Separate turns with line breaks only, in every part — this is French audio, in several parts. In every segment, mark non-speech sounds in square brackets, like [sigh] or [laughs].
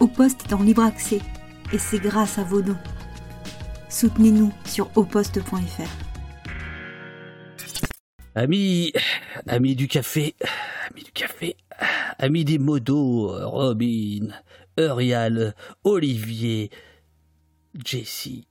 Au Poste est en libre accès et c'est grâce à vos dons. Soutenez-nous sur oposte.fr.
Amis, amis du café, amis du café, amis des modos, Robin, Eurial, Olivier, Jessie,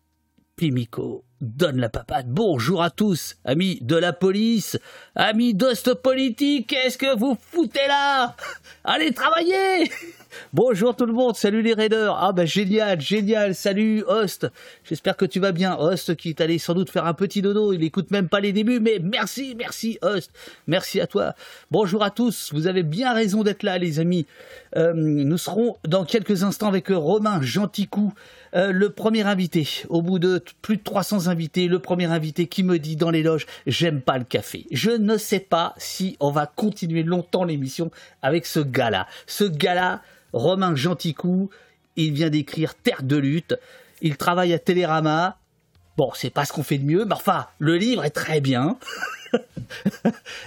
Pimico, donne la papade. Bonjour à tous, amis de la police, amis d'Ost Politique, qu'est-ce que vous foutez là? [laughs] Allez travailler [laughs] Bonjour tout le monde, salut les raiders. Ah bah génial, génial, salut Host. J'espère que tu vas bien. Host qui est allé sans doute faire un petit dodo, il écoute même pas les débuts, mais merci, merci Host. Merci à toi. Bonjour à tous, vous avez bien raison d'être là les amis. Euh, nous serons dans quelques instants avec Romain Genticou, euh, le premier invité. Au bout de plus de 300 invités, le premier invité qui me dit dans les loges, j'aime pas le café. Je ne sais pas si on va continuer longtemps l'émission avec ce gars-là. Ce gars-là, Romain Genticou, il vient d'écrire Terre de lutte. Il travaille à Télérama. Bon, c'est pas ce qu'on fait de mieux, mais enfin, le livre est très bien. [laughs]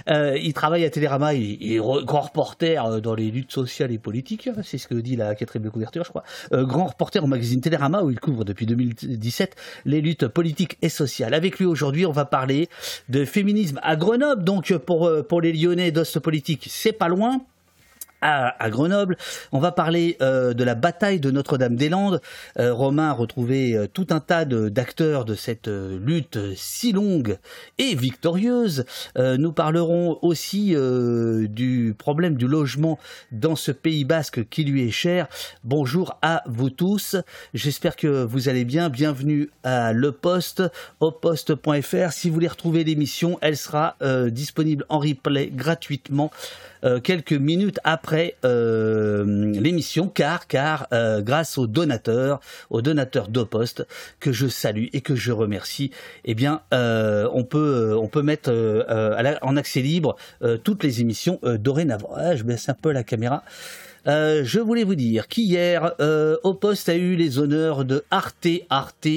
Euh, il travaille à Télérama, il, est grand reporter euh, dans les luttes sociales et politiques, hein, c'est ce que dit la quatrième couverture, je crois. Euh, grand reporter au magazine Télérama où il couvre depuis 2017 les luttes politiques et sociales. Avec lui aujourd'hui, on va parler de féminisme à Grenoble, donc pour, pour les Lyonnais d'Ost Politique, c'est pas loin à, Grenoble. On va parler euh, de la bataille de Notre-Dame-des-Landes. Euh, Romain a retrouvé euh, tout un tas d'acteurs de, cette lutte si longue et victorieuse. nous parlerons aussi du problème du logement dans ce Pays basque qui lui est cher. Bonjour à vous tous. J'espère que vous allez bien. Bienvenue à Le Poste, au. Si vous voulez retrouver l'émission, elle sera disponible en replay gratuitement euh, quelques minutes après euh, l'émission, car, car euh, grâce aux donateurs, aux donateurs d'Opost, que je salue et que je remercie, eh bien, on peut, on peut mettre en accès libre toutes les émissions dorénavant. Ah, je baisse un peu la caméra. je voulais vous dire qu'hier, euh, a eu les honneurs de Arte, Arte,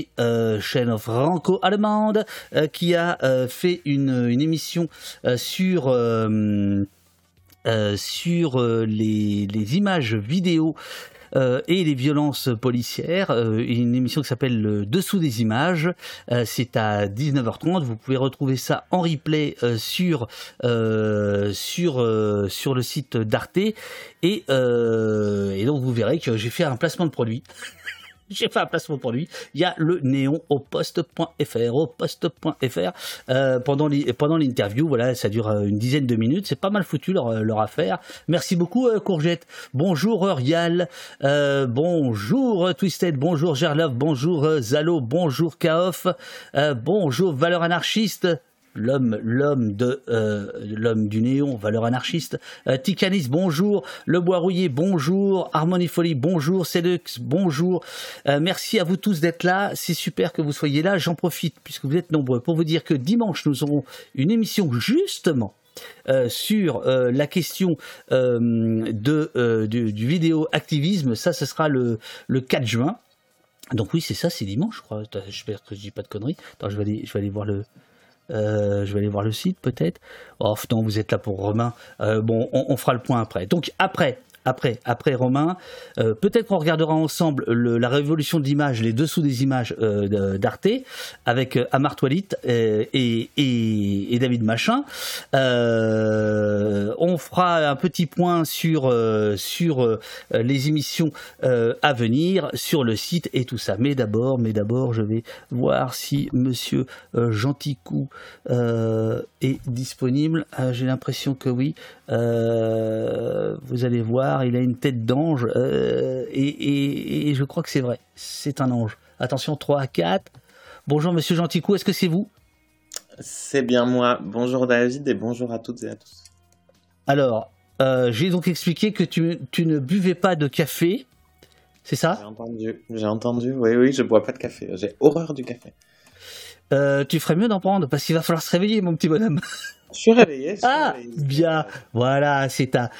chaîne franco-allemande, qui a fait une, une émission sur euh, sur euh, les, images vidéo euh, et les violences policières, une émission qui s'appelle le Dessous des images. c'est à 19h30. Vous pouvez retrouver ça en replay sur sur sur le site d'Arte et, et donc vous verrez que j'ai fait un placement de produit. [laughs] j'ai fait un placement pour lui. Il y a le néon au poste.fr, au poste.fr. Euh, pendant l'interview, voilà, ça dure euh, une dizaine de minutes. C'est pas mal foutu leur, euh, leur affaire. Merci beaucoup, Courgette. Bonjour, Rial. bonjour, Twisted. Bonjour, Gerlove. Bonjour, Zalo. Bonjour, Kaof. bonjour, Valeur Anarchiste l'homme, l'homme de euh, l'homme du néon, valeur anarchiste. Euh, Tikanis, bonjour. Le Bois Rouillé, bonjour. Harmonie Folie, bonjour. Cedux, bonjour. Euh, merci à vous tous d'être là. C'est super que vous soyez là. J'en profite puisque vous êtes nombreux pour vous dire que dimanche nous aurons une émission justement. sur la question de, du, vidéo activisme, ça ce sera le, le 4 juin. Donc oui, c'est ça, c'est dimanche, je crois. J'espère que je dis pas de conneries. Je vais aller voir le, euh, je vais aller voir le site peut-être. Oh non, vous êtes là pour Romain. Euh, bon, on, on, fera le point après. Donc après, après, après Romain. Euh, peut-être qu'on regardera ensemble la révolution de les dessous des images euh, d'Arte, avec euh, Amar Toilit et, David Machin. on fera un petit point sur, sur les émissions à venir, sur le site et tout ça. Mais d'abord, mais d'abord, je vais voir si Monsieur Genticou est disponible. J'ai l'impression que oui. vous allez voir il a une tête d'ange, euh, et, je crois que c'est vrai, c'est un ange. Attention, 3, 4. Bonjour Monsieur Genticou, est-ce que c'est vous?
C'est bien moi. Bonjour David et bonjour à toutes et à tous.
Alors, euh, j'ai donc expliqué que tu, ne buvais pas de café, c'est ça?
J'ai entendu, j'ai entendu, oui, oui, je bois pas de café, j'ai horreur du café.
Euh, tu ferais mieux d'en prendre parce qu'il va falloir se réveiller, mon petit bonhomme.
Je suis réveillé.
ah, bien. Voilà, c'est ta,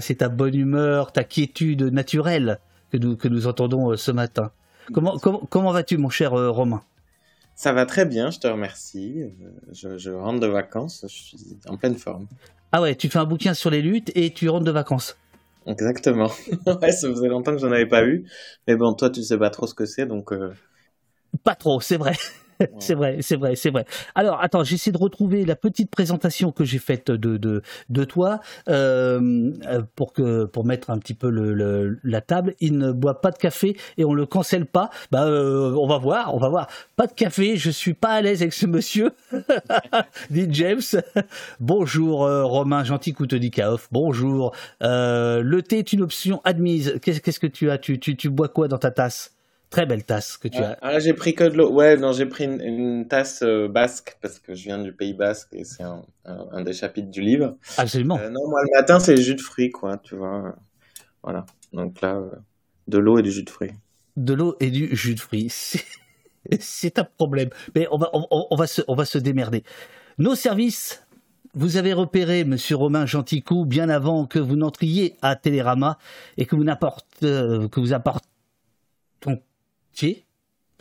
c'est ta, bonne humeur, ta quiétude naturelle que nous, que nous entendons euh, ce matin. Comment, comment, vas-tu, mon cher euh, Romain?
Ça va très bien, je te remercie. Euh, je, rentre de vacances, je suis en pleine forme.
Ah ouais, tu fais un bouquin sur les luttes et tu rentres de vacances
Exactement. [laughs] ouais, ça faisait longtemps que j'en avais pas eu. Mais bon, toi, tu sais pas trop ce que c'est, donc.
Pas trop, c'est vrai. [laughs] c'est vrai, c'est vrai, c'est vrai. Alors, attends, j'essaie de retrouver la petite présentation que j'ai faite de, de, de toi euh, pour, que, pour mettre un petit peu le, la table. Il ne boit pas de café et on le cancelle pas. Bah, euh, on va voir, on va voir. Pas de café, je suis pas à l'aise avec ce monsieur, [laughs] dit James. Bonjour euh, Romain, gentil Kaof. Bonjour. le thé est une option admise. Qu'est-ce que tu as? Tu, tu, tu bois quoi dans ta tasse? Très belle tasse que tu as.
Ah, j'ai pris que de l'eau. Ouais, non, j'ai pris une, tasse euh, basque parce que je viens du Pays Basque et c'est un, un, des chapitres du livre.
Absolument.
Euh, non, moi, le matin, c'est jus de fruits, quoi, tu vois. Voilà. Donc là, euh, de l'eau et du jus de fruits.
De l'eau et du jus de fruits. C'est [laughs] un problème. Mais on va, on, va se, on va se démerder. Nos services vous avez repéré Monsieur Romain Genticou bien avant que vous n'entriez à Télérama et que vous, que vous apportiez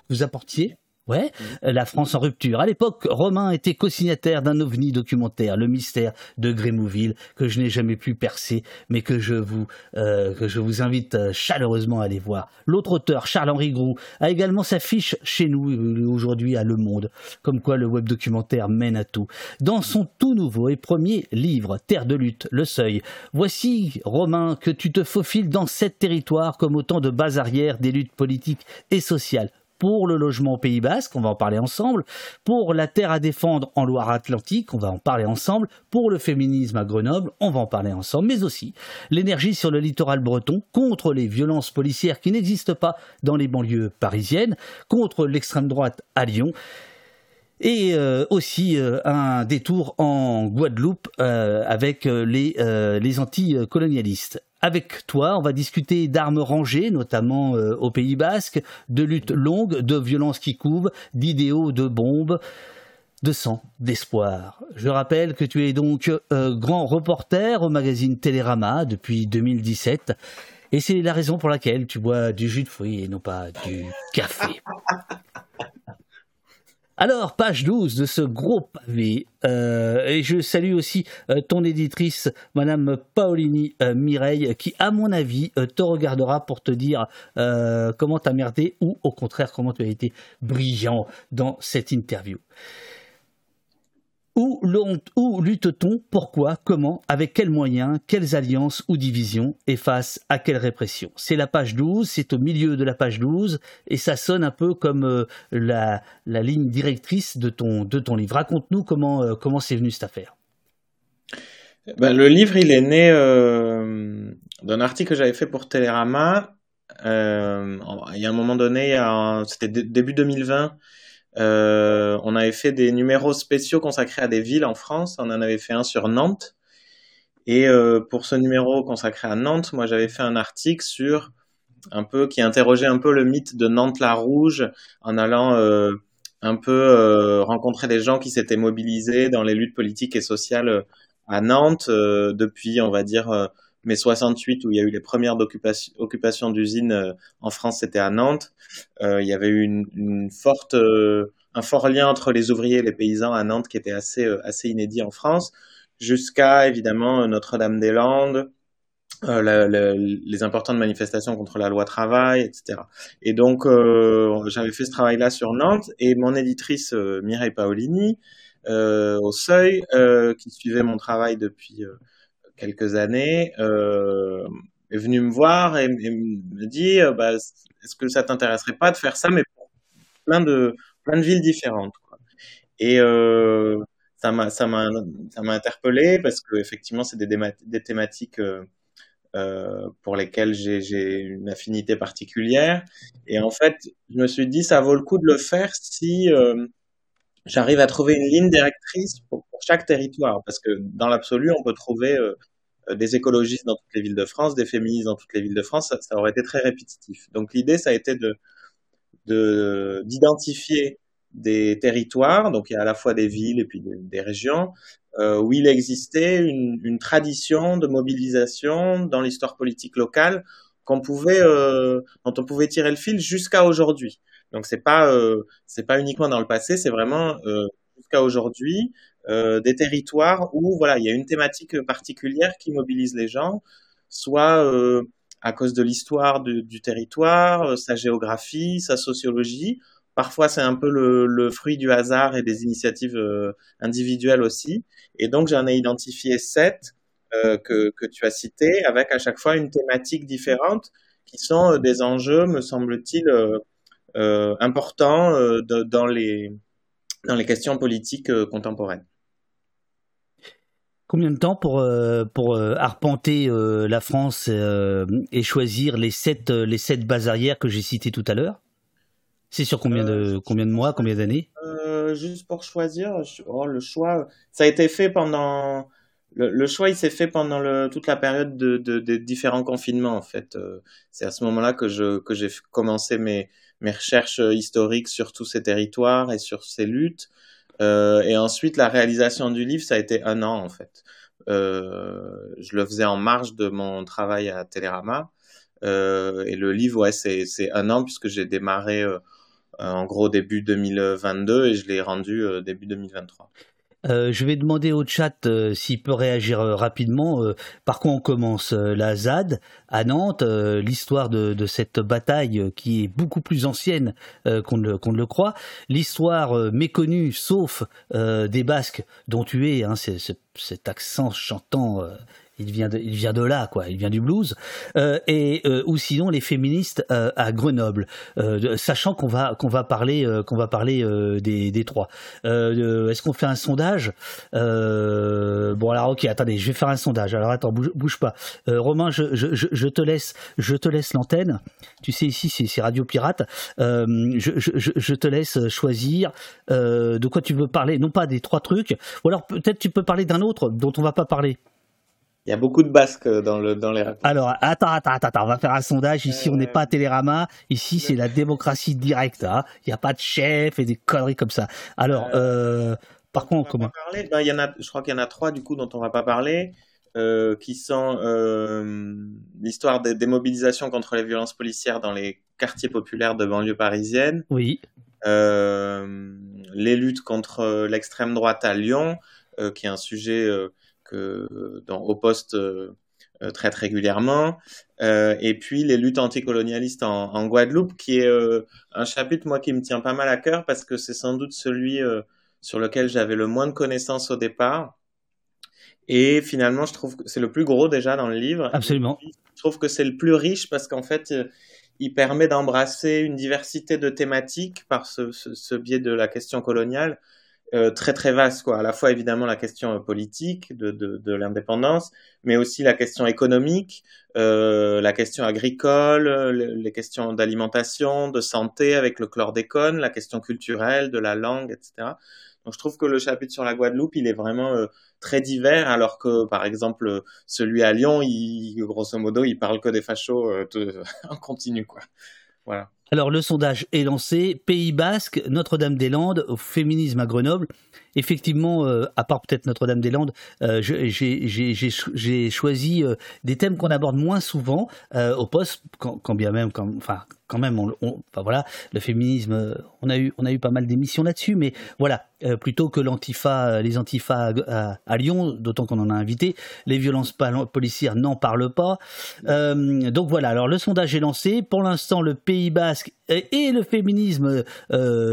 vous apportiez Ouais, euh, la France en rupture. À l'époque, Romain était co-signataire d'un ovni documentaire, Le mystère de Grémouville, que je n'ai jamais pu percer, mais que je vous, euh, que je vous invite euh, chaleureusement à aller voir. L'autre auteur, Charles-Henri Groux, a également sa fiche chez nous aujourd'hui à Le Monde, comme quoi le web documentaire mène à tout. Dans son tout nouveau et premier livre, Terre de lutte, Le Seuil, voici, Romain, que tu te faufiles dans sept territoires comme autant de bases arrières des luttes politiques et sociales pour le logement au Pays Basque, on va en parler ensemble, pour la terre à défendre en Loire-Atlantique, on va en parler ensemble, pour le féminisme à Grenoble, on va en parler ensemble, mais aussi l'énergie sur le littoral breton, contre les violences policières qui n'existent pas dans les banlieues parisiennes, contre l'extrême droite à Lyon, et euh, aussi euh, un détour en Guadeloupe euh, avec les, les anti-colonialistes. Avec toi, on va discuter d'armes rangées, notamment au Pays Basque, de luttes longues, de violences qui couvent, d'idéaux, de bombes, de sang, d'espoir. Je rappelle que tu es donc grand reporter au magazine Télérama depuis 2017. Et c'est la raison pour laquelle tu bois du jus de fruits et non pas du café. [laughs] Alors, page 12 de ce gros pavé, euh, et je salue aussi euh, ton éditrice, Madame Paolini euh, Mireille, qui, à mon avis, te regardera pour te dire comment t'as merdé ou au contraire comment tu as été brillant dans cette interview. Où, lutte-t-on? Pourquoi? Comment? Avec quels moyens? Quelles alliances ou divisions? Et face à quelle répression C'est la page 12, c'est au milieu de la page 12, et ça sonne un peu comme euh, la, ligne directrice de ton, de ton livre. Raconte-nous comment euh, comment c'est venu cette affaire.
Ben, le livre, il est né euh, d'un article que j'avais fait pour Télérama. il y a un moment donné, c'était début 2020, euh, on avait fait des numéros spéciaux consacrés à des villes en France. On en avait fait un sur Nantes. Et euh, pour ce numéro consacré à Nantes, moi j'avais fait un article sur un peu qui interrogeait un peu le mythe de Nantes la Rouge en allant euh, un peu rencontrer des gens qui s'étaient mobilisés dans les luttes politiques et sociales à Nantes depuis, on va dire, mai 68 où il y a eu les premières occupations d'usines en France, c'était à Nantes. Il y avait eu une, forte, un fort lien entre les ouvriers et les paysans à Nantes qui était assez, assez inédit en France, jusqu'à évidemment Notre-Dame-des-Landes, les importantes manifestations contre la loi travail, etc. Et donc, j'avais fait ce travail-là sur Nantes et mon éditrice Mireille Paolini, au Seuil, qui suivait mon travail depuis quelques années, euh, est venu me voir et, me dit euh, bah, est-ce que ça t'intéresserait pas de faire ça, mais pour plein de, plein de villes différentes. Quoi. Et euh, ça m'a ça m'a ça interpellé parce que effectivement c'est des, des thématiques euh, euh, pour lesquelles j'ai une affinité particulière et en fait je me suis dit ça vaut le coup de le faire si euh, j'arrive à trouver une ligne directrice pour, chaque territoire, parce que dans l'absolu, on peut trouver des écologistes dans toutes les villes de France, des féministes dans toutes les villes de France, ça, aurait été très répétitif. Donc l'idée, ça a été de d'identifier des territoires, donc il y a à la fois des villes et puis des, régions, euh, où il existait une, tradition de mobilisation dans l'histoire politique locale qu'on pouvait, euh, dont on pouvait tirer le fil jusqu'à aujourd'hui. Donc c'est pas euh, c'est pas uniquement dans le passé, c'est vraiment jusqu'à aujourd'hui des territoires où voilà il y a une thématique particulière qui mobilise les gens. soit à cause de l'histoire du, territoire, sa géographie, sa sociologie. Parfois, c'est un peu le, fruit du hasard et des initiatives individuelles aussi. Et donc, j'en ai identifié sept que, que tu as cités, avec à chaque fois une thématique différente, qui sont des enjeux, me semble-t-il, importants dans les questions politiques contemporaines.
Combien de temps pour, euh, pour euh, arpenter euh, la France et choisir les sept, les sept bases arrières que j'ai citées tout à l'heure? C'est sur combien de, combien de mois, combien d'années?
Juste pour choisir, oh, le choix, ça a été fait pendant. Le, choix, il s'est fait pendant le, toute la période de, des différents confinements, en fait. C'est à ce moment-là que, je, que j'ai commencé mes, mes recherches historiques sur tous ces territoires et sur ces luttes. Euh, et ensuite, la réalisation du livre, ça a été un an en fait. Euh, je le faisais en marge de mon travail à Télérama. Euh, et le livre, ouais, c'est, un an puisque j'ai démarré euh, en gros début 2022 et je l'ai rendu euh, début 2023.
Euh, je vais demander au chat euh, s'il peut réagir euh, rapidement. par quoi on commence La ZAD à Nantes, l'histoire de, cette bataille qui est beaucoup plus ancienne qu'on ne, le croit, l'histoire méconnue, sauf des Basques dont tu es, hein, cet accent chantant il vient de, il vient de là, quoi. Il vient du blues. Euh, et euh, ou sinon les féministes euh, à Grenoble, sachant qu'on va qu'on va parler qu'on va parler des, des trois. Est-ce qu'on fait un sondage? Bon alors ok, attendez, je vais faire un sondage. Alors attends, bouge, bouge pas. Romain, je, je, je, te laisse je te laisse l'antenne. Tu sais ici c'est Radio Pirate. Je, je, te laisse choisir de quoi tu veux parler. Non pas des trois trucs, ou alors peut-être tu peux parler d'un autre dont on va pas parler.
Il y a beaucoup de basques dans, le, dans les
Alors, attends, attends, attends, on va faire un sondage. Ici, on n'est pas à Télérama. Ici, c'est la démocratie directe. Hein. Il n'y a pas de chef et des conneries comme ça. Alors, euh, par contre, comment
ben, y en a, Je crois qu'il y en a trois, du coup, dont on va pas parler. Euh, qui sont euh, l'histoire des démobilisations contre les violences policières dans les quartiers populaires de banlieue parisienne.
Oui.
les luttes contre l'extrême droite à Lyon, qui est un sujet que dans, au poste euh, euh, traite régulièrement. Euh, et puis les luttes anticolonialistes en, en Guadeloupe, qui est un chapitre moi qui me tient pas mal à cœur parce que c'est sans doute celui sur lequel j'avais le moins de connaissances au départ. Et finalement, je trouve que c'est le plus gros déjà dans le livre.
Absolument.
Je trouve que c'est le plus riche parce qu'en fait, il permet d'embrasser une diversité de thématiques par ce, ce, ce biais de la question coloniale euh, très très vaste, quoi. À la fois évidemment la question euh, politique de, de, de l'indépendance, mais aussi la question économique, euh, la question agricole, les questions d'alimentation, de santé avec le chlordécone, la question culturelle, de la langue, etc. Donc je trouve que le chapitre sur la Guadeloupe, il est vraiment euh, très divers, alors que par exemple celui à Lyon, il, grosso modo, il parle que des fachos [laughs] en continu, quoi. Voilà.
Alors le sondage est lancé. Pays Basque, Notre-Dame-des-Landes, au féminisme à Grenoble. Effectivement, euh, à part peut-être Notre-Dame-des-Landes, euh, j'ai choisi euh, des thèmes qu'on aborde moins souvent au poste, quand, bien même, quand, enfin quand même, on, enfin voilà, le féminisme, on a eu, eu pas mal d'émissions là-dessus, mais voilà, plutôt que l'antifa, les antifas à, Lyon, d'autant qu'on en a invité, les violences policières n'en parlent pas. donc voilà, alors le sondage est lancé. Pour l'instant, le Pays Basque et le féminisme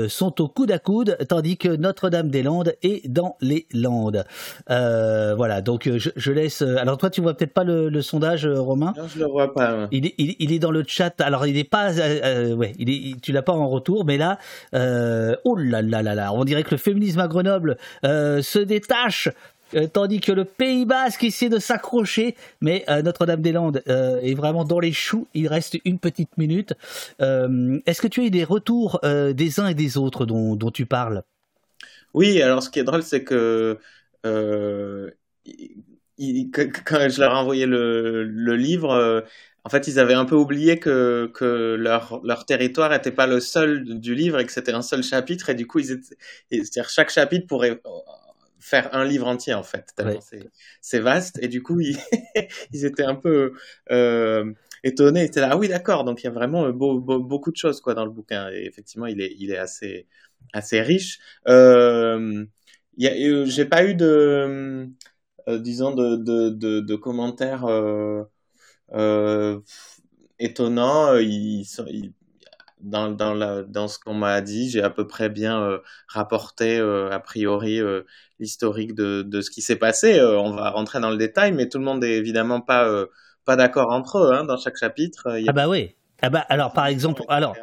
sont au coude à coude, tandis que Notre-Dame-des-Landes est dans les Landes. Euh, voilà, donc je, je, laisse. Alors toi, tu vois peut-être pas le, le, sondage, Romain?
Non, je le vois pas.
Il, est, il, il, est dans le chat. Alors il n'est pas, euh, ouais, il est, tu l'as pas en retour, mais là, oh là là là là, on dirait que le féminisme à Grenoble se détache euh, tandis que le Pays Basque essaie de s'accrocher, mais euh, Notre-Dame-des-Landes euh, est vraiment dans les choux. Il reste une petite minute. Est-ce que tu as eu des retours des uns et des autres dont, tu parles?
Oui, alors ce qui est drôle, c'est que quand je leur ai envoyé le, livre, en fait, ils avaient un peu oublié que, leur, territoire n'était pas le seul du livre et que c'était un seul chapitre. Et du coup, ils chaque chapitre pourrait faire un livre entier en fait. C'est vaste et du coup ils, [laughs] ils étaient un peu euh, étonnés. Ils étaient là, ah oui d'accord. Donc il y a vraiment beaucoup de choses quoi dans le bouquin et effectivement il est assez riche. Euh, euh J'ai pas eu de euh, disons de, commentaires. Euh, étonnant. Ils, dans, ce qu'on m'a dit, j'ai à peu près bien rapporté a priori l'historique de, de, ce qui s'est passé. on va rentrer dans le détail, mais tout le monde est évidemment pas pas d'accord entre eux hein, dans chaque chapitre.
Ah bah oui. Ah bah, alors, par exemple, alors,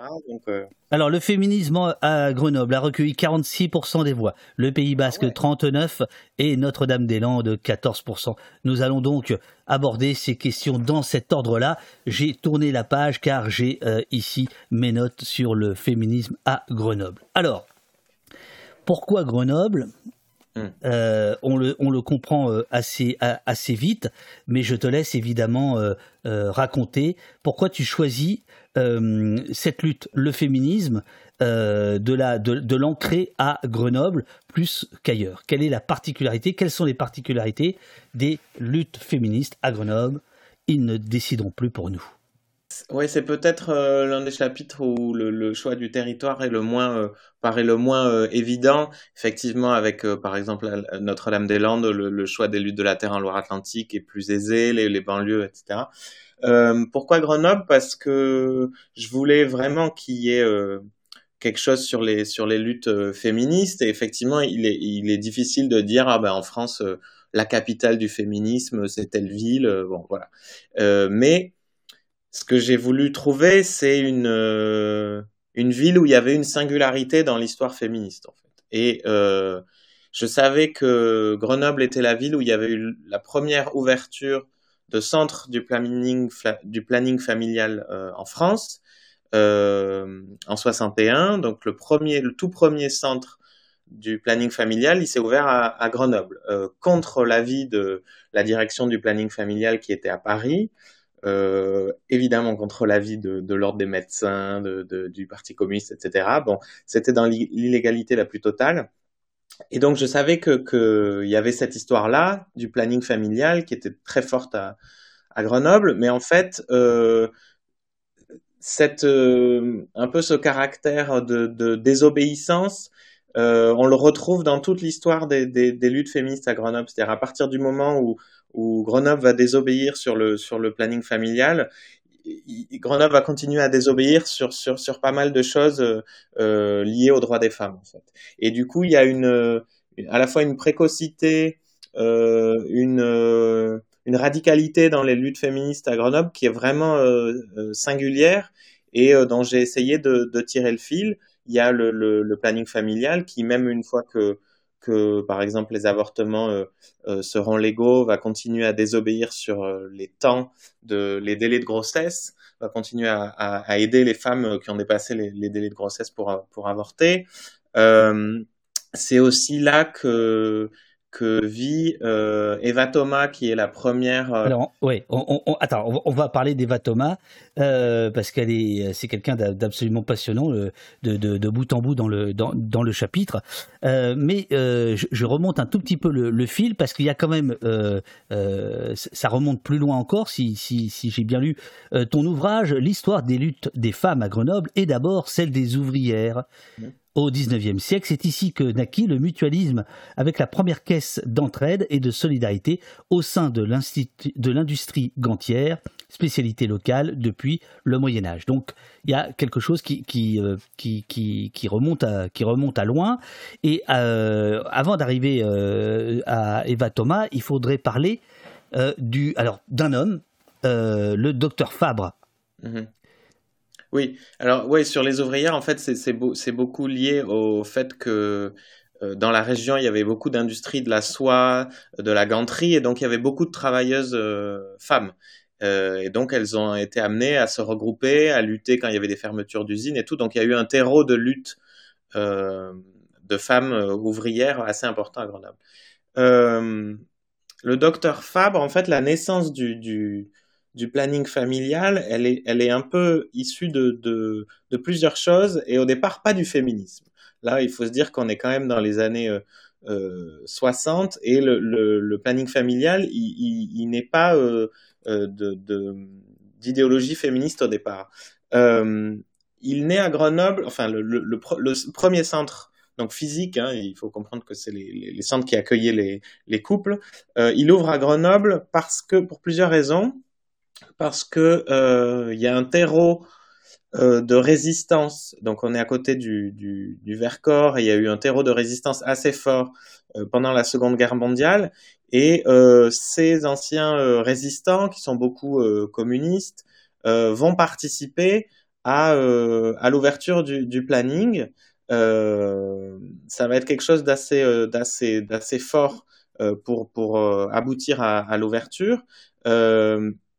euh, alors, le féminisme à Grenoble a recueilli 46% des voix, le Pays Basque 39% et Notre-Dame-des-Landes 14%. Nous allons donc aborder ces questions dans cet ordre-là. J'ai tourné la page car j'ai euh, ici mes notes sur le féminisme à Grenoble. Alors, pourquoi Grenoble? Hmm. Euh, on, le, comprend euh, assez, assez vite, mais je te laisse évidemment euh, raconter pourquoi tu choisis cette lutte, le féminisme, de, la, de, l'ancrer à Grenoble plus qu'ailleurs. Quelle est la particularité Quelles sont les particularités des luttes féministes à Grenoble? Ils ne décideront plus pour nous.
Oui, c'est peut-être euh, l'un des chapitres où le, choix du territoire est le moins, euh, paraît le moins euh, évident. Effectivement, avec par exemple Notre-Dame-des-Landes, le, choix des luttes de la terre en Loire-Atlantique est plus aisé, les, les banlieues, etc. pourquoi Grenoble? Parce que je voulais vraiment qu'il y ait quelque chose sur les, sur les luttes féministes. Et effectivement, il est, il est difficile de dire, ah ben en France, la capitale du féminisme, c'est telle ville. bon, voilà. mais ce que j'ai voulu trouver, c'est une, euh, une ville où il y avait une singularité dans l'histoire féministe. Et euh, je savais que Grenoble était la ville où il y avait eu la première ouverture de centre du planning, du planning familial euh, en France en 61. Donc le premier, le tout premier centre du planning familial, il s'est ouvert à, Grenoble, contre l'avis de la direction du planning familial qui était à Paris euh, évidemment contre l'avis de, l'ordre des médecins, de, de, du Parti communiste, etc. Bon, c'était dans l'illégalité la plus totale. Et donc je savais que qu'il y avait cette histoire-là du planning familial qui était très forte à, Grenoble, mais en fait, euh, cette, euh, un peu ce caractère de, désobéissance, on le retrouve dans toute l'histoire des, des, luttes féministes à Grenoble. C'est-à-dire à partir du moment où où Grenoble va désobéir sur le, sur le planning familial, Grenoble va continuer à désobéir sur, sur, sur pas mal de choses euh, euh, liées aux droits des femmes. En fait. Et du coup, il y a une, à la fois une précocité, euh, une, euh, une radicalité dans les luttes féministes à Grenoble qui est vraiment euh, singulière et dont j'ai essayé de, tirer le fil. Il y a le, le planning familial qui, même une fois que que, par exemple, les avortements euh, euh, seront légaux, va continuer à désobéir sur euh, les temps, de, les délais de grossesse, va continuer à, à, aider les femmes qui ont dépassé les, les délais de grossesse pour, pour avorter. c'est aussi là que que vit euh, Eva Thomas, qui est la première.
Euh, Alors, oui, on, on, attends, on va parler d'Eva Thomas euh, parce qu'elle est, c'est quelqu'un d'absolument passionnant de, de, de, bout en bout dans le dans, dans le chapitre. Mais je, je, remonte un tout petit peu le, le fil parce qu'il y a quand même, ça remonte plus loin encore. Si si, si j'ai bien lu ton ouvrage, l'histoire des luttes des femmes à Grenoble est d'abord celle des ouvrières. Mmh au XIXe siècle. C'est ici que naquit le mutualisme avec la première caisse d'entraide et de solidarité au sein de l'industrie gantière, spécialité locale depuis le Moyen Âge. Donc il y a quelque chose qui, euh, remonte, à, loin. Et euh, avant d'arriver euh, à Eva Thomas, il faudrait parler d'un homme, le docteur Fabre. Mm-hmm.
Oui, alors oui, sur les ouvrières, en fait, c'est beau, beaucoup lié au fait que euh, dans la région, il y avait beaucoup d'industries de la soie, de la ganterie, et donc il y avait beaucoup de travailleuses euh, femmes. Euh, et donc elles ont été amenées à se regrouper, à lutter quand il y avait des fermetures d'usines et tout. Donc il y a eu un terreau de lutte de femmes ouvrières assez important à Grenoble. le docteur Fabre, en fait, la naissance du, du du planning familial, elle est, un peu issue de, plusieurs choses et au départ pas du féminisme. Là, il faut se dire qu'on est quand même dans les années euh, euh 60 et le, planning familial, il, n'est pas euh, euh d'idéologie féministe au départ. Euh, il naît à Grenoble, enfin le, premier centre donc physique, hein, il faut comprendre que c'est les, centres qui accueillaient les, les couples. Euh, il ouvre à Grenoble parce que pour plusieurs raisons. Parce que il y a un terreau de résistance. Donc on est à côté du, du, du, Vercors et il y a eu un terreau de résistance assez fort pendant la Seconde Guerre mondiale. Et ces anciens résistants, qui sont beaucoup communistes, vont participer à, à l'ouverture du, du, planning. ça va être quelque chose d'assez d'assez d'assez fort pour pour aboutir à, à l'ouverture.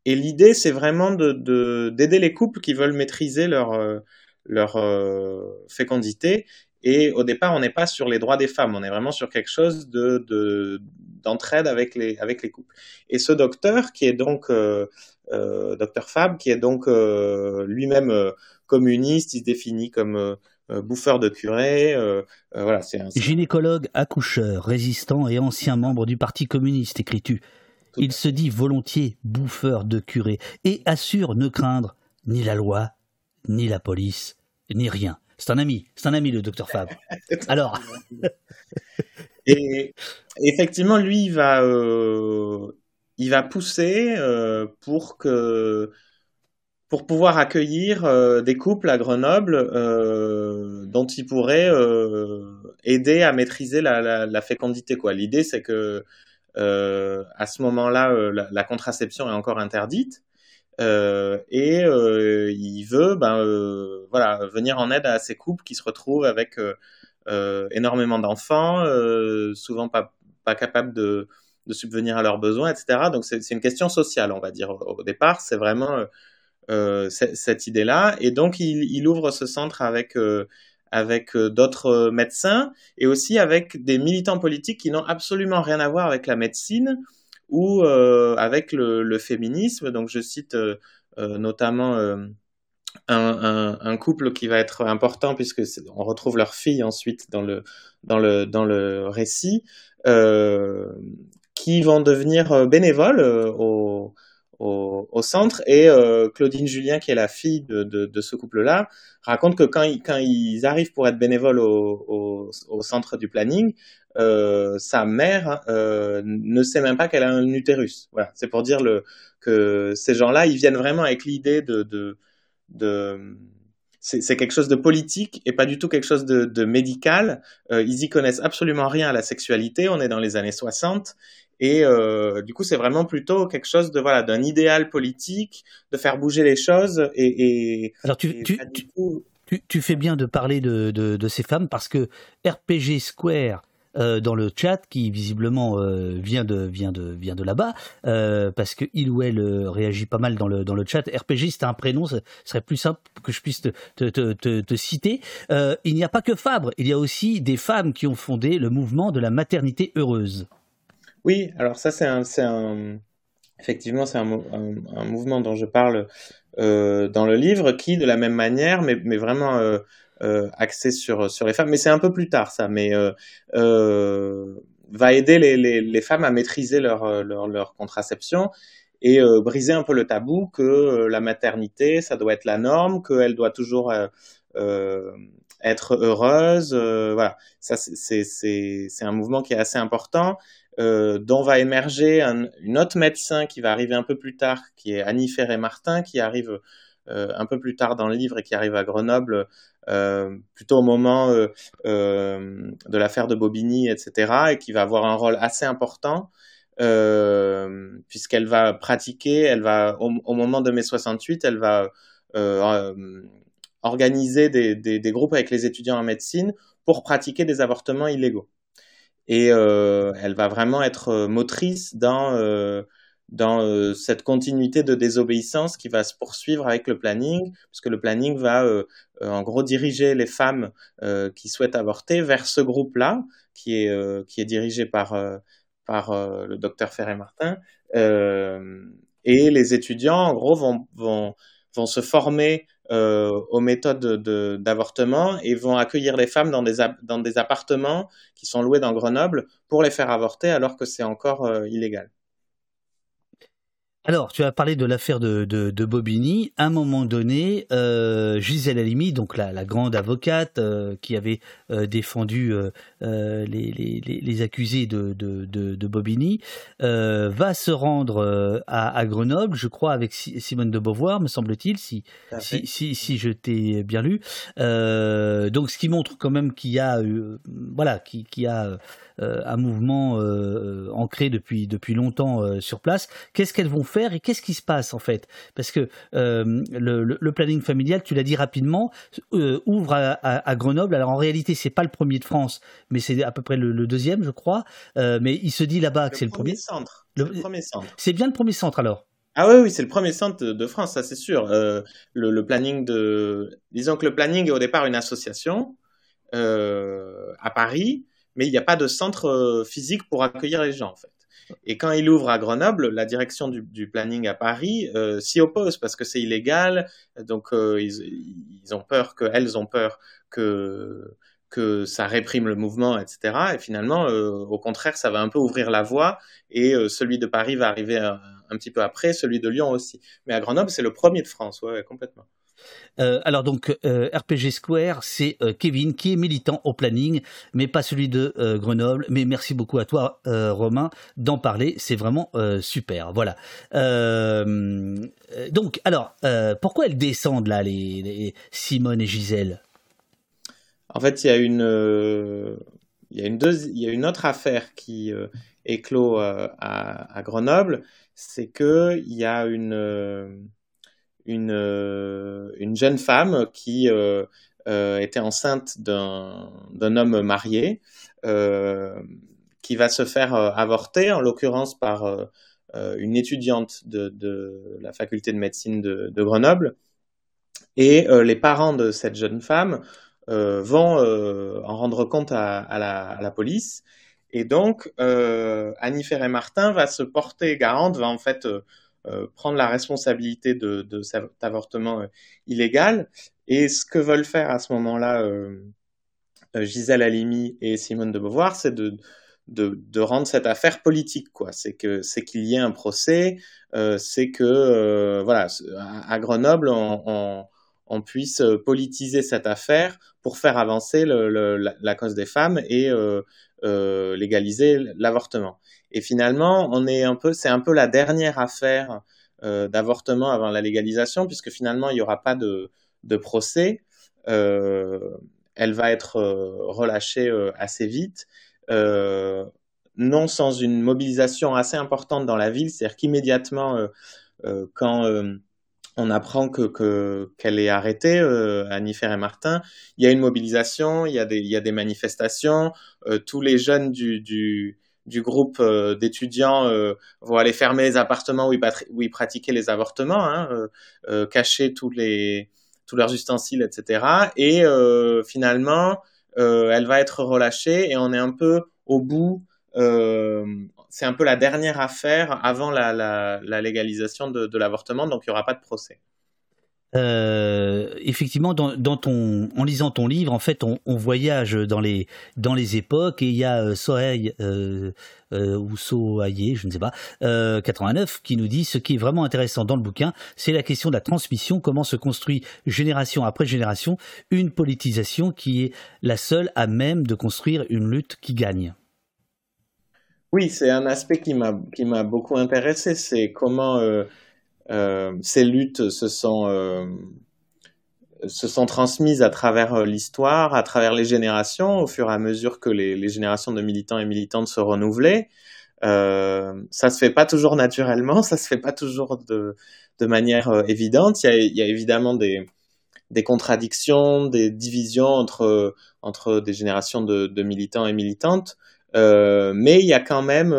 Et l'idée, c'est vraiment de, d'aider les couples qui veulent maîtriser leur, euh, leur euh, fécondité. Et au départ, on n'est pas sur les droits des femmes, on est vraiment sur quelque chose de, de d'entraide avec les, avec les couples. Et ce docteur, qui est donc euh, euh docteur Fab, qui est donc lui-même communiste, il se définit comme bouffeur de curé. voilà,
c'est un... Gynécologue, accoucheur, résistant et ancien membre du Parti communiste, écris-tu. Il se dit volontiers bouffeur de curé et assure ne craindre ni la loi, ni la police, ni rien. C'est un ami, c'est un ami le docteur Fab. [laughs] Alors. [laughs]
et effectivement, lui, il va, euh, il va pousser euh, pour que pour pouvoir accueillir euh, des couples à Grenoble dont il pourrait aider à maîtriser la, la fécondité. Quoi. L'idée, c'est que à ce moment-là, euh, la, contraception est encore interdite. Euh, et il veut ben, voilà, venir en aide à ces couples qui se retrouvent avec énormément d'enfants, souvent pas, pas capables de, subvenir à leurs besoins, etc. Donc c'est une question sociale, on va dire. Au départ, c'est vraiment euh, cette idée-là. Et donc il, ouvre ce centre avec avec euh, d'autres euh, médecins et aussi avec des militants politiques qui n'ont absolument rien à voir avec la médecine ou euh, avec le, féminisme. Donc je cite notamment un, couple qui va être important puisque on retrouve leur fille ensuite dans le dans le dans le récit, qui vont devenir bénévoles au au, centre. Et euh, Claudine Julien, qui est la fille de, ce couple-là, raconte que quand, ils arrivent pour être bénévoles au, centre du planning, euh, sa mère euh, ne sait même pas qu'elle a un utérus. Voilà, c'est pour dire le, que ces gens-là, ils viennent vraiment avec l'idée de, de, c'est quelque chose de politique et pas du tout quelque chose de, médical. Ils y connaissent absolument rien à la sexualité. On est dans les années 60 et euh, du coup, c'est vraiment plutôt quelque chose de voilà d'un idéal politique, de faire bouger les choses. Et, et
alors tu, tu, tu, tu, fais bien de parler de, de, de, ces femmes parce que RPG Square euh, dans le chat qui visiblement euh, vient de vient de vient de là-bas euh, parce que il ou elle réagit pas mal dans le dans le chat. RPG c'est un prénom, ce serait plus simple que je puisse te te, te, te, citer. il n'y a pas que Fabre, il y a aussi des femmes qui ont fondé le mouvement de la maternité heureuse.
Oui, alors ça c'est un, un effectivement c'est un, mouvement dont je parle dans le livre qui de la même manière mais vraiment euh, axé sur sur les femmes, mais c'est un peu plus tard ça, mais euh, euh, va aider les, les, les, femmes à maîtriser leur, leur, leur contraception et briser un peu le tabou que la maternité, ça doit être la norme, qu'elle doit toujours être heureuse. voilà, ça c'est un mouvement qui est assez important. Euh, dont va émerger un, une autre médecin qui va arriver un peu plus tard, qui est Annie Ferré-Martin, qui arrive euh, un peu plus tard dans le livre et qui arrive à Grenoble euh, plutôt au moment de l'affaire de Bobigny, etc., et qui va avoir un rôle assez important. Puisqu'elle va pratiquer, elle va au, moment de mai 68, elle va organiser des, groupes avec les étudiants en médecine pour pratiquer des avortements illégaux. Et elle va vraiment être motrice dans dans euh, cette continuité de désobéissance qui va se poursuivre avec le planning, puisque le planning va euh, euh, en gros diriger les femmes qui souhaitent avorter vers ce groupe-là, qui est qui est dirigé par par le docteur Ferré-Martin, et les étudiants en gros vont vont vont se former aux méthodes d'avortement et vont accueillir les femmes dans des, dans des appartements qui sont loués dans Grenoble pour les faire avorter alors que c'est encore illégal.
Alors, tu as parlé de l'affaire de, de, Bobigny. À un moment donné, euh, Gisèle Halimi, donc la, grande avocate euh, qui avait euh, défendu les, les, accusés de, de, de Bobigny, va se rendre à, Grenoble, je crois, avec Simone de Beauvoir, me semble-t-il, si, si, si, je t'ai bien lu. donc, ce qui montre quand même qu'il y a, voilà, qui, qui a euh, un mouvement euh, euh, ancré depuis, depuis longtemps sur place. Qu'est-ce qu'elles vont faire et qu'est-ce qui se passe en fait? Parce que le, planning familial, tu l'as dit rapidement, ouvre à, Grenoble. Alors en réalité, c'est pas le premier de France, mais c'est à peu près le, deuxième, je crois. mais il se dit là-bas que c'est le premier.
Centre. Le, premier centre.
C'est bien le premier centre alors?
Ah oui, oui, c'est le premier centre de, France, ça c'est sûr. le, planning de, disons que le planning est au départ une association à Paris mais il n'y a pas de centre euh, physique pour accueillir les gens en fait. Et quand il ouvre à Grenoble, la direction du, planning à Paris euh, s'y oppose parce que c'est illégal. Donc euh, ils, ont peur que, elles ont peur que que ça réprime le mouvement, etc. Et finalement, au contraire, ça va un peu ouvrir la voie. Et celui de Paris va arriver un, petit peu après, celui de Lyon aussi. Mais à Grenoble, c'est le premier de France, ouais, complètement.
Euh, alors donc euh, RPG Square, c'est euh, Kevin qui est militant au planning, mais pas celui de Grenoble. Mais merci beaucoup à toi Romain d'en parler, c'est vraiment super. Voilà. donc alors pourquoi elles descendent là les, Simone et Gisèle?
En fait, il y a une il autre affaire qui éclot à, Grenoble, c'est que il y a une une, euh, une jeune femme qui euh, euh, était enceinte d'un homme marié qui va se faire avorter, en l'occurrence par une étudiante de, de, la faculté de médecine de, Grenoble. Et les parents de cette jeune femme vont en rendre compte à, la, police. Et donc, Annie Ferré-Martin va se porter garante, va en fait prendre la responsabilité de, de cet avortement euh, illégal. Et ce que veulent faire à ce moment-là euh, Gisèle Halimi et Simone de Beauvoir, c'est de, de, de, rendre cette affaire politique. quoi. C'est que c'est qu'il y ait un procès, c'est que voilà, à, Grenoble, on, on, puisse politiser cette affaire pour faire avancer la, cause des femmes et légaliser l'avortement. Et finalement, on est un peu, c'est un peu la dernière affaire euh, d'avortement avant la légalisation, puisque finalement, il n'y aura pas de, procès. Euh, elle va être euh, relâchée euh, assez vite, euh, non sans une mobilisation assez importante dans la ville, c'est-à-dire qu'immédiatement, quand on apprend que qu'elle est arrêtée, euh, Annie et Martin. Il y a une mobilisation, il y a des, il y a des manifestations. tous les jeunes du, du, du groupe euh, d'étudiants euh, vont aller fermer les appartements où ils, pratiquaient les avortements, hein, euh, cacher tous les tous leurs ustensiles, etc. Et finalement, elle va être relâchée et on est un peu au bout. C'est un peu la dernière affaire avant la, légalisation de, l'avortement, donc il n'y aura pas de procès.
Euh, effectivement, en lisant ton livre, en fait, on, voyage dans les, époques et il y a euh, euh, euh, ou Sohaye, je ne sais pas, 89, qui nous dit ce qui est vraiment intéressant dans le bouquin, c'est la question de la transmission, comment se construit génération après génération une politisation qui est la seule à même de construire une lutte qui gagne.
Oui, c'est un aspect qui m'a beaucoup intéressé, c'est comment euh, ces luttes se sont, euh, se sont transmises à travers euh, l'histoire, à travers les générations, au fur et à mesure que les, générations de militants et militantes se renouvelaient. Euh, ça se fait pas toujours naturellement, [laughs] ça se fait pas toujours de, de manière évidente. Il y, a, y a, évidemment des, des contradictions, des divisions entre, entre des générations de, militants et militantes, euh, mais il y a quand même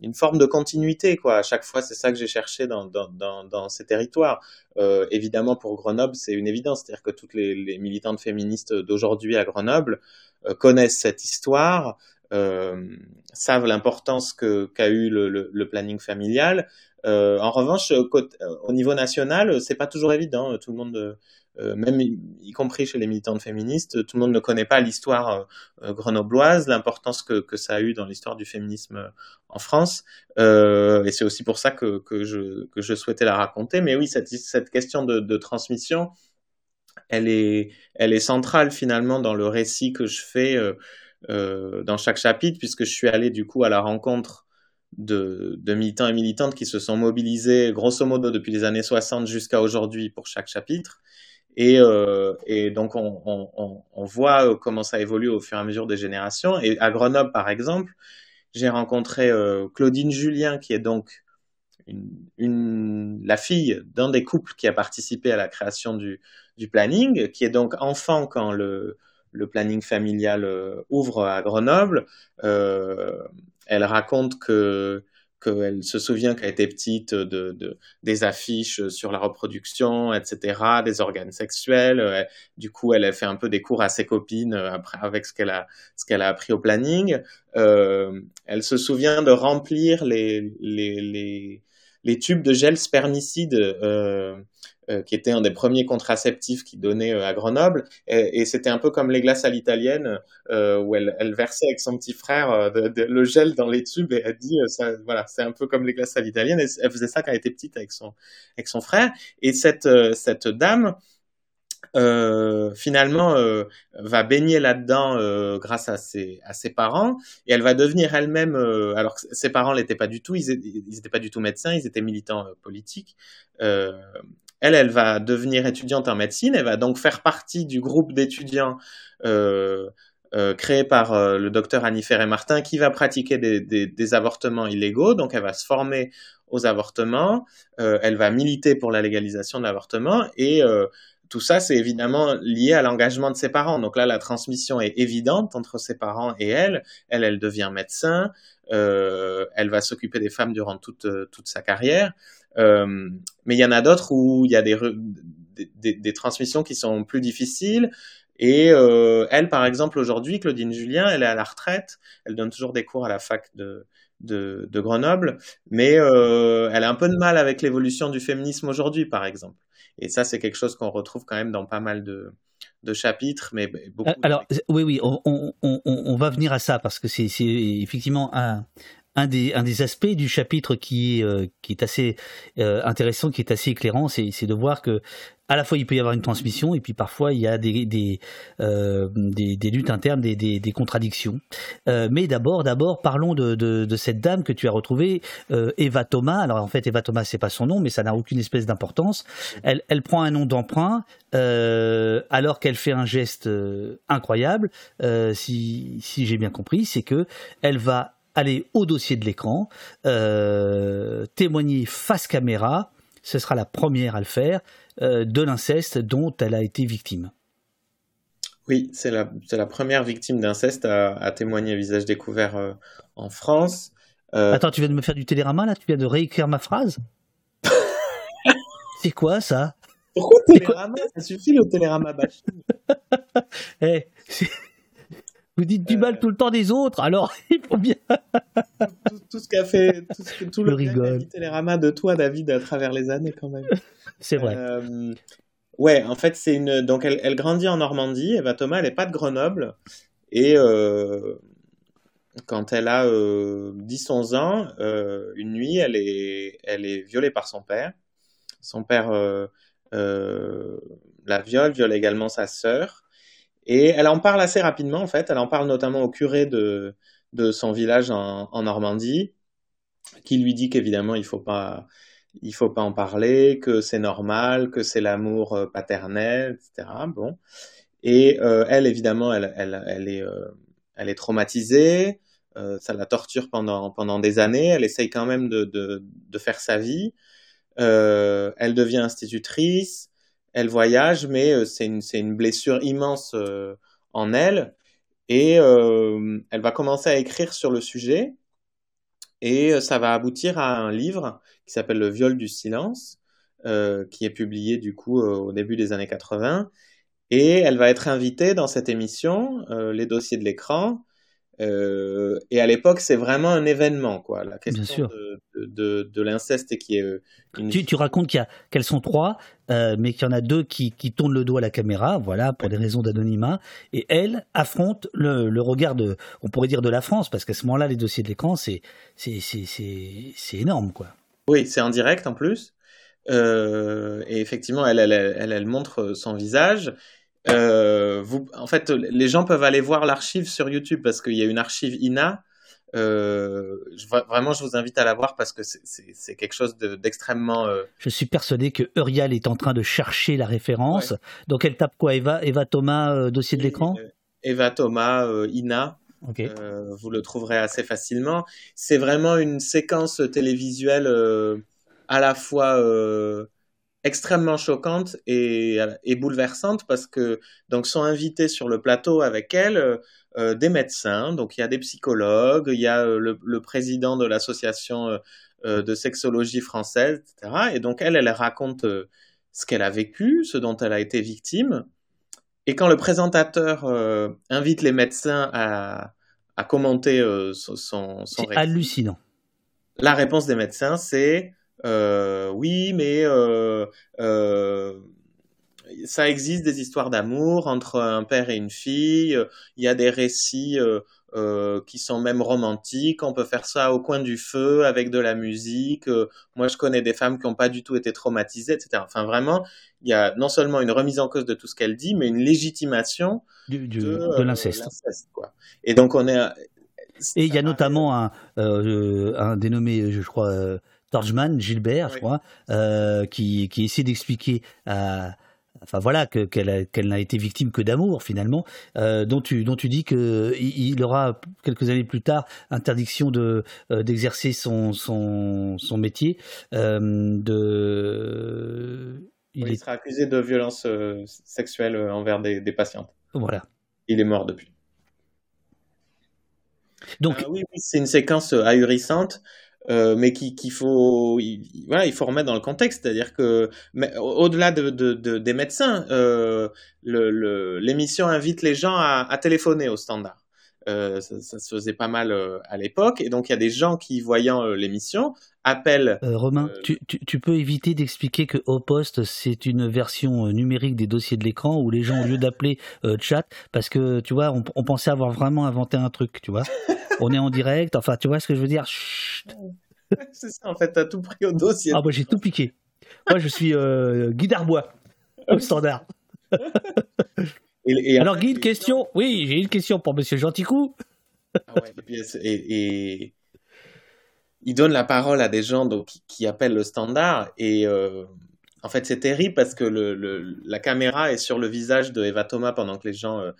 une forme de continuité quoi. À chaque fois, c'est ça que j'ai cherché dans, dans, dans, dans, ces territoires. Euh, évidemment, pour Grenoble, c'est une évidence, c'est-à-dire que toutes les, les militantes féministes d'aujourd'hui à Grenoble euh, connaissent cette histoire, euh, savent l'importance que qu'a eu le, le, le, planning familial, en revanche, au niveau national, c'est pas toujours évident. Tout le monde euh, même y, compris chez les militantes féministes, tout le monde ne connaît pas l'histoire euh, euh, grenobloise, l'importance que, ça a eu dans l'histoire du féminisme en France. et c'est aussi pour ça que, je, souhaitais la raconter. Mais oui, cette, question de, transmission, elle est, centrale finalement dans le récit que je fais euh, dans chaque chapitre, puisque je suis allé du coup à la rencontre de, de, militants et militantes qui se sont mobilisés grosso modo depuis les années 60 jusqu'à aujourd'hui pour chaque chapitre. Et, euh, et donc, on, on, on, voit euh, comment ça évolue au fur et à mesure des générations. Et à Grenoble, par exemple, j'ai rencontré euh, Claudine Julien, qui est donc une, une, la fille d'un des couples qui a participé à la création du, du planning, qui est donc enfant quand le, le planning familial euh, ouvre à Grenoble. Euh, elle raconte que qu'elle se souvient qu'elle était petite de, de, des affiches sur la reproduction, etc., des organes sexuels. Euh, du coup, elle a fait un peu des cours à ses copines euh, après, avec ce qu'elle a, ce qu'elle a appris au planning. Euh, elle se souvient de remplir les, les, les, les tubes de gel spermicide euh, euh, qui était un des premiers contraceptifs qui donnait euh, à Grenoble. Et, c'était un peu comme les glaces à l'italienne, où elle, versait avec son petit frère le gel dans les tubes et elle dit, voilà, c'est un peu comme les glaces à l'italienne. Elle faisait ça quand elle était petite avec son, avec son frère. Et cette, cette dame, euh, finalement euh, va baigner là-dedans euh, grâce à ses, parents et elle va devenir elle-même alors que ses parents l'étaient pas du tout ils n'étaient pas du tout médecins ils étaient militants politiques elle, elle va devenir étudiante en médecine, elle va donc faire partie du groupe d'étudiants créé par le docteur Annie Ferré-Martin qui va pratiquer des, avortements illégaux. Donc, elle va se former aux avortements, elle va militer pour la légalisation de l'avortement et tout ça, c'est évidemment lié à l'engagement de ses parents. Donc là, la transmission est évidente entre ses parents et elle. Elle, elle devient médecin. Euh, elle va s'occuper des femmes durant toute, toute sa carrière. Euh, mais il y en a d'autres où il y a des, des, des, transmissions qui sont plus difficiles. Et euh, elle, par exemple, aujourd'hui, Claudine Julien, elle est à la retraite. Elle donne toujours des cours à la fac de, de, de Grenoble, mais euh, elle a un peu de mal avec l'évolution du féminisme aujourd'hui, par exemple. Et ça, c'est quelque chose qu'on retrouve quand même dans pas mal de, de chapitres, mais beaucoup.
Alors, oui, oui, on, on, on, on, va venir à ça parce que c'est effectivement un, un des, un des aspects du chapitre qui, euh, qui est assez euh, intéressant, qui est assez éclairant, c'est, c'est de voir que à la fois il peut y avoir une transmission et puis parfois il y a des, des, euh, luttes internes, des, des, contradictions. Euh, mais d'abord, d'abord, parlons de, de, cette dame que tu as retrouvée, euh, Eva Thomas. Alors en fait, Eva Thomas, c'est pas son nom, mais ça n'a aucune espèce d'importance. Elle, elle prend un nom d'emprunt alors qu'elle fait un geste incroyable. si si j'ai bien compris, c'est que elle va aller au dossier de l'écran, témoigner face caméra, ce sera la première à le faire, de l'inceste dont elle a été victime.
Oui, c'est la, la, première victime d'inceste à, à, témoigner à visage découvert euh, en France.
Euh, Attends, tu viens de me faire du télérama là? Tu viens de réécrire ma phrase? [laughs] C'est quoi ça?
Pourquoi télérama? Ça suffit le télérama bashing. [laughs]
hey, vous dites du mal tout le temps des autres, alors [laughs] il faut bien.
tout, tout, ce qu'a fait, tout, ce, tout le rigole. Télérama de toi, David, à travers les années, quand même. [laughs]
C'est vrai. Euh,
ouais, en fait, c'est une. Donc, elle, elle, grandit en Normandie. Eva Thomas, elle n'est pas de Grenoble. Et euh, quand elle a euh, 10-11 ans, euh, une nuit, elle est, elle est violée par son père. Son père euh, la viole, viole également sa sœur. Et elle en parle assez rapidement, en fait. Elle en parle notamment au curé de, de son village en, Normandie, qui lui dit qu'évidemment, il faut faut pas en parler, que c'est normal, que c'est l'amour euh, paternel, etc. Bon. Et euh, elle, évidemment, elle, elle, elle est, euh, elle est traumatisée. Ça la torture pendant, pendant des années. Elle essaye quand même de, de, de faire sa vie. Elle devient institutrice elle voyage, mais euh, c'est une, blessure immense euh, en elle. Et euh, elle va commencer à écrire sur le sujet. Et ça va aboutir à un livre qui s'appelle Le viol du silence, qui est publié du coup au début des années 80. Et elle va être invitée dans cette émission, Les dossiers de l'écran, Euh, et à l'époque, c'est vraiment un événement, quoi. La question
Bien sûr.
de, de, de, l'inceste qui est euh, une...
tu, tu, racontes qu'elles sont trois, euh, mais qu'il y en a deux qui, qui, tournent le dos à la caméra, voilà, pour des raisons d'anonymat, et elles affrontent le, le, regard de, on pourrait dire de la France, parce qu'à ce moment-là, les dossiers de l'écran, c'est c'est énorme, quoi.
Oui, c'est en direct en plus. Euh, et effectivement, elle, elle, elle, elle, montre son visage. Euh, vous, en fait, les gens peuvent aller voir l'archive sur YouTube parce qu'il y a une archive INA. Euh, je, vraiment, je vous invite à la voir parce que c'est quelque chose d'extrêmement. De, euh...
Je suis persuadé que Uriel est en train de chercher la référence. Ouais. Donc, elle tape quoi? Eva, Eva Thomas, dossier de l'écran?
Eva Thomas, INA.
Okay.
vous le trouverez assez facilement. C'est vraiment une séquence télévisuelle à la fois extrêmement choquante et, et, bouleversante parce que donc sont invités sur le plateau avec elle euh, des médecins, donc il y a des psychologues, il y a euh, le, le, président de l'association euh, de sexologie française, etc. Et donc elle, elle raconte ce qu'elle a vécu, ce dont elle a été victime. Et quand le présentateur invite les médecins à, à commenter son, son,
récit, hallucinant.
La réponse des médecins, c'est euh, oui, mais euh, euh, ça existe des histoires d'amour entre un père et une fille. Il y a des récits euh, qui sont même romantiques. On peut faire ça au coin du feu avec de la musique. moi, je connais des femmes qui n'ont pas du tout été traumatisées, etc. Enfin, vraiment, il y a non seulement une remise en cause de tout ce qu'elle dit, mais une légitimation
du, du, de, de l'inceste.
Et donc, on est.
Et il y a notamment un, euh, un dénommé, je crois, Torchman, Gilbert, oui. je crois, euh, qui, qui essaie d'expliquer à enfin voilà qu'elle qu n'a été victime que d'amour finalement euh, dont tu dont tu dis que il aura quelques années plus tard interdiction de euh, d'exercer son, son son métier euh, de
il, oui, est... il, sera accusé de violence sexuelle envers des, des, patientes.
Voilà.
Il est mort depuis.
Donc
oui, oui c'est une séquence ahurissante euh, mais qu'il qui faut, il, voilà, il faut remettre dans le contexte, c'est-à-dire que au-delà de, de, de, des médecins, euh, l'émission le, invite les gens à, à téléphoner au standard. Euh, ça, ça, se faisait pas mal euh, à l'époque, et donc il y a des gens qui, voyant euh, l'émission, appellent.
Romain, tu, tu, tu, peux éviter d'expliquer que Au Poste c'est une version numérique des dossiers de l'écran où les gens, au lieu d'appeler chat, parce que tu vois, on, on, pensait avoir vraiment inventé un truc, tu vois. on est en direct, enfin, tu vois ce que je veux dire? Chut. [laughs]
C'est ça, en fait, t'as tout pris au dossier.
Ah, moi j'ai tout piqué. Moi je suis euh, Guy Darbois, au standard. [laughs] Et, et Alors, Guy, une question Oui, j'ai une question pour Monsieur Genticou.
Ah ouais, et, et, il donne la parole à des gens donc, qui appellent le standard. Et euh, en fait, c'est terrible parce que le, le, la caméra est sur le visage de Eva Thomas pendant que les gens euh,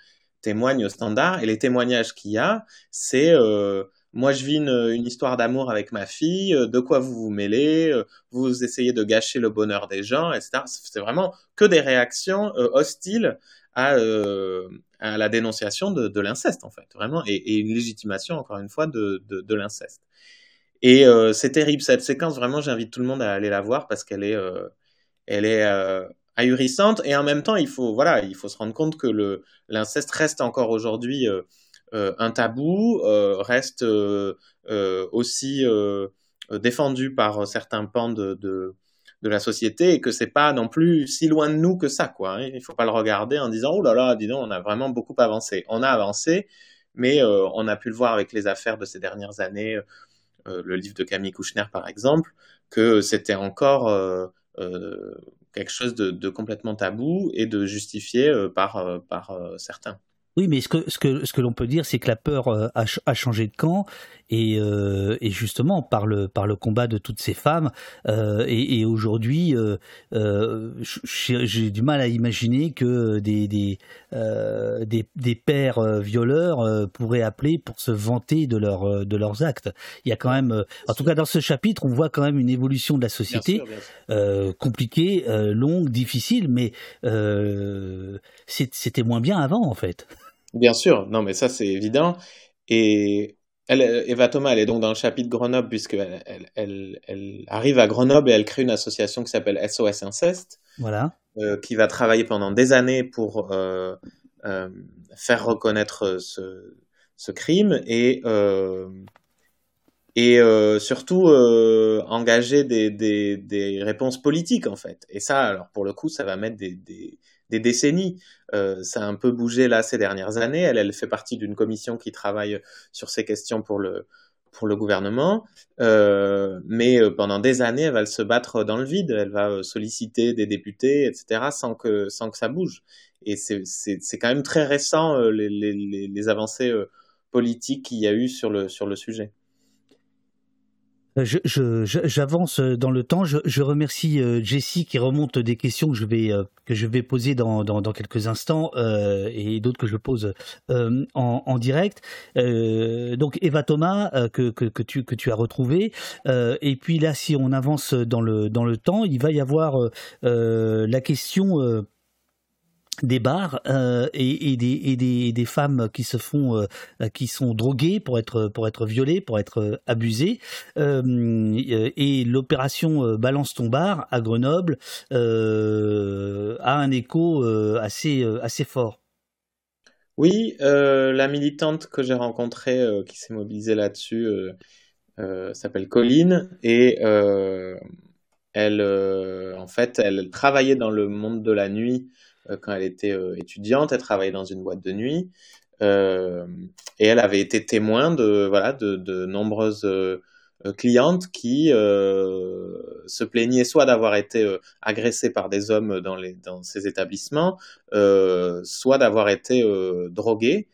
témoignent au standard. Et les témoignages qu'il y a, c'est euh, moi, je vis une, une histoire d'amour avec ma fille. De quoi vous vous mêlez Vous essayez de gâcher le bonheur des gens, etc. C'est vraiment que des réactions hostiles à, euh, à, la dénonciation de, l'inceste, en fait, vraiment, et, une légitimation, encore une fois, de, l'inceste. Et euh, c'est terrible, cette séquence, vraiment, j'invite tout le monde à aller la voir parce qu'elle est, euh, elle est ahurissante, et en même temps, il faut, voilà, il faut se rendre compte que l'inceste reste encore aujourd'hui un tabou, reste aussi défendu par certains pans de, de la société et que c'est pas non plus si loin de nous que ça quoi. Hein. Il faut pas le regarder en disant oh là là, dis donc, on a vraiment beaucoup avancé. On a avancé, mais euh, on a pu le voir avec les affaires de ces dernières années, euh, le livre de Camille Kouchner par exemple, que c'était encore euh, quelque chose de, de, complètement tabou et de justifié par certains.
Oui, mais ce que, ce que, ce que l'on peut dire, c'est que la peur a, a, changé de camp et, euh, et, justement par le, par le combat de toutes ces femmes. Euh, et, et aujourd'hui, euh, euh j'ai du mal à imaginer que des, des, euh, des, des, pères violeurs pourraient appeler pour se vanter de, leur, de leurs actes. Il y a quand même, en tout cas dans ce chapitre, on voit quand même une évolution de la société compliquée, longue, difficile, mais c'était moins bien avant en fait.
Bien sûr, non, mais ça c'est évident. Et elle, Eva Thomas, elle est donc dans le chapitre Grenoble, puisqu'elle elle, elle, elle, arrive à Grenoble et elle crée une association qui s'appelle SOS Inceste,
voilà.
euh, qui va travailler pendant des années pour euh, euh, faire reconnaître ce, ce crime et et surtout engager des, des, des, réponses politiques en fait. Et ça, alors pour le coup, ça va mettre des, des, des décennies. ça a un peu bougé là ces dernières années. Elle, elle fait partie d'une commission qui travaille sur ces questions pour le pour le gouvernement, euh, mais euh, pendant des années, elle va se battre dans le vide, elle va euh, solliciter des députés, etc., sans que, sans que ça bouge. Et c'est quand même très récent les, les, les avancées politiques qu'il y a eu sur le, sur le sujet.
J'avance je, dans le temps. Je, je remercie euh, Jessie qui remonte des questions que je vais euh, que je vais poser dans, dans, quelques instants euh, et d'autres que je pose euh, en, en, direct. Euh, donc Eva Thomas que, que, que, tu que tu as retrouvé. et puis là, si on avance dans le dans le temps, il va y avoir la question des bars euh, et, des, femmes qui se font euh, qui sont droguées pour être pour être violées pour être euh, abusées. Et l'opération balance ton bar à Grenoble a un écho assez assez fort.
Oui la militante que j'ai rencontrée qui s'est mobilisée là-dessus s'appelle Colline. Et elle en fait elle travaillait dans le monde de la nuit quand elle était euh, étudiante. Elle travaillait dans une boîte de nuit. Euh, et elle avait été témoin de, voilà, de, nombreuses clientes qui se plaignaient soit d'avoir été agressées par des hommes dans, les, dans ces établissements, soit d'avoir été droguées.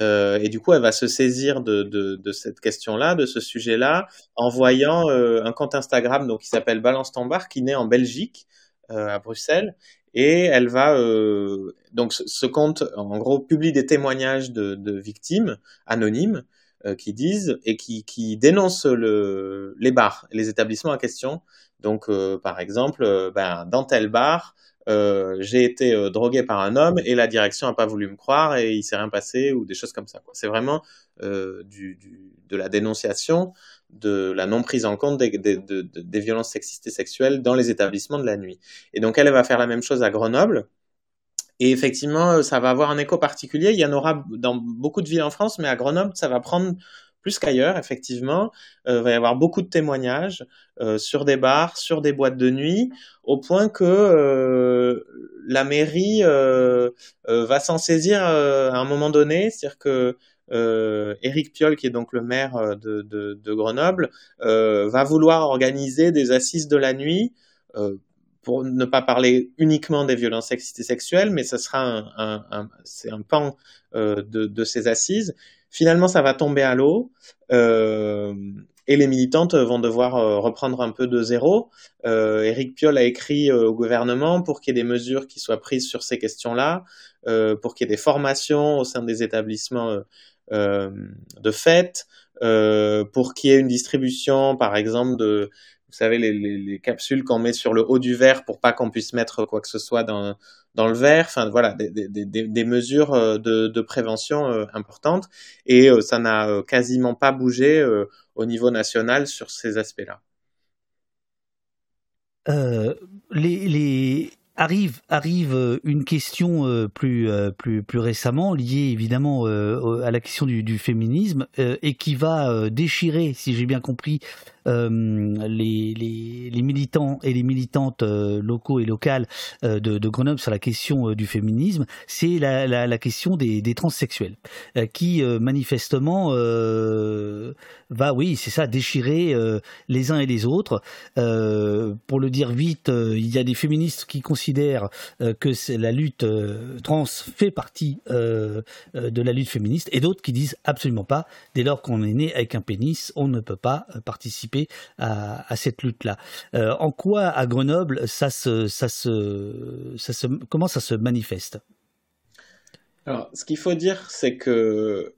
et du coup, elle va se saisir de, de, de cette question-là, de ce sujet-là, en voyant un compte Instagram donc, qui s'appelle Balance ton bar, qui naît en Belgique, à Bruxelles, et elle va euh, donc ce compte en gros publie des témoignages de, victimes anonymes euh, qui disent et qui, dénoncent le, les bars, les établissements en question. Donc euh, par exemple, ben, dans tel bar, j'ai été drogué par un homme et la direction n'a pas voulu me croire et il s'est rien passé ou des choses comme ça. C'est vraiment de la dénonciation de la non prise en compte des, des, des, violences sexistes et sexuelles dans les établissements de la nuit. Et donc elle, va faire la même chose à Grenoble. Et effectivement, ça va avoir un écho particulier. Il y en aura dans beaucoup de villes en France, mais à Grenoble, ça va prendre plus qu'ailleurs, effectivement. Euh, il va y avoir beaucoup de témoignages euh, sur des bars, sur des boîtes de nuit, au point que euh, la mairie euh, euh, va s'en saisir à un moment donné. C'est-à-dire que euh, Éric Piolle, qui est donc le maire euh, de, Grenoble, euh, va vouloir organiser des assises de la nuit euh, pour ne pas parler uniquement des violences sexuelles, mais ce sera un, pan de, ces assises. Finalement, ça va tomber à l'eau. Et les militantes vont devoir reprendre un peu de zéro. Euh, Éric Piolle a écrit au gouvernement pour qu'il y ait des mesures qui soient prises sur ces questions-là, pour qu'il y ait des formations au sein des établissements de fête, euh, pour qu'il y ait une distribution, par exemple, de, vous savez, les, les, les capsules qu'on met sur le haut du verre pour pas qu'on puisse mettre quoi que ce soit dans, dans le verre. Enfin, voilà, des, des, des, mesures euh, de, de prévention euh, importantes. Et euh, ça n'a quasiment pas bougé au niveau national sur ces aspects-là.
Euh, les, Arrive, arrive euh, une question euh, plus, euh, plus, plus récemment liée évidemment à la question du, du féminisme et qui va déchirer, si j'ai bien compris, les, les, militants et les militantes euh, locaux et locales euh, de, Grenoble sur la question du féminisme, c'est la, question des, des transsexuels, qui manifestement va, oui, c'est ça, déchirer les uns et les autres. pour le dire vite, il y a des féministes qui considèrent que la lutte trans fait partie de la lutte féministe et d'autres qui disent absolument pas. Dès lors qu'on est né avec un pénis, on ne peut pas participer à, à cette lutte-là. Euh, en quoi à Grenoble ça se, ça se, ça se, comment ça se manifeste?
Alors, ce qu'il faut dire, c'est que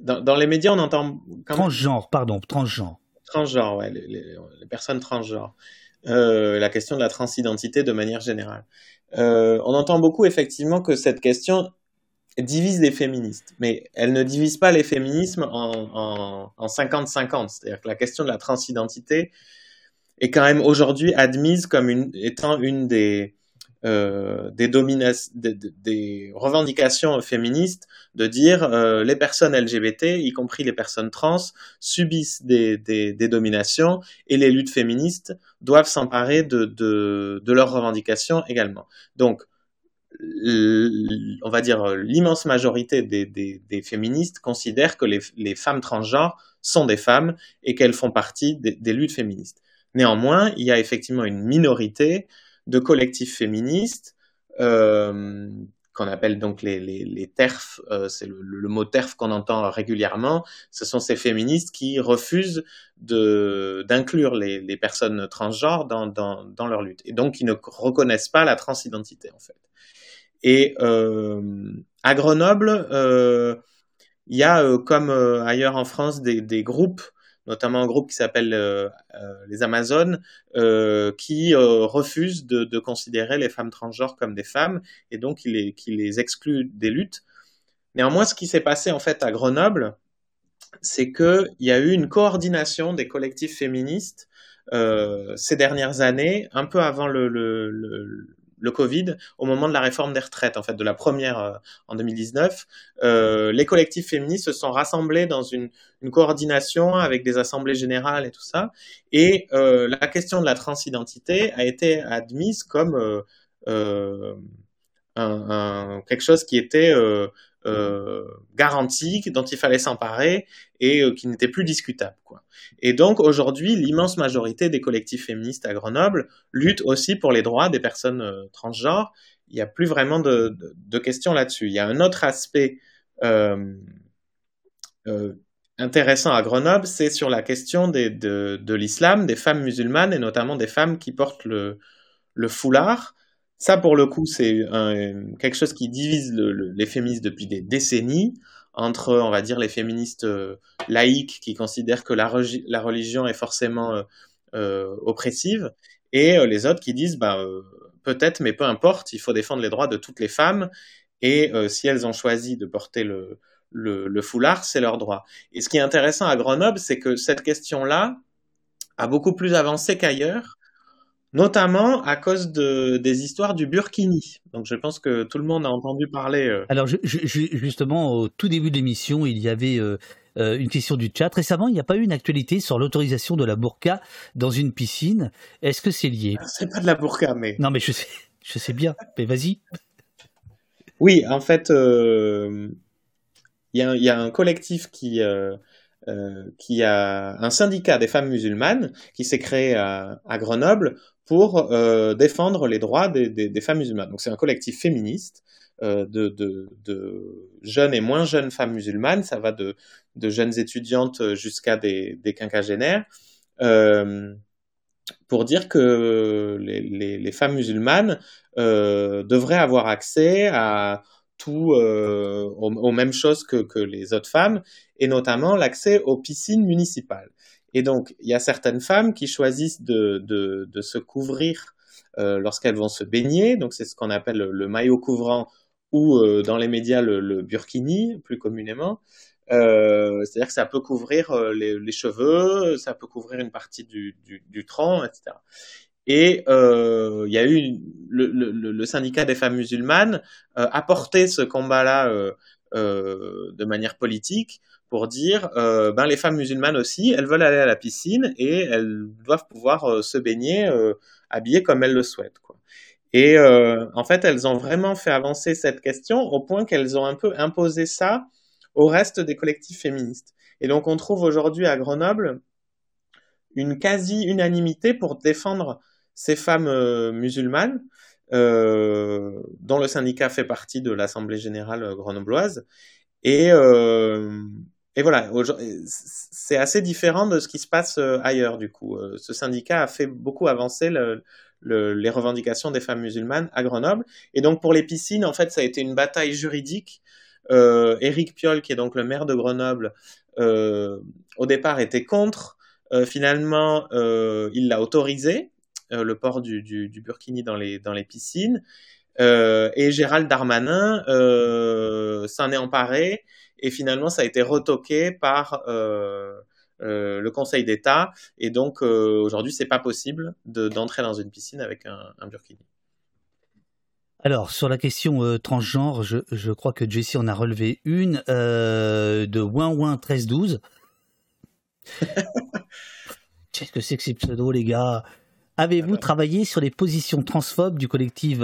dans, dans, les médias, on entend
quand transgenre, même... pardon, transgenre.
Transgenre, ouais, les, les, les personnes transgenres. Euh, la question de la transidentité de manière générale. Euh, on entend beaucoup effectivement que cette question divise les féministes, mais elle ne divise pas les féminismes en 50-50. C'est-à-dire que la question de la transidentité est quand même aujourd'hui admise comme étant une des, euh, des, revendications féministes de dire euh, les personnes LGBT, y compris les personnes trans, subissent des, dominations et les luttes féministes doivent s'emparer de, de, de, leurs revendications également. Donc, on va dire l'immense majorité des, féministes considèrent que les, femmes transgenres sont des femmes et qu'elles font partie des, luttes féministes. Néanmoins, il y a effectivement une minorité de collectifs féministes euh, qu'on appelle donc les, les, TERF, euh, c'est le, mot TERF qu'on entend régulièrement, ce sont ces féministes qui refusent d'inclure les, personnes transgenres dans, dans, leur lutte, et donc qui ne reconnaissent pas la transidentité en fait. Et euh, à Grenoble, euh, il y a, euh, comme ailleurs en France, des, des groupes notamment un groupe qui s'appelle euh, euh, les Amazones, euh, qui refuse de, de, considérer les femmes transgenres comme des femmes et donc qui les, qui les exclut des luttes. Néanmoins, ce qui s'est passé en fait à Grenoble, c'est qu'il y a eu une coordination des collectifs féministes ces dernières années, un peu avant le, le, le, le Covid, au moment de la réforme des retraites, en fait, de la première euh, en 2019, euh, les collectifs féministes se sont rassemblés dans une, coordination avec des assemblées générales et tout ça, et euh, la question de la transidentité a été admise comme quelque chose qui était euh, garantie, dont il fallait s'emparer et euh, qui n'était plus discutable. Quoi. Et donc aujourd'hui, l'immense majorité des collectifs féministes à Grenoble luttent aussi pour les droits des personnes euh, transgenres. Il n'y a plus vraiment de, de, questions là-dessus. Il y a un autre aspect euh, intéressant à Grenoble, c'est sur la question de, de l'islam, des femmes musulmanes et notamment des femmes qui portent le, le foulard. Ça, pour le coup, c'est quelque chose qui divise le, le, les féministes depuis des décennies entre, on va dire, les féministes euh, laïques qui considèrent que la, religion est forcément euh, euh, oppressive et les autres qui disent, bah, peut-être, mais peu importe, il faut défendre les droits de toutes les femmes et si elles ont choisi de porter le foulard, c'est leur droit. Et ce qui est intéressant à Grenoble, c'est que cette question-là a beaucoup plus avancé qu'ailleurs notamment à cause de, des histoires du Burkini. Donc je pense que tout le monde a entendu parler. Euh...
Alors je, je, justement, au tout début de l'émission, il y avait euh, euh, une question du chat. Récemment, il n'y a pas eu une actualité sur l'autorisation de la burqa dans une piscine. Est-ce que c'est lié?
C'est pas de la burqa, mais...
Non, mais je sais, je sais bien. Mais vas-y.
Oui, en fait, euh, il y, y, a un collectif qui... Euh, qui a un syndicat des femmes musulmanes qui s'est créé à, à Grenoble pour euh, défendre les droits des, femmes musulmanes. Donc c'est un collectif féministe euh, de, jeunes et moins jeunes femmes musulmanes, ça va de, jeunes étudiantes jusqu'à des, quinquagénaires, euh, pour dire que les, femmes musulmanes devraient avoir accès à tout aux, mêmes choses que les autres femmes, et notamment l'accès aux piscines municipales. Et donc, il y a certaines femmes qui choisissent de, de, de se couvrir euh, lorsqu'elles vont se baigner. Donc, c'est ce qu'on appelle le, maillot couvrant ou euh, dans les médias le, le, burkini, plus communément. Euh, C'est-à-dire que ça peut couvrir euh, les, les, cheveux, ça peut couvrir une partie du, du, du tronc, etc. Et euh, il y a eu le, le, syndicat des femmes musulmanes euh, a porté ce combat-là de manière politique pour dire euh, ben les femmes musulmanes aussi, elles veulent aller à la piscine et elles doivent pouvoir euh, se baigner euh, habillées comme elles le souhaitent. Quoi. Et euh, en fait, elles ont vraiment fait avancer cette question au point qu'elles ont un peu imposé ça au reste des collectifs féministes. Et donc, on trouve aujourd'hui à Grenoble une quasi-unanimité pour défendre ces femmes musulmanes, dont le syndicat fait partie de l'Assemblée générale grenobloise. Et, et voilà, c'est assez différent de ce qui se passe euh, ailleurs du coup. Euh, ce syndicat a fait beaucoup avancer le, le, les revendications des femmes musulmanes à Grenoble. Et donc pour les piscines, en fait, ça a été une bataille juridique. Euh, Éric Piolle, qui est donc le maire de Grenoble, euh, au départ était contre. Euh, finalement, il l'a autorisé, le port du, burkini dans les piscines. et Gérald Darmanin s'en est emparé et finalement ça a été retoqué par euh, euh, le Conseil d'État et donc euh, aujourd'hui c'est pas possible d'entrer de, dans une piscine avec un, un burkini.
Alors, sur la question transgenre, je, je, crois que Jessie en a relevé une de Ouin 1312. [laughs] Qu'est-ce que c'est que ces pseudos, les gars? Avez-vous travaillé sur les positions transphobes du collectif,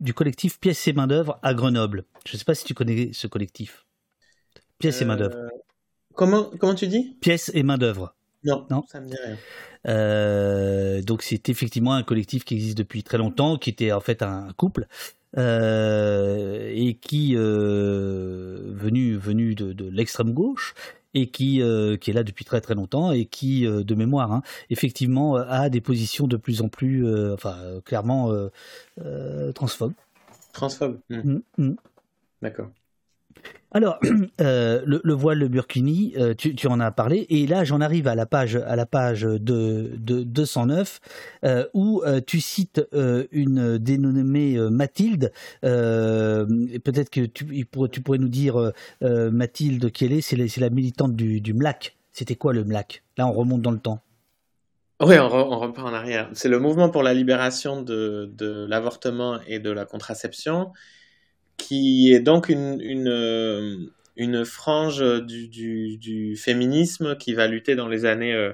du collectif Pièces et Main-d'œuvre à Grenoble? Je ne sais pas si tu connais ce collectif. Pièces et Main-d'œuvre. Euh,
comment, comment tu dis?
Pièces et Main-d'œuvre.
Non, non, ça me dit rien.
Euh, donc c'est effectivement un collectif qui existe depuis très longtemps, qui était en fait un couple euh, et qui venu venu de, de l'extrême gauche et qui, euh, qui est là depuis très très longtemps et qui, euh, de mémoire, hein, effectivement, euh, a des positions de plus en plus, enfin, clairement transphobes.
Transphobes. Mmh. Mmh, mmh. D'accord.
Alors, [clears throat] euh, le, voile, le burkini, euh, tu, en as parlé, et là j'en arrive à la page, à de, 209, euh, où tu cites une dénommée Mathilde. Peut-être que tu, pourrais nous dire, Mathilde, qui elle est, c'est la, militante du, MLAC. C'était quoi le MLAC Là on remonte dans le temps.
Oui, on, repart en arrière. C'est le mouvement pour la libération de l'avortement et de la contraception qui est donc une, une, euh, frange du, du, féminisme qui va lutter dans les années euh,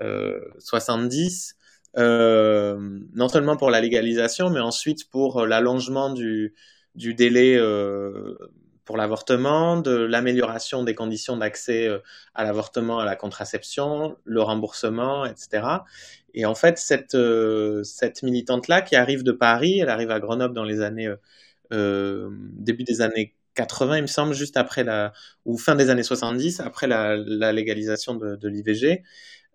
euh, 70, euh, non seulement pour la légalisation, mais ensuite pour l'allongement du, du délai euh, pour l'avortement, de l'amélioration des conditions d'accès à l'avortement, à la contraception, le remboursement, etc. Et en fait, cette, cette militante-là qui arrive de Paris, elle arrive à Grenoble dans les années début des années 80, il me semble, juste après la, ou fin des années 70, après la, légalisation de, l'IVG.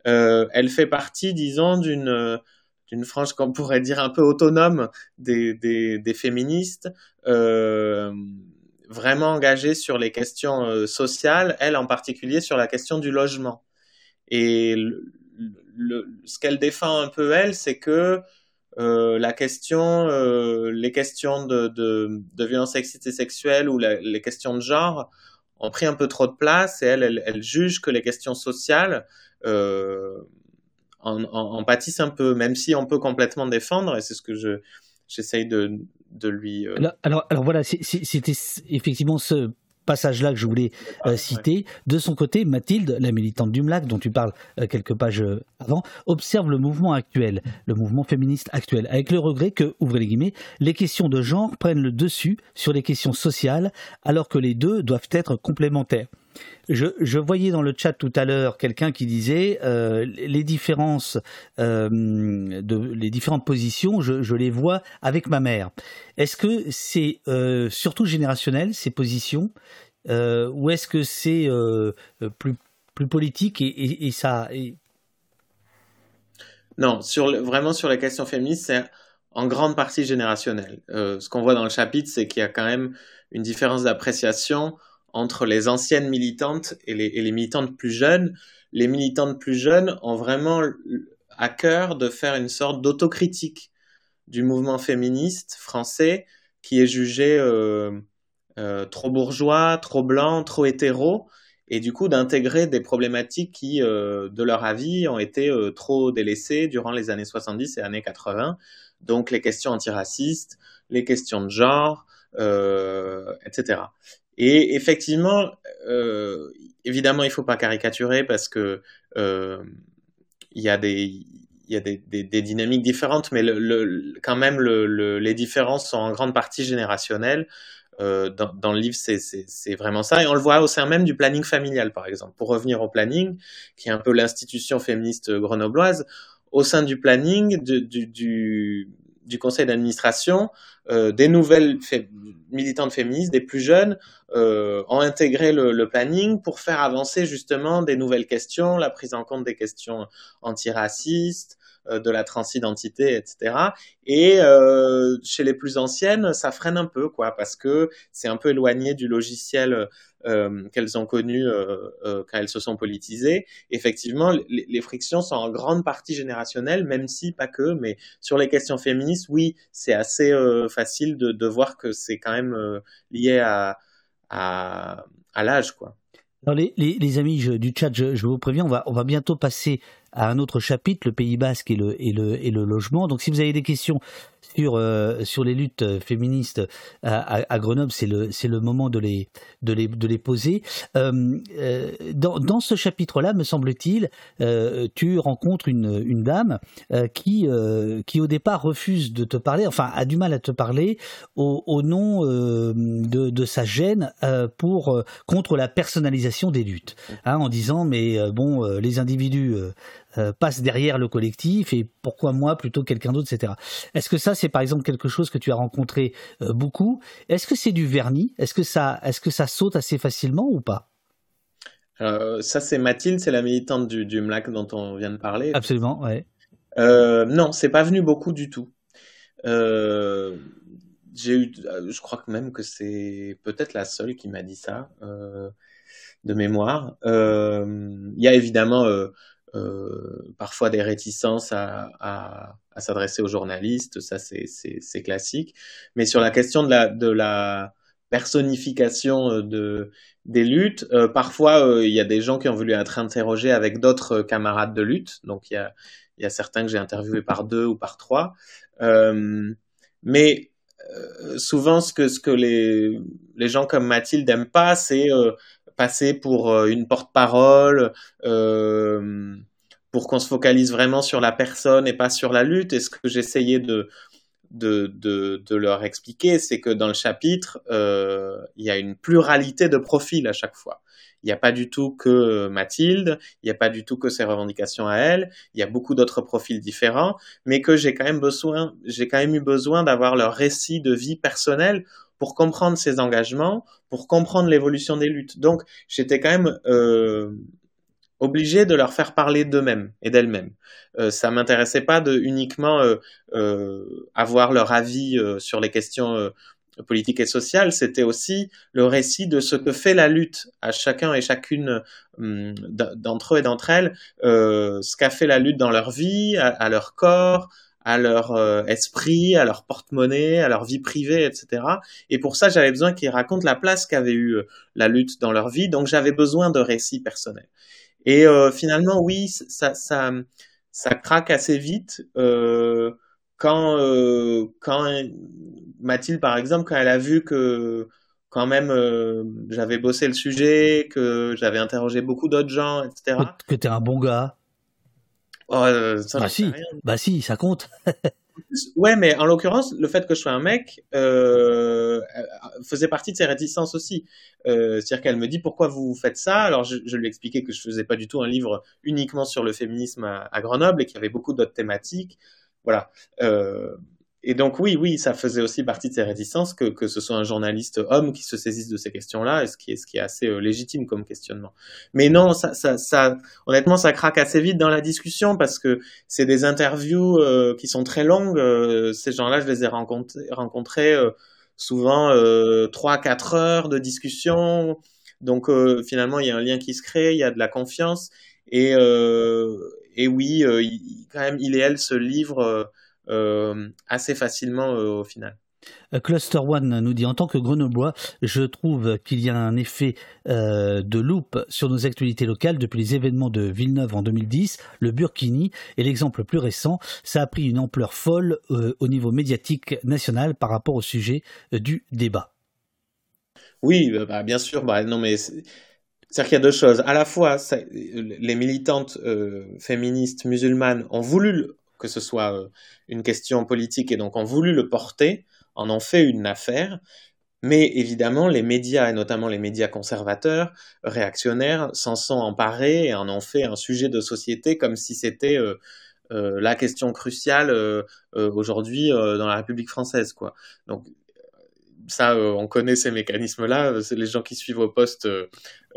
Euh, elle fait partie, disons, d'une d'une frange qu'on pourrait dire un peu autonome des, des, féministes, euh, vraiment engagée sur les questions sociales, elle en particulier sur la question du logement. Et ce qu'elle défend un peu, elle, c'est que euh, la question, euh, les questions de, de, de violence sexiste et sexuelle ou les questions de genre ont pris un peu trop de place et elle, elle, juge que les questions sociales euh, en, en, pâtissent un peu, même si on peut complètement défendre, et c'est ce que je j'essaye de, de lui.
Alors, alors, voilà, c'était effectivement ce passage-là que je voulais euh, citer. De son côté, Mathilde, la militante du MLAC, dont tu parles euh, quelques pages euh, avant, observe le mouvement actuel, le mouvement féministe actuel, avec le regret que, ouvrez les guillemets, les questions de genre prennent le dessus sur les questions sociales, alors que les deux doivent être complémentaires. Je, voyais dans le chat tout à l'heure quelqu'un qui disait euh, les différences, euh, les différentes positions, je, les vois avec ma mère. Est-ce que c'est euh, surtout générationnel ces positions, ou est-ce que c'est plus politique et, ça
Non, vraiment sur la question féministe, c'est en grande partie générationnel. ce qu'on voit dans le chapitre, c'est qu'il y a quand même une différence d'appréciation entre les anciennes militantes et les, militantes plus jeunes. Les militantes plus jeunes ont vraiment à cœur de faire une sorte d'autocritique du mouvement féministe français qui est jugé euh, euh, trop bourgeois, trop blanc, trop hétéro, et du coup d'intégrer des problématiques qui, euh, de leur avis, ont été trop délaissées durant les années 70 et années 80. Donc les questions antiracistes, les questions de genre, etc. Et effectivement, euh, évidemment, il faut pas caricaturer parce que euh, il y a des y a des, des, dynamiques différentes, mais quand même, le, les différences sont en grande partie générationnelles. Euh, dans, le livre, c'est vraiment ça. Et on le voit au sein même du planning familial, par exemple. Pour revenir au planning, qui est un peu l'institution féministe grenobloise, au sein du planning, du, du conseil d'administration, euh, des nouvelles militantes féministes, des plus jeunes, euh, ont intégré le, planning pour faire avancer justement des nouvelles questions, la prise en compte des questions antiracistes, de la transidentité, etc. Et euh, chez les plus anciennes, ça freine un peu, quoi, parce que c'est un peu éloigné du logiciel euh, qu'elles ont connu quand elles se sont politisées. Effectivement, les, frictions sont en grande partie générationnelles, même si pas que, mais sur les questions féministes, oui, c'est assez facile de, voir que c'est quand même lié à, l'âge, quoi.
Alors les, amis du chat, je, vous préviens, on va bientôt passer à un autre chapitre, le Pays Basque et le, et le, et le logement. Donc si vous avez des questions sur, euh, sur les luttes féministes à, Grenoble, c'est le, le moment de les, de les, de les poser. Euh, euh dans, dans ce chapitre-là, me semble-t-il, tu rencontres une, une dame qui, qui au départ refuse de te parler, enfin a du mal à te parler au, au nom de, de sa gêne pour, contre la personnalisation des luttes, hein, en disant mais bon, les individus euh, passe derrière le collectif et pourquoi moi plutôt quelqu'un d'autre, etc. Est-ce que ça, c'est par exemple quelque chose que tu as rencontré euh, beaucoup? Est-ce que c'est du vernis? Est-ce que ça, est-ce que ça saute assez facilement ou pas?
Euh, Ça, c'est Mathilde, c'est la militante du, du, MLAC dont on vient de parler.
Absolument, ouais.
non, c'est pas venu beaucoup du tout. j'ai eu, je crois que même que c'est peut-être la seule qui m'a dit ça de mémoire. Il y a évidemment euh, parfois des réticences à, à, à s'adresser aux journalistes, ça c'est classique. Mais sur la question de la, de la personnification euh, de, des luttes, euh, parfois euh, il y a des gens qui ont voulu être interrogés avec d'autres camarades de lutte. Donc il y a, y a certains que j'ai interviewés par deux ou par trois. mais souvent ce que, ce que les, les gens comme Mathilde n'aiment pas, c'est passer pour euh, une porte-parole, euh, pour qu'on se focalise vraiment sur la personne et pas sur la lutte. Et ce que j'essayais de, leur expliquer, c'est que dans le chapitre, euh, il y a une pluralité de profils à chaque fois. Il n'y a pas du tout que Mathilde, il n'y a pas du tout que ses revendications à elle, il y a beaucoup d'autres profils différents, mais que j'ai quand même eu besoin d'avoir leur récit de vie personnelle pour comprendre ses engagements, pour comprendre l'évolution des luttes. Donc, j'étais quand même euh, obligé de leur faire parler d'eux-mêmes et d'elles-mêmes. Euh, ça m'intéressait pas de uniquement euh, euh avoir leur avis euh, sur les questions euh, politiques et sociales, c'était aussi le récit de ce que fait la lutte à chacun et chacune hum, d'entre eux et d'entre elles, ce qu'a fait la lutte dans leur vie, à, à leur corps, à leur euh, esprit, à leur porte-monnaie, à leur vie privée, etc. Et pour ça, j'avais besoin qu'ils racontent la place qu'avait eu euh, la lutte dans leur vie. Donc, j'avais besoin de récits personnels. Et euh, finalement, oui, ça, ça, ça craque assez vite quand, quand Mathilde, par exemple, quand elle a vu que quand même j'avais bossé le sujet, que j'avais interrogé beaucoup d'autres gens, etc.
Que tu es un bon gars.
Oh, euh, ça
bah si, bah si, ça compte.
ouais, mais en l'occurrence, le fait que je sois un mec euh, faisait partie de ses réticences aussi. Euh, C'est-à-dire qu'elle me dit pourquoi vous faites ça? Alors je, je, lui expliquais que je faisais pas du tout un livre uniquement sur le féminisme à, à Grenoble et qu'il y avait beaucoup d'autres thématiques. Voilà. Euh, et donc oui, oui, ça faisait aussi partie de ses réticences que, que ce soit un journaliste homme qui se saisisse de ces questions-là, ce qui est, ce qui est assez euh, légitime comme questionnement. Mais non, ça, ça, ça, honnêtement, ça craque assez vite dans la discussion parce que c'est des interviews euh, qui sont très longues. Euh, ces gens-là, je les ai rencontrés, rencontrés souvent trois, quatre heures de discussion. Donc finalement, il y a un lien qui se crée, il y a de la confiance. Et, et oui, il, quand même, il et elle se livrent euh, assez facilement euh, au final.
Euh, Cluster One nous dit en tant que grenoblois, je trouve qu'il y a un effet de loupe sur nos actualités locales depuis les événements de Villeneuve en 2010, le Burkini et l'exemple plus récent. Ça a pris une ampleur folle au niveau médiatique national par rapport au sujet du débat.
Oui, bah, bien sûr. Bah, non, mais c'est-à-dire qu'il y a deux choses. À la fois, les militantes féministes musulmanes ont voulu que ce soit euh, une question politique et donc ont voulu le porter, en ont fait une affaire. Mais évidemment, les médias, et notamment les médias conservateurs, réactionnaires, s'en sont emparés et en ont fait un sujet de société comme si c'était euh, euh, la question cruciale aujourd'hui dans la République française. Ça, euh, on connaît ces mécanismes-là. Les gens qui suivent au poste euh,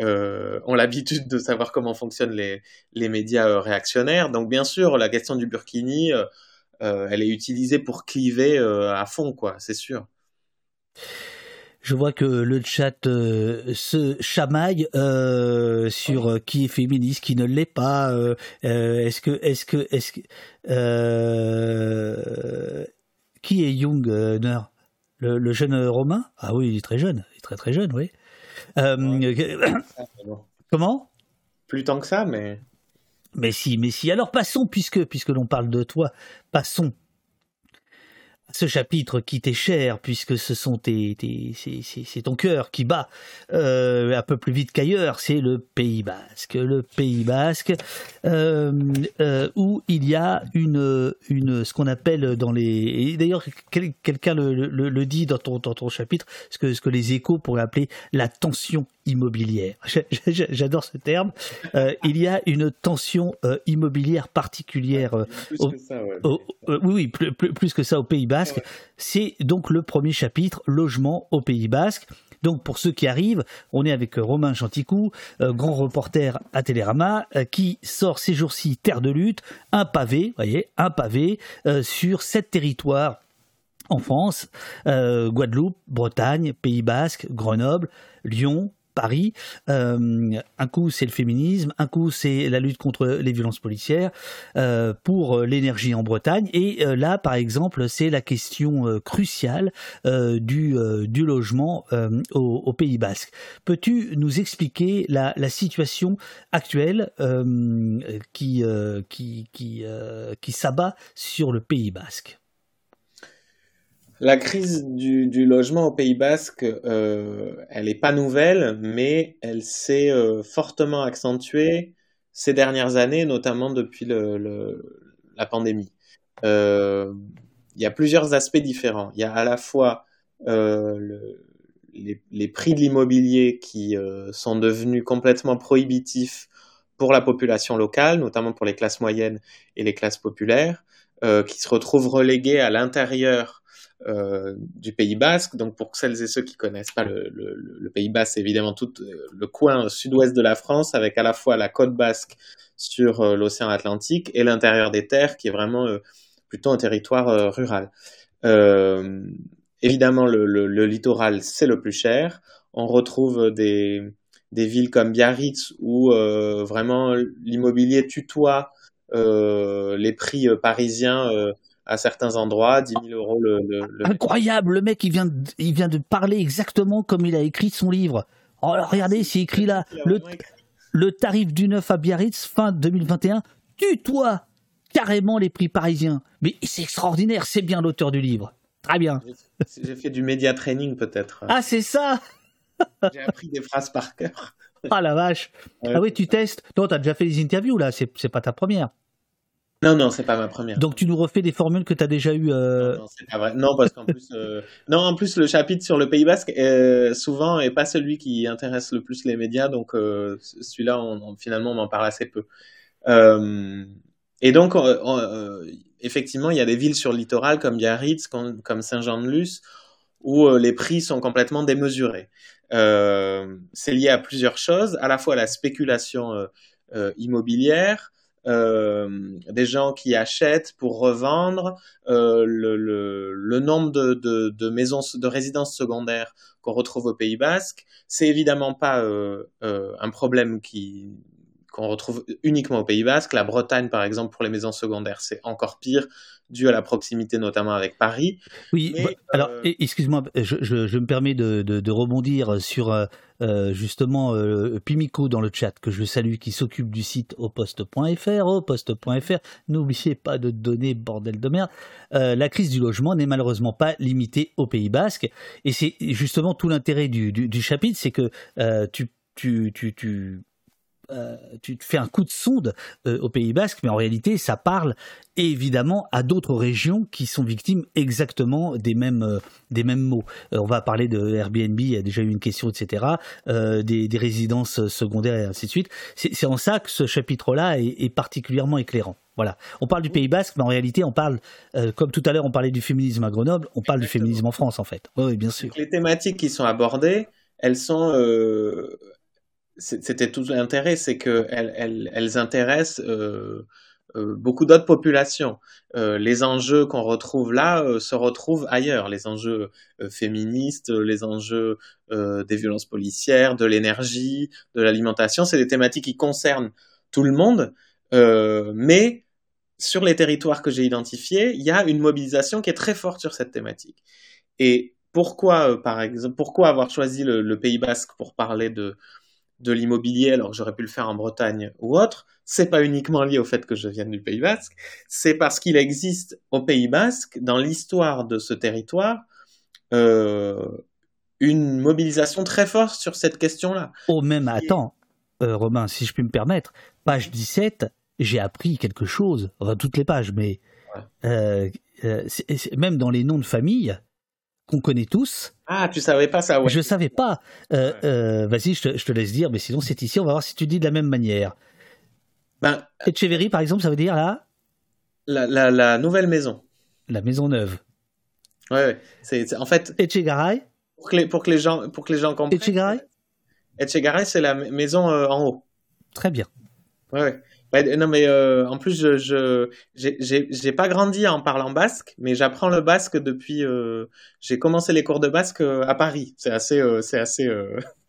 euh, ont l'habitude de savoir comment fonctionnent les, les médias réactionnaires. Donc, bien sûr, la question du Burkini, elle est utilisée pour cliver à fond, quoi, c'est sûr.
Je vois que le chat se chamaille sur qui est féministe, qui ne l'est pas. est-ce que, est-ce que, est-ce que, qui est Jung, le, jeune Romain? Ah oui, il est très jeune, il est très très jeune, oui. Euh, [coughs] Comment?
Plus tant que ça, mais.
Mais si, mais si. Alors passons, puisque, puisque l'on parle de toi, passons ce chapitre qui t'est cher, puisque ce sont tes, c'est ton cœur qui bat euh, un peu plus vite qu'ailleurs, c'est le Pays Basque. Le Pays Basque, euh, euh, où il y a une, une ce qu'on appelle dans les... D'ailleurs, quelqu'un le, le, dit dans ton, dans ton chapitre, ce que, ce que les échos pourraient appeler la tension immobilière. [laughs] J'adore ce terme. Euh, il y a une tension euh, immobilière particulière. Euh,
plus que ça,
oui, plus, plus, que ça au Pays Basque. C'est donc le premier chapitre, logement au Pays Basque. Donc pour ceux qui arrivent, on est avec Romain Chanticou, grand reporter à Télérama, qui sort ces jours-ci Terre de lutte, un pavé, voyez, un pavé sur sept territoires en France, Guadeloupe, Bretagne, Pays Basque, Grenoble, Lyon, Paris. Euh, un coup, c'est le féminisme, un coup, c'est la lutte contre les violences policières, euh, pour l'énergie en Bretagne. Et euh, là, par exemple, c'est la question cruciale du, logement au, Pays Basque. Peux-tu nous expliquer la, situation actuelle qui s'abat sur le Pays Basque?
La crise du, logement au Pays Basque, euh, elle n'est pas nouvelle, mais elle s'est euh, fortement accentuée ces dernières années, notamment depuis la pandémie. Euh, il y a plusieurs aspects différents. Il y a à la fois les, les, prix de l'immobilier qui sont devenus complètement prohibitifs pour la population locale, notamment pour les classes moyennes et les classes populaires, qui se retrouvent relégués à l'intérieur euh, du Pays Basque. Donc pour celles et ceux qui connaissent pas le, Pays Basque, c'est évidemment tout euh, le coin sud-ouest de la France, avec à la fois la côte basque sur euh, l'océan Atlantique et l'intérieur des terres, qui est vraiment plutôt un territoire rural. évidemment, le, littoral, c'est le plus cher. On retrouve des, des villes comme Biarritz où vraiment l'immobilier tutoie les prix parisiens à certains endroits, 10 000 euros le,
Incroyable, le mec, il vient, de, il vient de parler exactement comme il a écrit son livre. Oh, regardez, c'est écrit là, le, le tarif du neuf à Biarritz, fin 2021, tutoie carrément les prix parisiens. Mais c'est extraordinaire, c'est bien l'auteur du livre. Très bien.
J'ai fait du média training peut-être.
Ah, c'est ça [laughs]
J'ai appris des phrases par cœur.
Ah la vache. ah oui, tu testes. Non, as déjà fait des interviews là, c'est pas ta première.
Non, non, c'est pas ma première.
Donc tu nous refais des formules que tu as déjà eues. Euh...
Non, c'est pas vrai. Non, parce qu'en plus, euh... non, en plus le chapitre sur le Pays Basque euh, souvent est pas celui qui intéresse le plus les médias, donc euh, celui-là, on, finalement, on en parle assez peu. Et donc, effectivement, il y a des villes sur le littoral comme Biarritz, comme, comme Saint-Jean-de-Luz, où les prix sont complètement démesurés. c'est lié à plusieurs choses, à la fois la spéculation immobilière, des gens qui achètent pour revendre, euh, le, le, le, nombre de, de, de, maisons de résidences secondaires qu'on retrouve au Pays Basque, c'est évidemment pas euh, euh un problème qui qu'on retrouve uniquement au Pays Basque. La Bretagne, par exemple, pour les maisons secondaires, c'est encore pire, dû à la proximité notamment avec Paris.
Oui, bah, alors euh, excuse-moi, je, je, je, me permets de, de, de rebondir sur euh, euh justement euh, Pimico dans le chat, que je salue, qui s'occupe du site oposte.fr, oposte.fr. N'oubliez pas de donner, bordel de merde. la crise du logement n'est malheureusement pas limitée au Pays Basque, et c'est justement tout l'intérêt du, du, du, chapitre, c'est que tu, tu, tu, tu euh, tu te fais un coup de sonde euh, au Pays Basque, mais en réalité, ça parle évidemment à d'autres régions qui sont victimes exactement des mêmes, euh, des mêmes mots. on va parler de Airbnb, il y a déjà eu une question, etc., des, résidences secondaires et ainsi de suite. C'est en ça que ce chapitre-là est, particulièrement éclairant. Voilà. On parle du Pays Basque, mais en réalité, on parle, comme tout à l'heure, on parlait du féminisme à Grenoble, on parle du féminisme en France, en fait. Oui, bien sûr.
Les thématiques qui sont abordées, elles sont c'était tout l'intérêt, c'est qu'elles elles, intéressent euh, euh, beaucoup d'autres populations. Euh, les enjeux qu'on retrouve là se retrouvent ailleurs. Les enjeux féministes, les enjeux des violences policières, de l'énergie, de l'alimentation, c'est des thématiques qui concernent tout le monde. mais sur les territoires que j'ai identifiés, il y a une mobilisation qui est très forte sur cette thématique. Et pourquoi, par exemple, pourquoi avoir choisi le Pays Basque pour parler de, de l'immobilier alors que j'aurais pu le faire en Bretagne ou autre, c'est pas uniquement lié au fait que je vienne du Pays Basque, c'est parce qu'il existe au Pays Basque, dans l'histoire de ce territoire, euh, une mobilisation très forte sur cette question-là.
Oh, même, attends, euh, Romain, si je puis me permettre, page 17, j'ai appris quelque chose, enfin toutes les pages, mais euh, même dans les noms de famille, qu'on connaît tous.
Ah, tu savais pas ça, ouais.
Je savais pas. Vas-y, je te, je te, laisse dire, mais sinon c'est ici, on va voir si tu dis de la même manière. Ben, Echeverry, par exemple, ça veut dire là?
La, la, la, nouvelle maison.
La maison neuve.
Ouais, ouais. C'est, en fait.
Echegaray
pour que, les, pour, que les gens, pour que les gens comprennent.
Echegaray
Echegaray, c'est la maison euh, en haut.
Très bien.
Ouais, ouais. Non, mais euh, en plus, je, j'ai pas grandi en parlant basque, mais j'apprends le basque depuis. Euh, j'ai commencé les cours de basque euh, à Paris. C'est assez, euh, c'est assez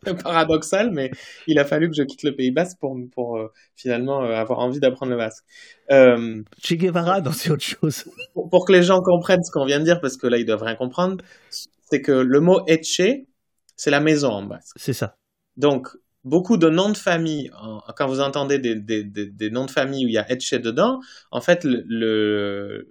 [laughs] paradoxal, mais il a fallu que je quitte le Pays Basque pour, pour finalement avoir envie d'apprendre le basque.
Che Guevara, non, c'est autre chose.
Pour, pour, que les gens comprennent ce qu'on vient de dire, parce que là, ils doivent rien comprendre, c'est que le mot etche, c'est la maison en basque.
C'est ça.
Donc, beaucoup de noms de famille, quand vous entendez des, noms de famille où il y a Etche dedans, en fait, le,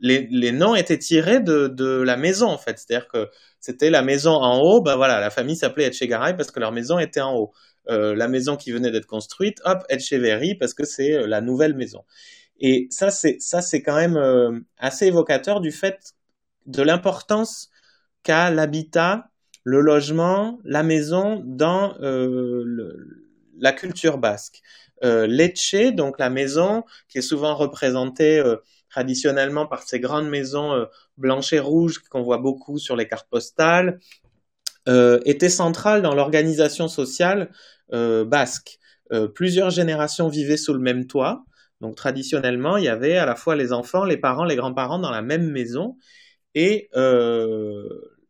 les, noms étaient tirés de, la maison, en fait. C'est-à-dire que c'était la maison en haut, ben voilà, la famille s'appelait Etchegaray parce que leur maison était en haut. Euh, la maison qui venait d'être construite, hop, Etcheverry parce que c'est euh, la nouvelle maison. Et ça, c'est ça, c'est quand même euh, assez évocateur du fait de l'importance qu'a l'habitat le logement, la maison dans euh, la culture basque. Euh, Lecce, donc la maison, qui est souvent représentée euh, traditionnellement par ces grandes maisons euh, blanches et rouges qu'on voit beaucoup sur les cartes postales, était centrale dans l'organisation sociale basque. plusieurs générations vivaient sous le même toit. Donc traditionnellement, il y avait à la fois les enfants, les parents, les grands-parents dans la même maison. Et euh,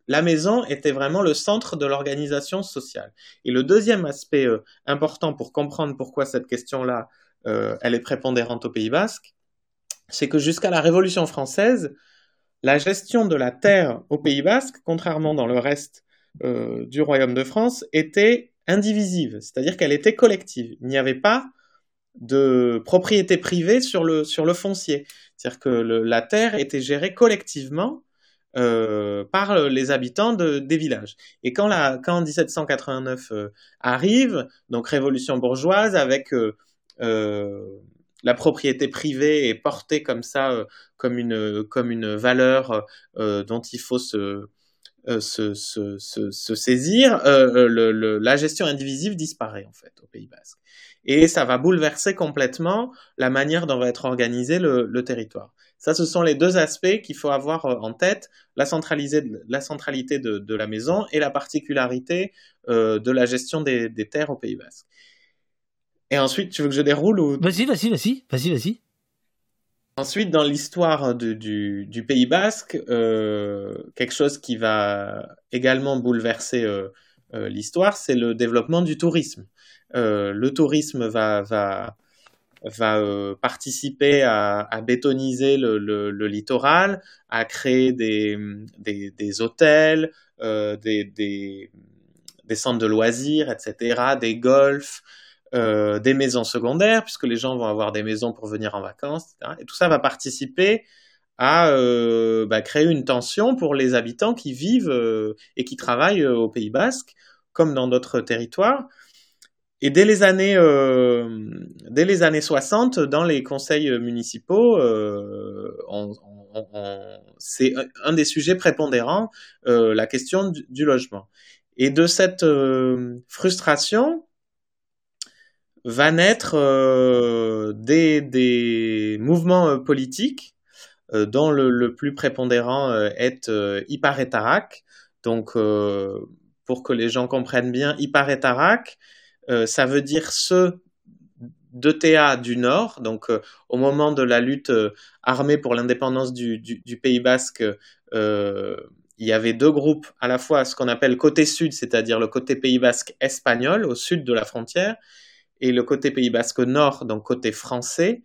la maison était vraiment le centre de l'organisation sociale. Et le deuxième aspect euh, important pour comprendre pourquoi cette question-là, euh, elle est prépondérante au Pays Basque, c'est que jusqu'à la Révolution française, la gestion de la terre au Pays Basque, contrairement dans le reste euh, du Royaume de France, était indivisive, c'est-à-dire qu'elle était collective. Il n'y avait pas de propriété privée sur le, sur le foncier. C'est-à-dire que la terre était gérée collectivement euh, par les habitants de, des villages. Et quand, la, quand 1789 euh, arrive, donc révolution bourgeoise avec euh, la propriété privée est portée comme ça, comme, une, comme une valeur dont il faut se, se, se, se, saisir, la gestion indivisible disparaît en fait au Pays Basque. Et ça va bouleverser complètement la manière dont va être organisé le territoire. Ça, ce sont les deux aspects qu'il faut avoir euh, en tête, la, la centralité de, la maison et la particularité euh, de la gestion des, terres au Pays Basque. Et ensuite, tu veux que je déroule ou...
Vas-y, vas-y, vas-y, vas-y, vas-y.
Ensuite, dans l'histoire du, Pays Basque, euh, quelque chose qui va également bouleverser l'histoire, c'est le développement du tourisme. le tourisme va, va, va euh, participer à, bétoniser le, littoral, à créer des, des, des hôtels, euh, des, centres de loisirs, etc., des golfs, euh, des maisons secondaires, puisque les gens vont avoir des maisons pour venir en vacances, etc. Et tout ça va participer à bah, créer une tension pour les habitants qui vivent et qui travaillent au Pays Basque, comme dans d'autres territoires. Et dès les années, euh, dès les années 60, dans les conseils municipaux, euh, c'est un des sujets prépondérants, euh, la question du, logement. Et de cette euh, frustration va naître euh, des, mouvements politiques dont le, plus prépondérant est Iparetarak. Donc, pour que les gens comprennent bien, Iparetarak, euh, ça veut dire ceux d'ETA du Nord. Donc, euh, au moment de la lutte euh, armée pour l'indépendance du, Pays Basque, il y avait deux groupes, à la fois ce qu'on appelle côté sud, c'est-à-dire le côté Pays Basque espagnol, au sud de la frontière, et le côté Pays Basque nord, donc côté français,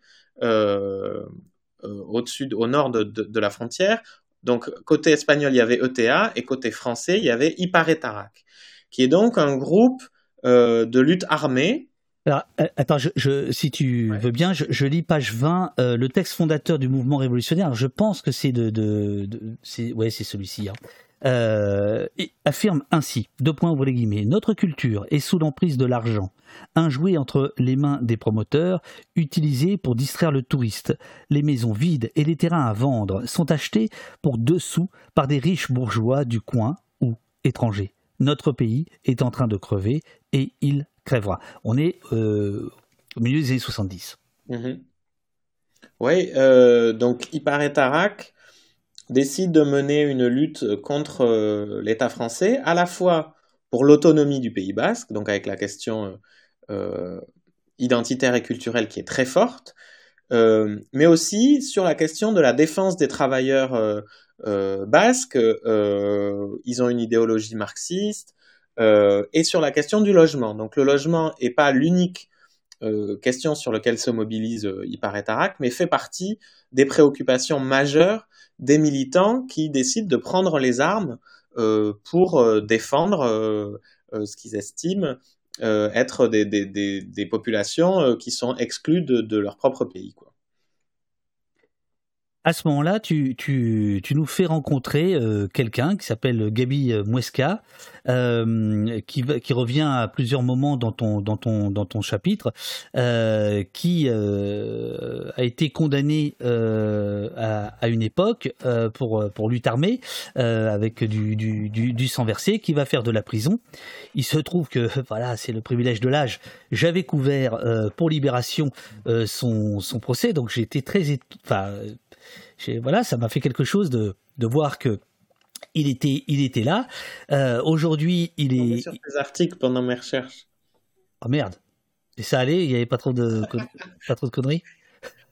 au-dessus, au nord de, de, la frontière. Donc, côté espagnol, il y avait ETA, et côté français, il y avait Iparetarak, qui est donc un groupe de lutte armée.
Alors, attends, je, si tu veux bien, je, lis page 20, le texte fondateur du mouvement révolutionnaire. Je pense que c'est de, de, c'est, ouais, c'est celui-ci. Hein. Euh, affirme ainsi, deux points ouvrez les guillemets, notre culture est sous l'emprise de l'argent, un jouet entre les mains des promoteurs, utilisé pour distraire le touriste. Les maisons vides et les terrains à vendre sont achetés pour deux sous par des riches bourgeois du coin ou étrangers. Notre pays est en train de crever et il crèvera. On est euh, au milieu des années 70.
Mhm. Oui, euh, donc il paraît Tarak décide de mener une lutte contre euh, l'État français, à la fois pour l'autonomie du Pays basque, donc avec la question euh, identitaire et culturelle qui est très forte, mais aussi sur la question de la défense des travailleurs basques. ils ont une idéologie marxiste, et sur la question du logement. Donc le logement n'est pas l'unique question sur laquelle se mobilise euh, Iparet mais fait partie des préoccupations majeures des militants qui décident de prendre les armes euh, pour euh, défendre euh, ce qu'ils estiment être des, des, des, des populations qui sont exclues de, de leur propre pays. Quoi
à ce moment-là, tu, nous fais rencontrer euh, quelqu'un qui s'appelle Gabi Muesca, euh, qui, revient à plusieurs moments dans ton, chapitre, euh, qui euh, a été condamné euh, à, une époque euh, pour, pour lutte armée, avec du, sang versé, qui va faire de la prison. Il se trouve que, [laughs] voilà, c'est le privilège de l'âge, j'avais couvert pour Libération son, son procès, donc été très... Enfin, voilà, ça m'a fait quelque chose de, de voir que il était, il était là. Euh, Aujourd'hui, il est.
sur tes articles pendant mes recherches.
Oh merde. Et ça allait? Il n'y avait pas trop de, pas trop de conneries?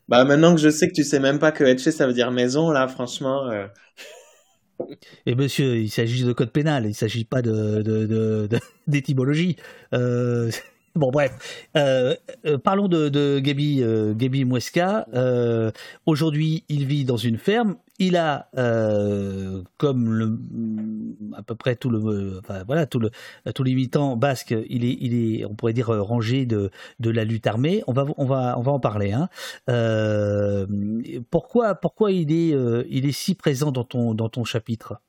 Bah maintenant que je sais que tu sais même pas que Etche ça veut dire maison, là, franchement. Euh...
Et monsieur, il s'agit de code pénal, il ne s'agit pas de, d'étymologie. De, euh, Bon, bref. Euh, euh, parlons de, de Gabi, euh. Euh, aujourd'hui, il vit dans une ferme. Il a, comme à peu près tout le, voilà, tout le, tous les militants basques, il est, il est, on pourrait dire rangé de, de la lutte armée. On va, on va, on va en parler. Hein. pourquoi, pourquoi il est, il est si présent dans ton, dans ton chapitre?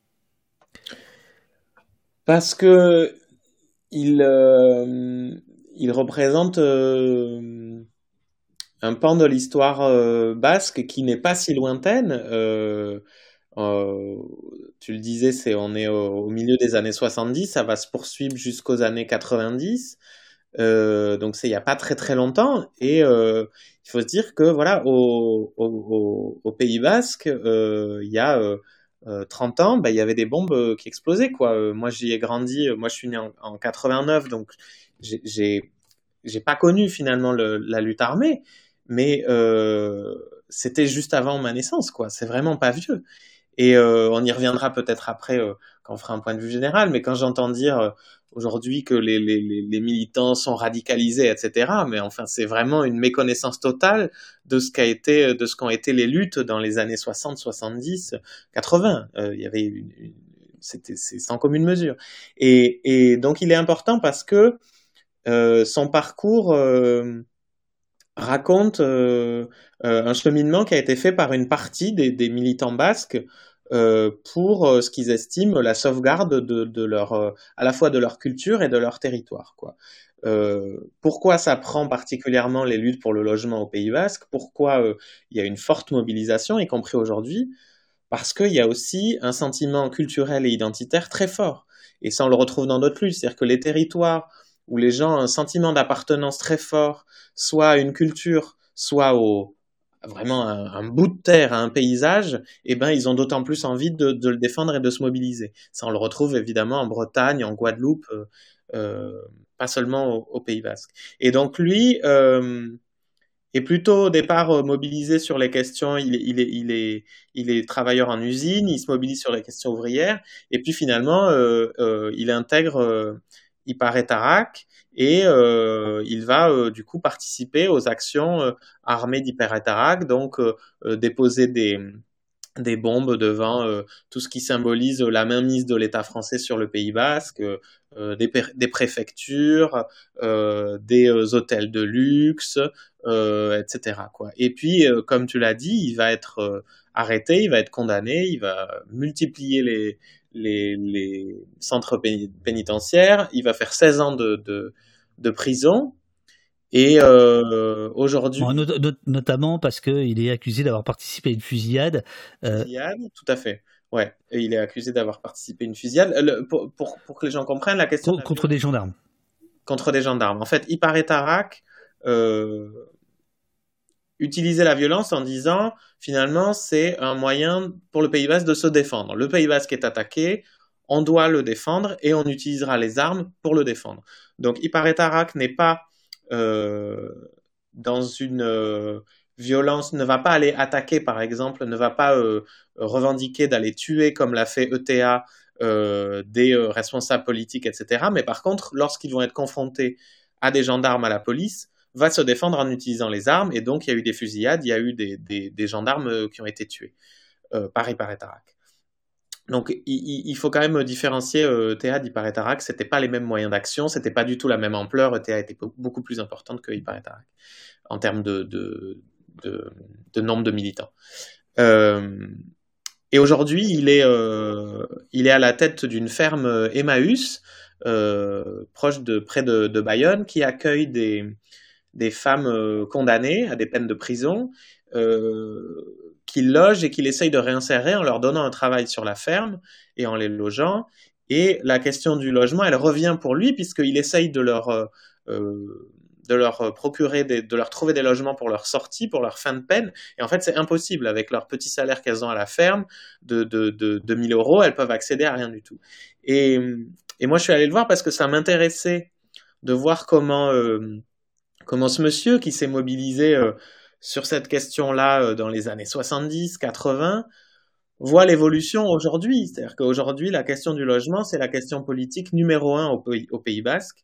Parce que il il représente euh, un pan de l'histoire euh, basque qui n'est pas si lointaine. Euh, tu le disais, c'est on est au, milieu des années 70, ça va se poursuivre jusqu'aux années 90. donc c'est il n'y a pas très très longtemps et il faut se dire que voilà au, Pays Basque il y a 30 ans bah, il y avait des bombes qui explosaient quoi moi j'y ai grandi moi je suis né en, en 89 donc j'ai j'ai pas connu finalement le, la lutte armée, mais euh, c'était juste avant ma naissance, quoi. C'est vraiment pas vieux. Et euh, on y reviendra peut-être après euh, quand on fera un point de vue général, mais quand j'entends dire euh, aujourd'hui que les, les, les, militants sont radicalisés, etc., mais enfin c'est vraiment une méconnaissance totale de ce qu'a été, de ce qu'ont été les luttes dans les années 60, 70, 80. il y avait une, c'était c'est sans commune mesure. Et, et donc il est important parce que euh, son parcours euh, raconte euh, un cheminement qui a été fait par une partie des, militants basques pour ce qu'ils estiment la sauvegarde de, leur, à la fois de leur culture et de leur territoire. Quoi. pourquoi ça prend particulièrement les luttes pour le logement au Pays Basque? Pourquoi il y a une forte mobilisation, y compris aujourd'hui? Parce qu'il y a aussi un sentiment culturel et identitaire très fort. Et ça, on le retrouve dans d'autres luttes. C'est-à-dire que les territoires où les gens ont un sentiment d'appartenance très fort, soit à une culture, soit au vraiment un, bout de terre, à un paysage, eh ben ils ont d'autant plus envie de, le défendre et de se mobiliser. Ça, on le retrouve évidemment en Bretagne, en Guadeloupe, euh, euh, pas seulement au, Pays Basque. Et donc lui euh, est plutôt au départ mobilisé sur les questions. Il est, il est, il est, il est travailleur en usine, il se mobilise sur les questions ouvrières, et puis finalement, il intègre il paraît Tarak et euh, il va euh, du coup participer aux actions euh, armées d'Hyperatarak, donc déposer des, des bombes devant tout ce qui symbolise la mainmise de l'État français sur le Pays basque, des, préfectures, des hôtels de luxe, etc. Et puis, comme tu l'as dit, il va être arrêté, il va être condamné, il va multiplier les, les, les centres pénitentiaires, il va faire 16 ans de, de, de prison. Et euh, aujourd'hui,
notamment parce qu'il est accusé d'avoir participé à une fusillade.
Euh... Fusillade, tout à fait. Ouais, et il est accusé d'avoir participé à une fusillade. pour, pour, pour, que les gens comprennent la question.
Contre, des gendarmes.
Contre des gendarmes. En fait, il paraît Tarak euh, utiliser la violence en disant finalement c'est un moyen pour le Pays Basque de se défendre. Le Pays Basque est attaqué, on doit le défendre et on utilisera les armes pour le défendre. Donc, paraît Tarak n'est pas euh, dans une euh, violence, ne va pas aller attaquer, par exemple, ne va pas euh, revendiquer d'aller tuer, comme l'a fait ETA, des responsables politiques, etc. Mais par contre, lorsqu'ils vont être confrontés à des gendarmes, à la police, va se défendre en utilisant les armes. Et donc, il y a eu des fusillades, il y a eu des, gendarmes qui ont été tués. Euh, par Tarak. Donc il, faut quand même différencier euh, Théa d'Hyparétarac, c'était pas les mêmes moyens d'action, c'était pas du tout la même ampleur, Théa était beaucoup plus importante que Hyparétarac en termes de, nombre de militants. Euh, et aujourd'hui, il, est, euh, à la tête d'une ferme Emmaüs, euh, proche de près de, Bayonne, qui accueille des, des femmes condamnées à des peines de prison. Euh, qu'il loge et qu'il essaye de réinsérer en leur donnant un travail sur la ferme et en les logeant. Et la question du logement, elle revient pour lui puisqu'il essaye de leur, euh, euh, de leur procurer, de leur trouver des logements pour leur sortie, pour leur fin de peine. Et en fait, c'est impossible avec leur petit salaire qu'elles ont à la ferme de, de, de, 2000 euros, elles peuvent accéder à rien du tout. Et, et moi, je suis allé le voir parce que ça m'intéressait de voir comment, euh, comment ce monsieur qui s'est mobilisé sur cette question-là euh, dans les années 70, 80, voit l'évolution aujourd'hui. C'est-à-dire qu'aujourd'hui, la question du logement, c'est la question politique numéro un au Pays, au Pays Basque.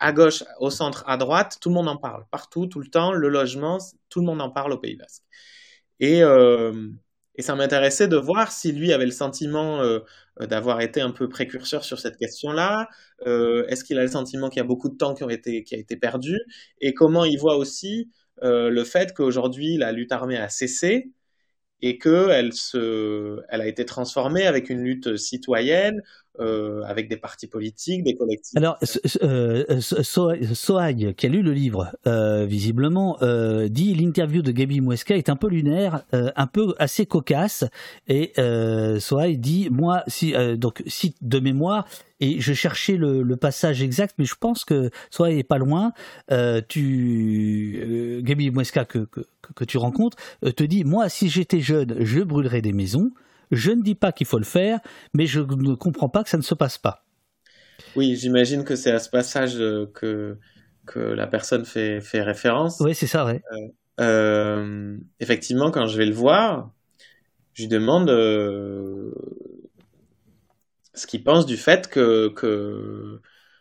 À gauche, au centre, à droite, tout le monde en parle. Partout, tout le temps, le logement, tout le monde en parle au Pays Basque. Et, euh, et ça m'intéressait de voir si lui avait le sentiment euh, d'avoir été un peu précurseur sur cette question-là. Euh, Est-ce qu'il a le sentiment qu'il y a beaucoup de temps qui, a été perdu? Et comment il voit aussi euh, le fait qu'aujourd'hui la lutte armée a cessé? Et qu'elle elle a été transformée avec une lutte citoyenne, euh, avec des partis politiques, des collectifs.
Alors, euh, qui a lu le livre, euh, visiblement, euh, dit l'interview de Gabi Mouesca est un peu lunaire, un peu assez cocasse, et Soag dit, moi, si, donc, cite de mémoire, et je cherchais le, passage exact, mais je pense que Soag est pas loin. tu, Gabi Mouesca que, que, tu rencontres, te dit, moi, si j'étais jeune, je brûlerais des maisons. Je ne dis pas qu'il faut le faire, mais je ne comprends pas que ça ne se passe pas.
Oui, j'imagine que c'est à ce passage euh, que, que la personne fait, fait référence.
Oui, c'est ça.
Euh, euh, effectivement, quand je vais le voir, je lui demande ce qu'il pense du fait que, que,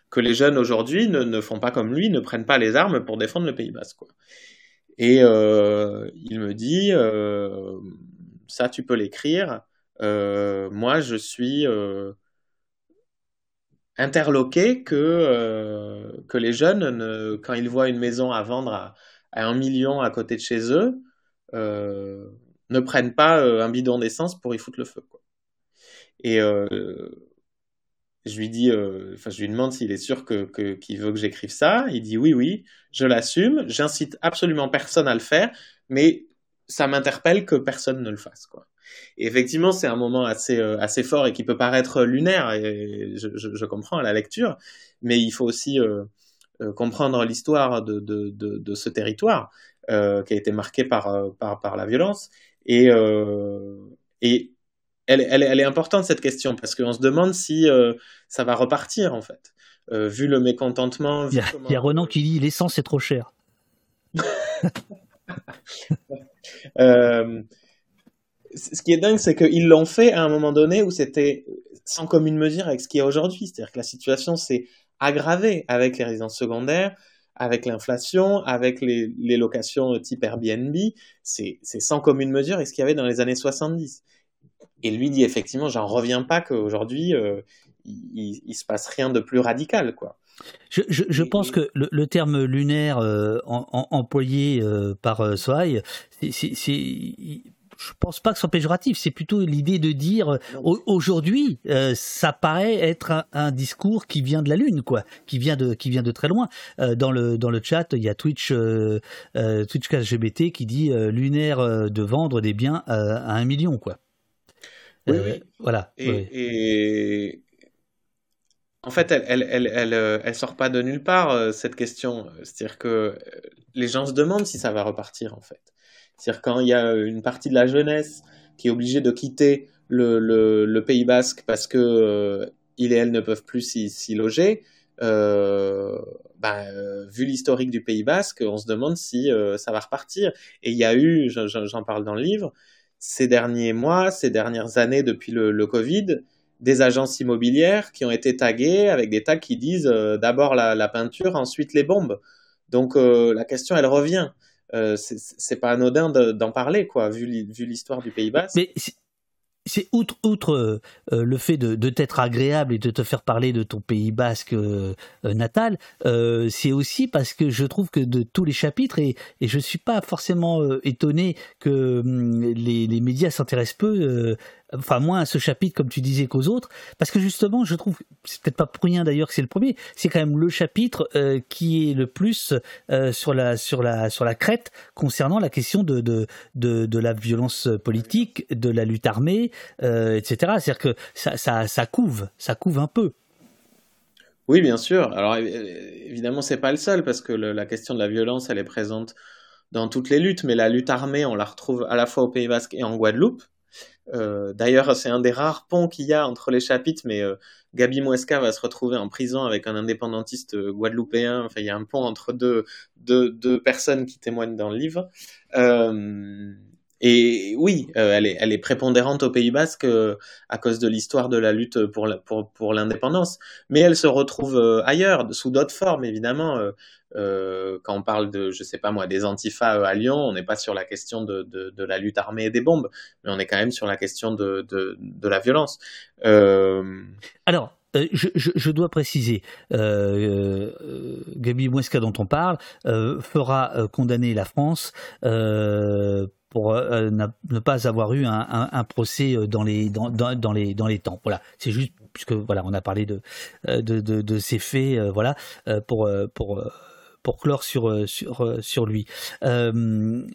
que les jeunes aujourd'hui ne, ne, font pas comme lui, ne prennent pas les armes pour défendre le Pays Basque. Quoi. Et il me dit, ça tu peux l'écrire, euh, moi, je suis euh, interloqué que, euh, que les jeunes, ne, quand ils voient une maison à vendre à, un million à côté de chez eux, ne prennent pas un bidon d'essence pour y foutre le feu. Quoi. Et je lui dis, enfin, je lui demande s'il est sûr que, qu'il veut que j'écrive ça. Il dit oui, oui, je l'assume. J'incite absolument personne à le faire, mais ça m'interpelle que personne ne le fasse, quoi. Effectivement, c'est un moment assez, euh, assez fort et qui peut paraître lunaire, et je, je, comprends à la lecture, mais il faut aussi euh, euh comprendre l'histoire de, de, de, de, ce territoire euh, qui a été marqué par, euh, par, par la violence. Et, et elle, elle, elle, est importante, cette question, parce qu'on se demande si ça va repartir, en fait. vu le mécontentement.
il, y a, il y a Renan qui dit l'essence est trop chère. [laughs]
euh, ce qui est dingue, c'est qu'ils l'ont fait à un moment donné où c'était sans commune mesure avec ce qu'il y a aujourd'hui. C'est-à-dire que la situation s'est aggravée avec les résidences secondaires, avec l'inflation, avec les, les, locations type Airbnb, c'est sans commune mesure et ce qu'il y avait dans les années 70. Et lui dit effectivement, j'en reviens pas qu'aujourd'hui, euh, il, il, se passe rien de plus radical, quoi.
Je, je, je pense que le, le terme lunaire euh, en, en, employé euh, par Sohaï, c'est je pense pas que ce soit péjoratif, c'est plutôt l'idée de dire aujourd'hui, euh, ça paraît être un, un, discours qui vient de la lune, quoi, qui vient de qui vient de très loin. Euh, dans le dans le chat, il y a Twitch euh, Twitch KGBT qui dit lunaire de vendre des biens à un million, quoi.
Oui, oui.
Voilà.
Et,
oui.
et, en fait, elle, elle, elle, elle, elle sort pas de nulle part cette question. C'est-à-dire que les gens se demandent si ça va repartir, en fait. C'est-à-dire quand il y a une partie de la jeunesse qui est obligée de quitter le, le, le Pays Basque parce que euh, il et elle ne peuvent plus s'y loger, euh, bah, vu l'historique du Pays Basque, on se demande si euh, ça va repartir. Et il y a eu, j'en parle dans le livre, ces derniers mois, ces dernières années depuis le, Covid, des agences immobilières qui ont été taguées avec des tags qui disent euh, d'abord la, peinture, ensuite les bombes. Donc euh, la question, elle revient euh, c'est pas anodin d'en parler, quoi, vu l'histoire du Pays Basque.
C'est outre, outre euh, le fait de, de t'être agréable et de te faire parler de ton Pays Basque euh, natal, euh, c'est aussi parce que je trouve que de tous les chapitres, et, et je suis pas forcément euh, étonné que hum, les, les, médias s'intéressent peu euh, enfin moins à ce chapitre comme tu disais qu'aux autres, parce que justement, je trouve, c'est peut-être pas pour rien d'ailleurs que c'est le premier, c'est quand même le chapitre euh, qui est le plus euh, sur la sur la sur la crête concernant la question de de de, la violence politique, de la lutte armée, euh, etc. C'est-à-dire que ça, ça ça couve, ça couve un peu.
Oui, bien sûr. Alors évidemment, c'est pas le seul parce que la question de la violence, elle est présente dans toutes les luttes, mais la lutte armée, on la retrouve à la fois au Pays Basque et en Guadeloupe. Euh, D'ailleurs, c'est un des rares ponts qu'il y a entre les chapitres, mais euh, Gabi Muesca va se retrouver en prison avec un indépendantiste euh, guadeloupéen. Enfin, il y a un pont entre deux, deux, personnes qui témoignent dans le livre. Euh, et oui, euh, elle, est, prépondérante au Pays Basque euh, à cause de l'histoire de la lutte pour, l'indépendance. Mais elle se retrouve euh, ailleurs, sous d'autres formes, évidemment. Quand on parle de, je sais pas moi, des antifas à Lyon, on n'est pas sur la question de, la lutte armée et des bombes, mais on est quand même sur la question de, la violence.
Alors, je, dois préciser, Gabi Mouesca dont on parle fera condamner la France pour euh, ne pas avoir eu un, un, un procès dans les, dans, dans, dans, les, dans les temps. Voilà, c'est juste puisque voilà, on a parlé de, de, de, de ces faits, euh, voilà, pour, pour, pour clore sur, sur, sur lui. Euh,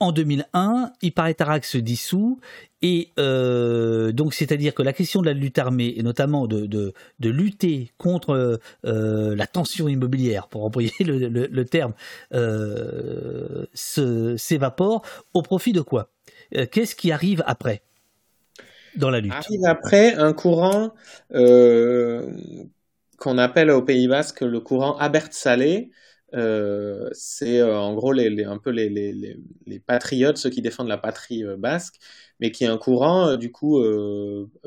en 2001, Iparetarac se dissout et euh, donc c'est-à-dire que la question de la lutte armée et notamment de, de, de lutter contre euh, la tension immobilière, pour employer le, le, terme, euh, s'évapore au profit de quoi? Qu'est-ce qui arrive après dans la lutte?
Arrive après un courant qu'on appelle au Pays Basque le courant Abert-Salé, euh, c'est euh, en gros les, les, un peu les, les, les, patriotes, ceux qui défendent la patrie euh, basque, mais qui est un courant du coup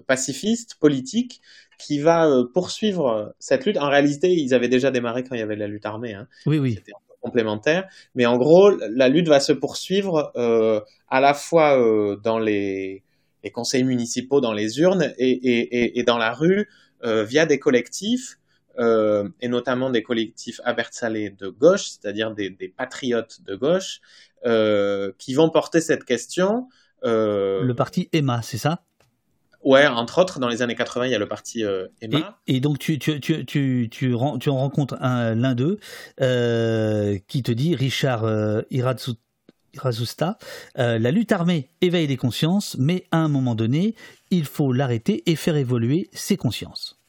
pacifiste, politique, qui va poursuivre cette lutte. En réalité, ils avaient déjà démarré quand il y avait la lutte armée. Hein.
Oui, oui.
C'était complémentaire, mais en gros, la lutte va se poursuivre à la fois dans les, les, conseils municipaux, dans les urnes et, et, et, et dans la rue via des collectifs euh, et notamment des collectifs abertzalés de gauche, c'est-à-dire des, des, patriotes de gauche, euh, qui vont porter cette question.
Euh, le parti EMA, c'est ça?
Ouais, entre autres, dans les années 80, il y a le parti euh, EMA.
Et, et, donc, tu, tu, tu, tu, tu, en, tu en rencontres l'un d'eux euh, qui te dit, Richard euh, Irazusta, la lutte armée éveille les consciences, mais à un moment donné, il faut l'arrêter et faire évoluer ses consciences.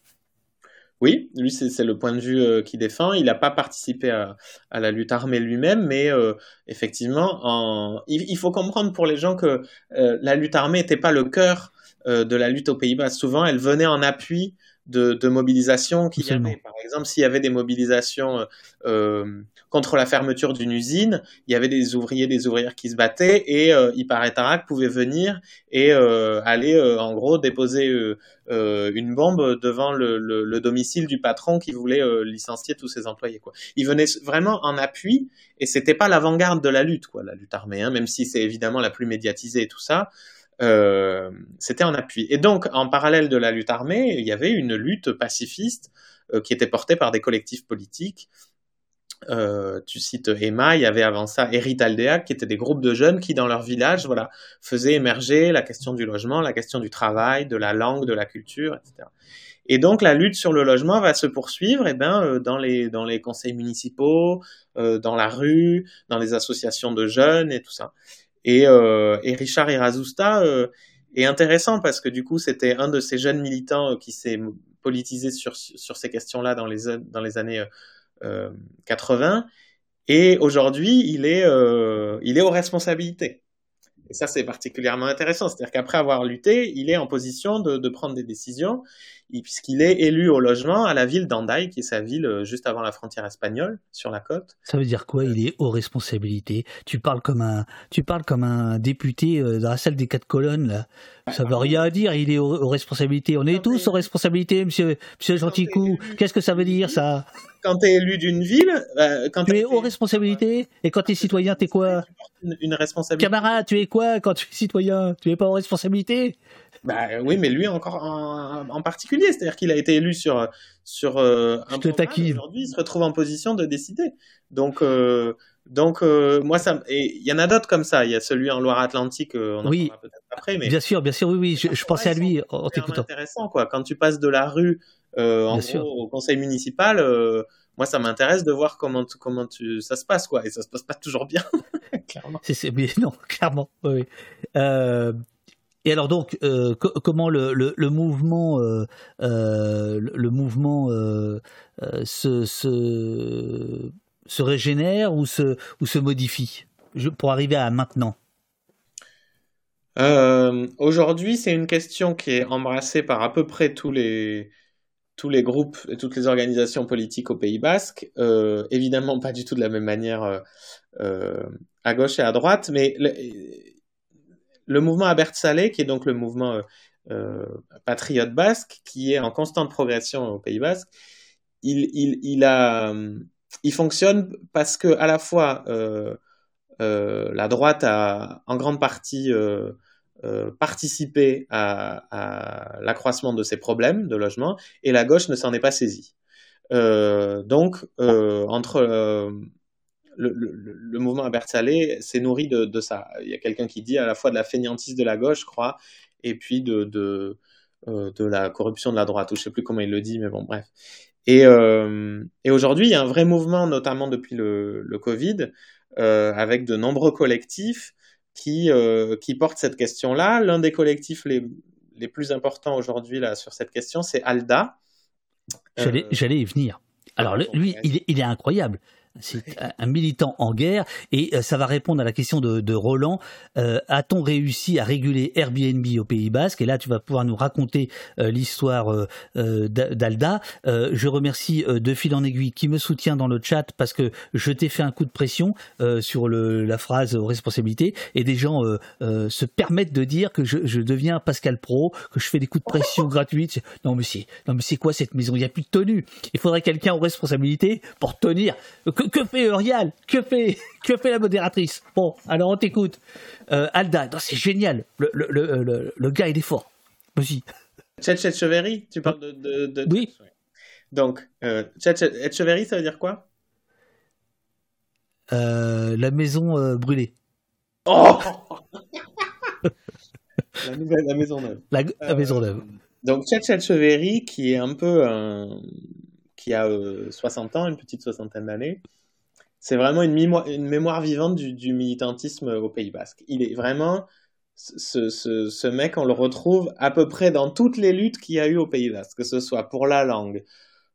Oui, lui, c'est le point de vue euh, qu'il défend. Il n'a pas participé à, la lutte armée lui-même, mais euh, effectivement, en... il, il, faut comprendre pour les gens que euh, la lutte armée n'était pas le cœur de la lutte aux Pays-Bas. Souvent, elle venait en appui de, de mobilisation qu'il y avait. Par exemple, s'il y avait des mobilisations euh, euh, contre la fermeture d'une usine, il y avait des ouvriers, des ouvrières qui se battaient et euh, Iparet pouvait venir et euh, aller en gros déposer une bombe devant le, le, le, domicile du patron qui voulait licencier tous ses employés. Quoi. Il venait vraiment en appui et c'était pas l'avant-garde de la lutte, quoi, la lutte armée, hein, même si c'est évidemment la plus médiatisée et tout ça. Euh, c'était en appui. Et donc, en parallèle de la lutte armée, il y avait une lutte pacifiste euh, qui était portée par des collectifs politiques. Euh, tu cites Emma, il y avait avant ça Erit Aldea, qui étaient des groupes de jeunes qui, dans leur village, voilà, faisaient émerger la question du logement, la question du travail, de la langue, de la culture, etc. Et donc la lutte sur le logement va se poursuivre eh ben, dans, les, dans les conseils municipaux, dans la rue, dans les associations de jeunes et tout ça. Et, euh, et Richard Irazusta euh, est intéressant parce que du coup, c'était un de ces jeunes militants euh, qui s'est politisé sur, sur ces questions-là dans les, dans les années euh, 80. Et aujourd'hui, il est, euh, il est aux responsabilités. Et ça, c'est particulièrement intéressant. C'est-à-dire qu'après avoir lutté, il est en position de, de prendre des décisions, puisqu'il est élu au logement à la ville d'Andaï, qui est sa ville euh, juste avant la frontière espagnole, sur la côte.
Ça veut dire quoi? Il est aux responsabilités. Tu parles comme un, tu parles comme un député euh, dans la salle des quatre colonnes là. Ça veut rien dire. Il est aux, responsabilités. On est tous aux responsabilités, Monsieur, Monsieur Genticou. Qu'est-ce que ça veut dire ça?
Quand tu es élu d'une ville,
euh, quand tu es aux responsabilités, et quand tu es citoyen, t'es quoi?
Une, une responsabilité.
Camarade, tu es quoi quand tu es citoyen? Tu es pas aux responsabilités?
Bah oui, mais lui encore en, en particulier, c'est-à-dire qu'il a été élu sur sur euh, un. Aujourd'hui, il se retrouve en position de décider. Donc euh, donc euh, moi ça et il y en a d'autres comme ça. Il y a celui en Loire-Atlantique. Euh, on
oui. peut-être après, mais bien sûr, bien sûr, oui, oui. Je, je pensais à lui en t'écoutant.
Intéressant quoi. Quand tu passes de la rue euh, en gros, au conseil municipal. moi, ça m'intéresse de voir comment tu, comment tu, ça se passe, quoi. Et ça se passe pas toujours bien, [laughs] clairement.
C'est, mais non, [laughs] clairement. Oui. Euh, et alors donc, euh, comment le, mouvement, euh, euh, euh, euh, se, régénère ou se, modifie pour arriver à maintenant?
Aujourd'hui, c'est une question qui est embrassée par à peu près tous les, groupes et toutes les organisations politiques au Pays Basque. évidemment, pas du tout de la même manière à gauche et à droite, mais mouvement Abert Saleh, qui est donc le mouvement euh, euh, patriote basque, qui est en constante progression au Pays Basque, il, a, il fonctionne parce que à la fois euh, euh, la droite a en grande partie euh, euh participé à, à l'accroissement de ces problèmes de logement et la gauche ne s'en est pas saisie. donc entre le, le, le, mouvement Albert Salé s'est nourri de, de, ça. Il y a quelqu'un qui dit à la fois de la fainéantise de la gauche, je crois, et puis de, de, euh, de la corruption de la droite, ou je sais plus comment il le dit, mais bon, bref. Et, euh, et aujourd'hui, il y a un vrai mouvement, notamment depuis le, le Covid, euh, avec de nombreux collectifs qui, qui portent cette question-là. L'un des collectifs les, les plus importants aujourd'hui là sur cette question, c'est ALDA.
J'allais, y venir. Alors lui, il est incroyable c'est un militant en guerre et euh, ça va répondre à la question de, Roland. Euh, a-t-on réussi à réguler Airbnb au Pays Basque? Et là, tu vas pouvoir nous raconter euh, l'histoire d'Alda. je remercie de fil en aiguille qui me soutient dans le chat parce que je t'ai fait un coup de pression sur la phrase responsabilité et des gens se permettent de dire que je, je, deviens Pascal Pro, que je fais des coups de pression gratuits. Non mais c'est non mais c'est quoi cette maison? Il n'y a plus de tenue. Il faudrait quelqu'un aux responsabilités pour tenir. Que, fait Eurial que fait, [laughs] que fait la modératrice? Bon, alors on t'écoute. Euh, Alda, c'est génial. Le, le, le, le, gars, il est fort. Vas-y.
Etcheverry, tu parles de, de, de...
Oui.
Donc, euh, Etcheverry, ça veut dire quoi?
Euh, La maison euh, brûlée.
Oh [laughs] la, nouvelle, la maison neuve.
La, la maison neuve. Euh,
donc, Tchetch Etcheverry, qui est un peu un qui a 60 euh, ans, une petite soixantaine d'années. C'est vraiment une, mémoire, vivante du, militantisme au Pays Basque. Il est vraiment ce, mec, on le retrouve à peu près dans toutes les luttes qu'il y a eu au Pays Basque, que ce soit pour la langue,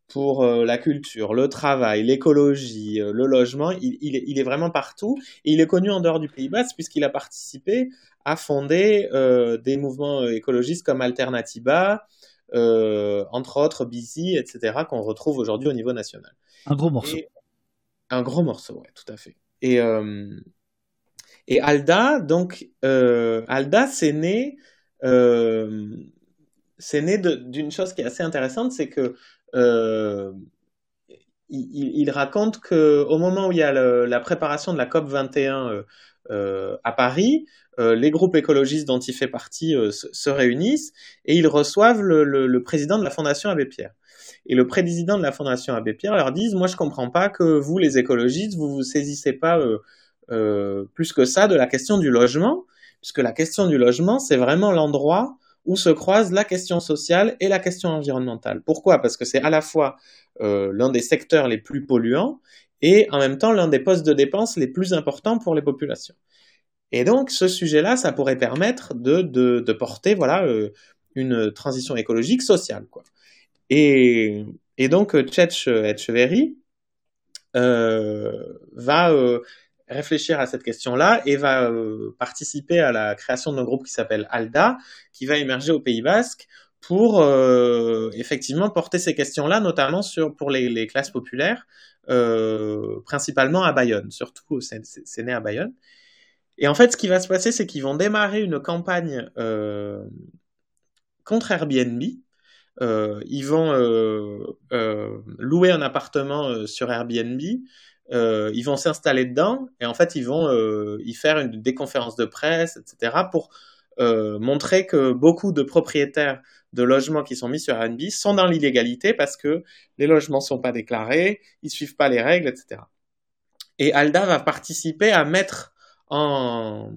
pour la culture, le travail, l'écologie, le logement. Il, est, vraiment partout. Et il est connu en dehors du Pays Basque puisqu'il a participé à fonder des mouvements écologistes comme Alternativa, entre autres Busy, etc., qu'on retrouve aujourd'hui au niveau national.
Un gros morceau.
un gros morceau, oui, tout à fait. Et, et Alda, donc, Alda, c'est né c'est né d'une chose qui est assez intéressante, c'est que euh, il, raconte que au moment où il y a la préparation de la COP 21 euh, euh, à Paris, les groupes écologistes dont il fait partie se, réunissent et ils reçoivent le, président de la Fondation Abbé Pierre. Et le président de la Fondation Abbé Pierre leur dit Moi, je comprends pas que vous, les écologistes, vous vous saisissez pas plus que ça de la question du logement, puisque la question du logement, c'est vraiment l'endroit où se croisent la question sociale et la question environnementale. Pourquoi? Parce que c'est à la fois euh, l'un des secteurs les plus polluants et en même temps l'un des postes de dépenses les plus importants pour les populations. Et donc ce sujet-là, ça pourrait permettre de, porter voilà, euh, une transition écologique sociale. Et, donc Tchetch Etcheverry euh, va réfléchir à cette question-là et va euh, participer à la création d'un groupe qui s'appelle ALDA, qui va émerger au Pays Basque pour euh, effectivement porter ces questions-là, notamment sur, pour les, classes populaires, euh, principalement à Bayonne, surtout c'est né à Bayonne. Et en fait, ce qui va se passer, c'est qu'ils vont démarrer une campagne contre Airbnb. ils vont louer un appartement sur Airbnb euh, ils vont s'installer dedans et en fait ils vont euh, y faire une, des conférences de presse, etc. pour euh, montrer que beaucoup de propriétaires de logements qui sont mis sur Airbnb sont dans l'illégalité parce que les logements sont pas déclarés, ils suivent pas les règles, etc. Et Alda va participer à mettre en,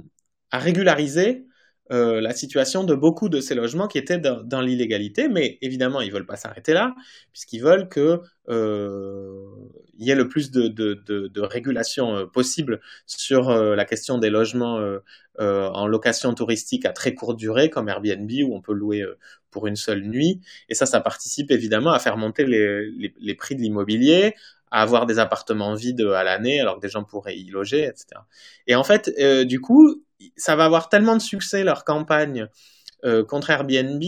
à régulariser euh, la situation de beaucoup de ces logements qui étaient dans, l'illégalité, mais évidemment, ils veulent pas s'arrêter là, puisqu'ils veulent que euh, y ait le plus de, régulation euh, possible sur la question des logements en location touristique à très courte durée, comme Airbnb, où on peut louer pour une seule nuit. Et ça, ça participe évidemment à faire monter les, prix de l'immobilier, à avoir des appartements vides à l'année, alors que des gens pourraient y loger, etc. Et en fait, du coup, ça va avoir tellement de succès leur campagne euh, contre Airbnb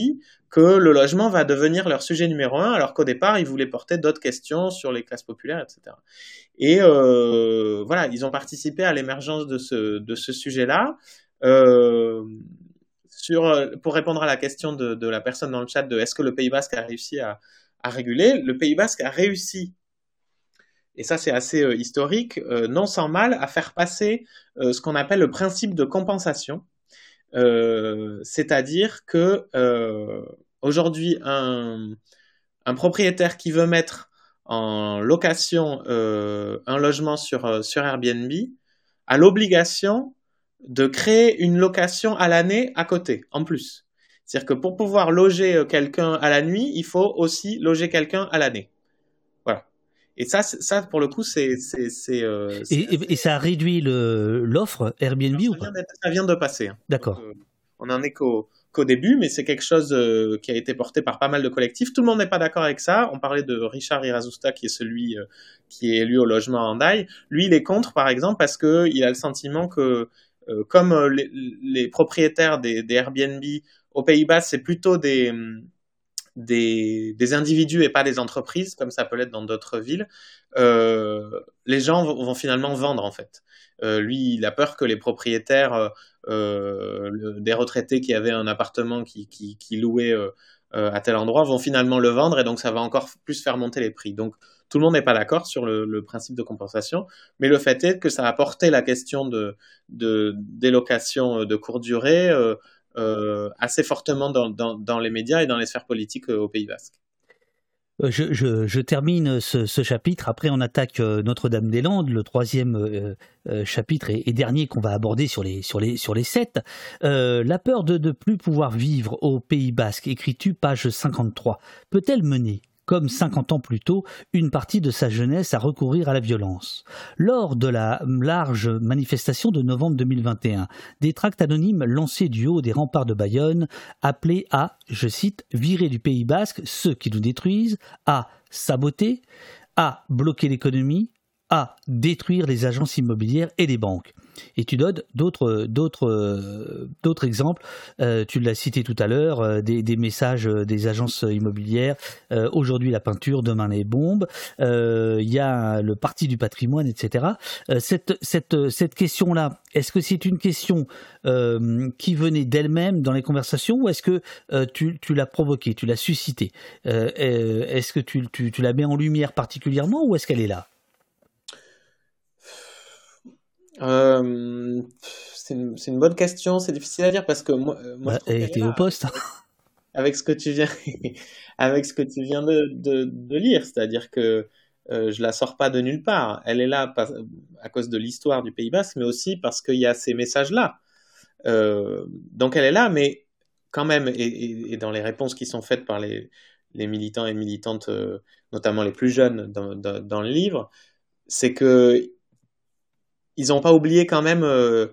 que le logement va devenir leur sujet numéro un, alors qu'au départ, ils voulaient porter d'autres questions sur les classes populaires, etc. Et euh, voilà, ils ont participé à l'émergence de ce, sujet-là. Euh, pour répondre à la question de, la personne dans le chat de est-ce que le Pays Basque a réussi à réguler, le Pays Basque a réussi et ça c'est assez euh, historique, euh, non sans mal, à faire passer euh, ce qu'on appelle le principe de compensation. C'est-à-dire que aujourd'hui, un, propriétaire qui veut mettre en location un logement sur Airbnb a l'obligation de créer une location à l'année à côté, en plus. C'est-à-dire que pour pouvoir loger quelqu'un à la nuit, il faut aussi loger quelqu'un à l'année. Et ça, ça pour le coup, c'est.
Euh, et, et, ça a réduit l'offre Airbnb ou pas
Ça vient de passer. Hein.
D'accord.
Euh, on en est qu'au début, mais c'est quelque chose euh, qui a été porté par pas mal de collectifs. Tout le monde n'est pas d'accord avec ça. On parlait de Richard Irazusta, qui est celui qui est élu au logement en Daï. Lui, il est contre, par exemple, parce qu'il a le sentiment que, comme les, propriétaires des, des Airbnb aux Pays-Bas, c'est plutôt des des, des, individus et pas des entreprises, comme ça peut l'être dans d'autres villes, euh, les gens vont, finalement vendre en fait. Euh, lui, il a peur que les propriétaires euh, des retraités qui avaient un appartement qui, qui, louait à tel endroit vont finalement le vendre et donc ça va encore plus faire monter les prix. Donc tout le monde n'est pas d'accord sur le, principe de compensation, mais le fait est que ça a porté la question de, de délocation de courte durée assez fortement dans, les médias et dans les sphères politiques euh, au Pays Basque.
Euh, je, termine ce, chapitre. Après, on attaque Notre-Dame-des-Landes, le troisième chapitre et, dernier qu'on va aborder sur les, sur les, sur les sept. la peur de ne plus pouvoir vivre au Pays Basque, écris-tu page 53, peut-elle mener comme 50 ans plus tôt, une partie de sa jeunesse à recourir à la violence. Lors de la large manifestation de novembre 2021, des tracts anonymes lancés du haut des remparts de Bayonne appelaient à, je cite, virer du Pays basque ceux qui nous détruisent, à saboter, à bloquer l'économie, à détruire les agences immobilières et les banques. Et tu donnes d'autres, d'autres, d'autres exemples. Euh, tu l'as cité tout à l'heure, euh, des, messages des agences immobilières. Euh, aujourd'hui la peinture, demain les bombes. Il y a le parti du patrimoine, etc. cette, cette, cette question-là, est-ce que c'est une question qui venait d'elle-même dans les conversations ou est-ce que tu, tu l'as provoquée, tu l'as suscitée? Est-ce que tu, tu, tu la mets en lumière particulièrement ou est-ce qu'elle est là?
Euh, c'est une, une, bonne question, c'est difficile à dire parce que moi, euh, moi
bah, elle était au poste. [laughs]
Avec ce que tu viens, [laughs] avec ce que tu viens de, de, de lire, c'est-à-dire que euh, je la sors pas de nulle part. Elle est là à cause de l'histoire du Pays Basque, mais aussi parce qu'il y a ces messages-là. Euh, donc elle est là, mais quand même, et, et, dans les réponses qui sont faites par les, les militants et militantes, notamment les plus jeunes dans, dans, dans le livre, c'est que ils n'ont pas oublié quand même euh,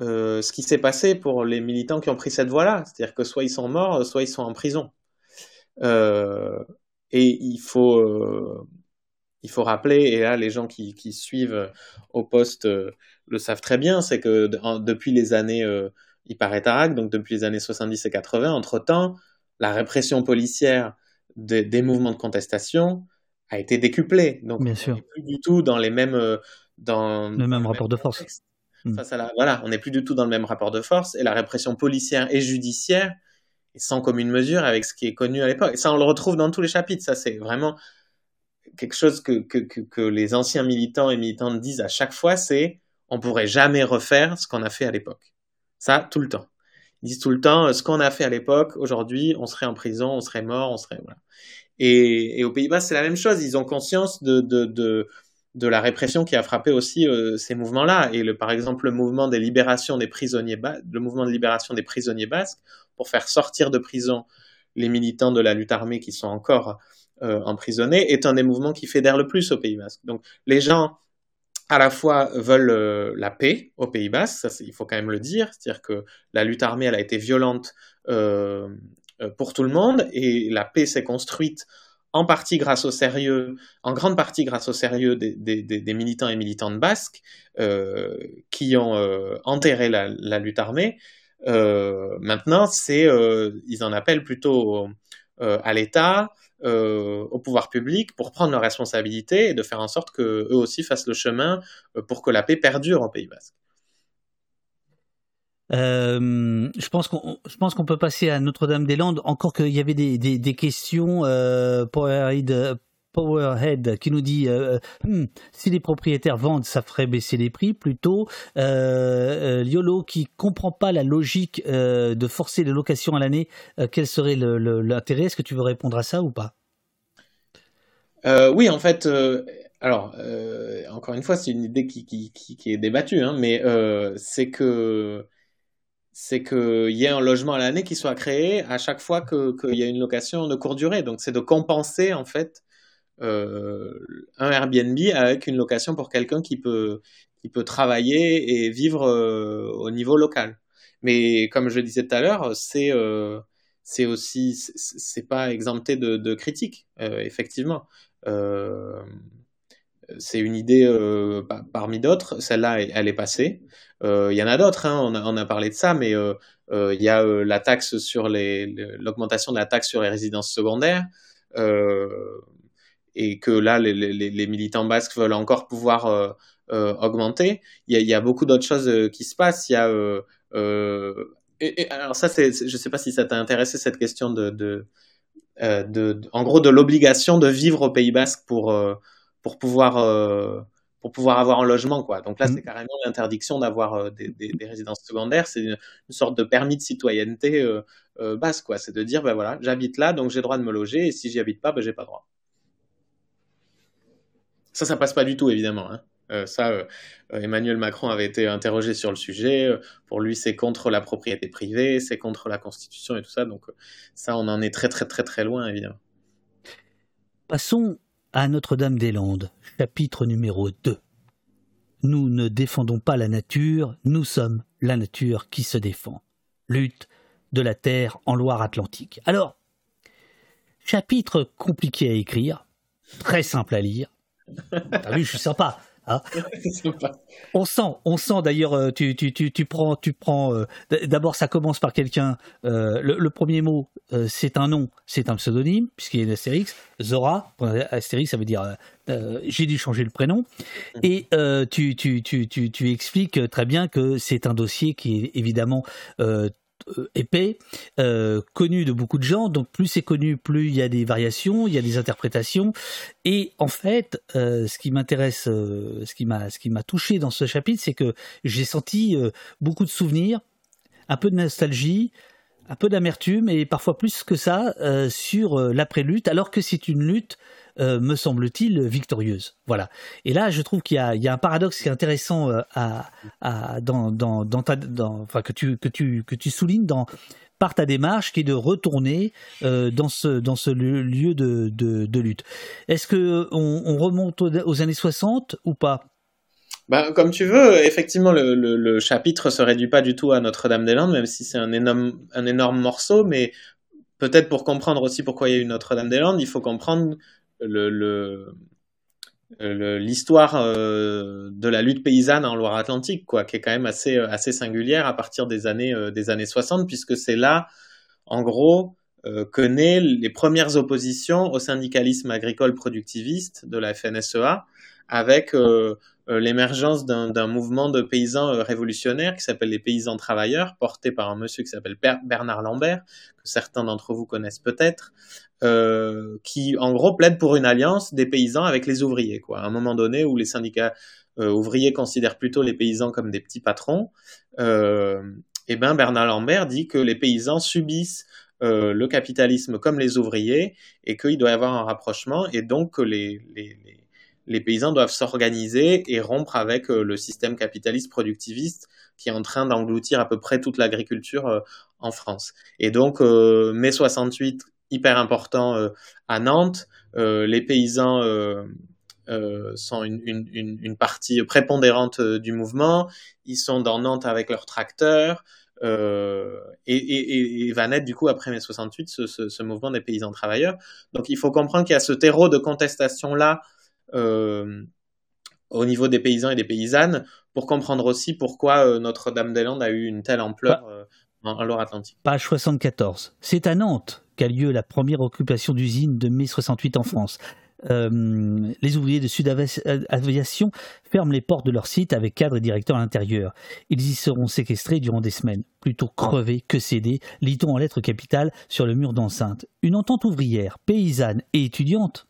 euh, ce qui s'est passé pour les militants qui ont pris cette voie-là. C'est-à-dire que soit ils sont morts, soit ils sont en prison. Euh, et il faut, euh, il faut rappeler, et là les gens qui, qui suivent au poste euh, le savent très bien, c'est que depuis les années euh, il paraît Tarak, donc depuis les années 70 et 80, entre-temps, la répression policière des, des mouvements de contestation a été décuplée. Donc,
Bien sûr.
plus du tout dans les mêmes dans
le même rapport de force.
Hmm. Face à la, voilà, on n'est plus du tout dans le même rapport de force et la répression policière et judiciaire est sans commune mesure avec ce qui est connu à l'époque. Et ça, on le retrouve dans tous les chapitres. Ça, c'est vraiment quelque chose que, que, que, que, les anciens militants et militantes disent à chaque fois, c'est on pourrait jamais refaire ce qu'on a fait à l'époque. Ça, tout le temps. Ils disent tout le temps, ce qu'on a fait à l'époque, aujourd'hui, on serait en prison, on serait mort, on serait... Voilà. Et, et aux Pays-Bas, c'est la même chose. Ils ont conscience de, de, de, de la répression qui a frappé aussi euh, ces mouvements-là. Et le, par exemple, le mouvement des prisonniers, le mouvement de libération des prisonniers basques, pour faire sortir de prison les militants de la lutte armée qui sont encore euh, emprisonnés, est un des mouvements qui fédère le plus au Pays Basque. Donc, les gens à la fois veulent euh, la paix au Pays Basque, il faut quand même le dire, c'est-à-dire que la lutte armée elle a été violente pour tout le monde et la paix s'est construite en grande partie grâce au sérieux des, militants et militantes basques euh, qui ont euh, enterré la, lutte armée. Euh, maintenant, c'est, ils en appellent plutôt à l'État, au pouvoir public, pour prendre leurs responsabilités et de faire en sorte que eux aussi fassent le chemin pour que la paix perdure au Pays Basque.
Euh, je pense qu'on peut passer à Notre-Dame-des-Landes. Encore qu'il y avait des, questions. Euh, Powerhead, qui nous dit euh, hmm, si les propriétaires vendent, ça ferait baisser les prix plutôt. Liolo qui comprend pas la logique de forcer les locations à l'année. Quel serait l'intérêt? Est-ce que tu veux répondre à ça ou pas?
Oui, en fait. alors, encore une fois, c'est une idée qui est débattue, hein, mais c'est que c'est qu'il y ait un logement à l'année qui soit créé à chaque fois qu'il y a une location de courte durée. Donc, c'est de compenser, en fait, euh, un Airbnb avec une location pour quelqu'un qui peut, qui peut travailler et vivre euh, au niveau local. Mais comme je disais tout à l'heure, c'est euh, c'est aussi, c'est pas exempté de, de critiques, euh, effectivement. C'est une idée euh, parmi d'autres. Celle-là, elle est passée. Euh, il y en a d'autres. Hein, on, a, parlé de ça, mais euh, il y a la taxe sur les, l'augmentation de la taxe sur les résidences secondaires, et que là, les, militants basques veulent encore pouvoir augmenter. Il y, a, beaucoup d'autres choses qui se passent. Il y a alors ça, je sais pas si ça t'a intéressé cette question de en gros, de l'obligation de vivre au Pays Basque pour pour pouvoir euh, pour pouvoir avoir un logement quoi. Donc là, mmh. c'est carrément l'interdiction d'avoir euh, des, des, des, résidences secondaires. C'est une, une, sorte de permis de citoyenneté euh, basse quoi. C'est de dire ben voilà, j'habite là, donc j'ai droit de me loger, et si j'y habite pas, ben j'ai pas droit. Ça, ça passe pas du tout évidemment. Hein. Euh, ça, euh, Emmanuel Macron avait été interrogé sur le sujet. Pour lui, c'est contre la propriété privée, c'est contre la Constitution et tout ça. Donc ça, on en est très très très très loin évidemment.
Passons à Notre-Dame-des-Landes, chapitre numéro 2. Nous ne défendons pas la nature, nous sommes la nature qui se défend. Lutte de la terre en Loire-Atlantique. Alors, chapitre compliqué à écrire, très simple à lire. T'as vu, je suis sympa. Hein [laughs] on sent, on sent d'ailleurs, euh, tu, tu, tu, tu, prends, tu prends. Euh, d'abord, ça commence par quelqu'un. Euh, le, premier mot, c'est un nom, c'est un pseudonyme, puisqu'il y a une Astérix. Zora, Astérix, ça veut dire j'ai dû changer le prénom. Et tu, tu, tu, tu, tu expliques très bien que c'est un dossier qui est évidemment épais, euh, connu de beaucoup de gens. Donc plus c'est connu, plus il y a des variations, il y a des interprétations. Et en fait, euh, ce qui m'intéresse, ce qui m'a, ce qui m'a touché dans ce chapitre, c'est que j'ai senti beaucoup de souvenirs, un peu de nostalgie, un peu d'amertume et parfois plus que ça sur l'après-lutte, alors que c'est une lutte euh, me semble-t-il, victorieuse. Voilà. Et là, je trouve qu'il y, a un paradoxe qui est intéressant dans, que tu, soulignes par ta démarche qui est de retourner euh, dans ce lieu de, lutte. Est-ce que on, on remonte aux, années 60 ou pas?
Ben, comme tu veux, effectivement, le, le, le, chapitre se réduit pas du tout à Notre-Dame-des-Landes, même si c'est un énorme morceau, mais peut-être pour comprendre aussi pourquoi il y a eu Notre-Dame-des-Landes, il faut comprendre le, l'histoire euh, de la lutte paysanne en Loire-Atlantique, quoi, qui est quand même assez, euh, assez singulière à partir des années, euh, des années 60, puisque c'est là, en gros, que naissent les premières oppositions au syndicalisme agricole productiviste de la FNSEA, avec l'émergence d'un mouvement de paysans révolutionnaires qui s'appelle les paysans travailleurs, porté par un monsieur qui s'appelle Bernard Lambert, que certains d'entre vous connaissent peut-être, euh, qui en gros plaide pour une alliance des paysans avec les ouvriers. Quoi. À un moment donné où les syndicats euh, ouvriers considèrent plutôt les paysans comme des petits patrons, euh, et eh ben Bernard Lambert dit que les paysans subissent euh, le capitalisme comme les ouvriers et qu'il doit y avoir un rapprochement et donc que les, les, les paysans doivent s'organiser et rompre avec euh, le système capitaliste productiviste qui est en train d'engloutir à peu près toute l'agriculture en France. Et donc, mai 68 hyper important euh, à Nantes. Euh, les paysans euh, sont une, une, partie prépondérante du mouvement. Ils sont dans Nantes avec leurs tracteurs. Euh, et, et, et, va naître du coup après mai 68 ce, ce, ce, mouvement des paysans travailleurs. Donc il faut comprendre qu'il y a ce terreau de contestation là euh, au niveau des paysans et des paysannes pour comprendre aussi pourquoi Notre-Dame-des-Landes a eu une telle ampleur en Loire-Atlantique.
Page 74. C'est à Nantes qu'a lieu la première occupation d'usine de mai 68 en France. Euh, les ouvriers de Sud Aviation ferment les portes de leur site avec cadre et directeur à l'intérieur. Ils y seront séquestrés durant des semaines. Plutôt crevés que cédés, lit-on en lettres capitales sur le mur d'enceinte. Une entente ouvrière, paysanne et étudiante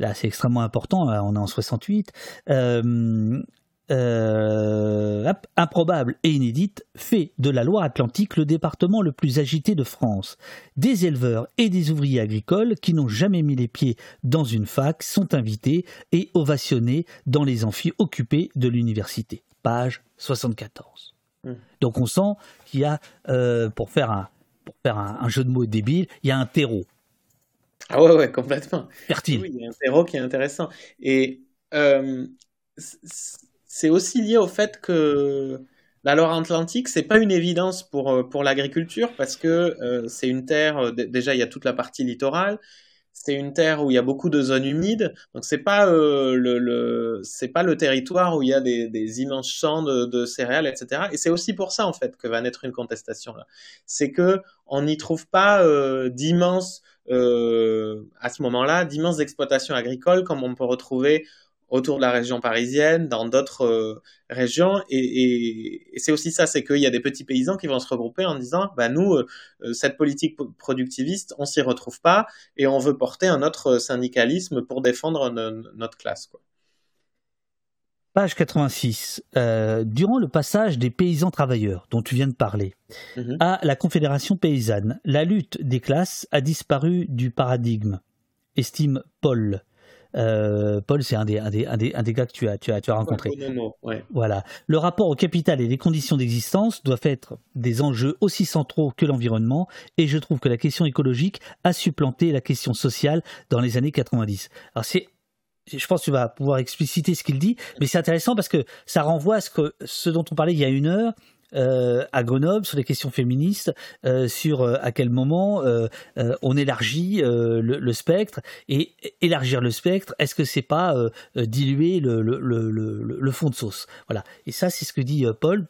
là c'est extrêmement important, on est en 68, euh, euh, improbable et inédite, fait de la Loire-Atlantique le département le plus agité de France. Des éleveurs et des ouvriers agricoles qui n'ont jamais mis les pieds dans une fac sont invités et ovationnés dans les amphis occupés de l'université. Page 74. Mmh. Donc on sent qu'il y a, euh, pour faire, un, pour faire un, jeu de mots débile, il y a un terreau.
Ah ouais, ouais, complètement.
Fertile.
Oui, il y a un terreau qui est intéressant. Et euh, c'est aussi lié au fait que la Loire-Atlantique, c'est pas une évidence pour, euh, pour l'agriculture parce que euh, c'est une terre, euh, déjà il y a toute la partie littorale, c'est une terre où il y a beaucoup de zones humides, donc c'est pas le, pas le territoire où il y a des, immenses champs de, de, céréales, etc. Et c'est aussi pour ça en fait que va naître une contestation là. C'est que on n'y trouve pas d'immenses à ce moment-là d'immenses exploitations agricoles comme on peut retrouver autour de la région parisienne, dans d'autres euh, régions. Et, c'est aussi ça, c'est qu'il y a des petits paysans qui vont se regrouper en disant, bah nous, euh, euh, cette politique productiviste, on s'y retrouve pas et on veut porter un autre syndicalisme pour défendre notre classe. Quoi.
Page 86. durant le passage des paysans travailleurs dont tu viens de parler mm-hmm. à la Confédération paysanne, la lutte des classes a disparu du paradigme, estime Paul. Paul, c'est un des, un, des, un, des, un des, gars que tu as, tu as, tu as rencontré.
Ouais.
Voilà. Le rapport au capital et les conditions d'existence doivent être des enjeux aussi centraux que l'environnement, et je trouve que la question écologique a supplanté la question sociale dans les années 90. Alors c'est je pense que tu vas pouvoir expliciter ce qu'il dit, mais c'est intéressant parce que ça renvoie à ce, que, ce dont on parlait il y a une heure, euh, à Grenoble sur les questions féministes, euh, sur euh, à quel moment on élargit le, spectre et élargir le spectre, est-ce que c'est pas diluer le, fond de sauce? Voilà. Et ça, c'est ce que dit Paul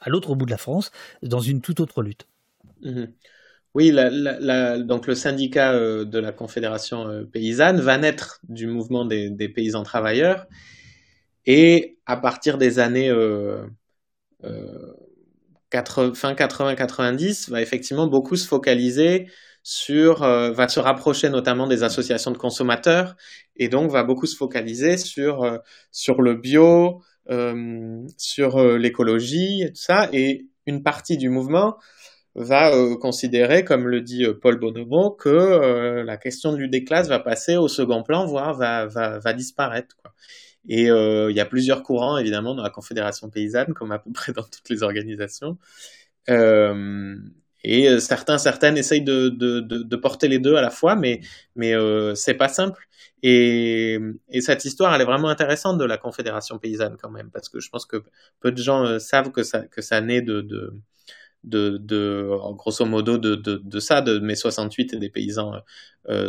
à l'autre bout de la France, dans une toute autre lutte.
Mmh oui, donc le syndicat de la Confédération paysanne va naître du mouvement des, paysans travailleurs et à partir des années fin 80-90 va effectivement beaucoup se focaliser sur, euh, va se rapprocher notamment des associations de consommateurs et donc va beaucoup se focaliser sur, euh, sur le bio, sur l'écologie et tout ça. Et une partie du mouvement va considérer, comme le dit Paul Bonomo, que la question de lutte des classes va passer au second plan, voire va, va, va disparaître. Et euh, il y a plusieurs courants, évidemment, dans la Confédération paysanne, comme à peu près dans toutes les organisations. Euh, et euh, certains, certaines essayent de, de, de, porter les deux à la fois, mais, mais euh, c'est pas simple. Et, et, cette histoire, elle est vraiment intéressante de la Confédération paysanne quand même, parce que je pense que peu de gens savent que ça, que ça naît de, de, de, grosso modo de, de, de, ça, de mai 68 et des paysans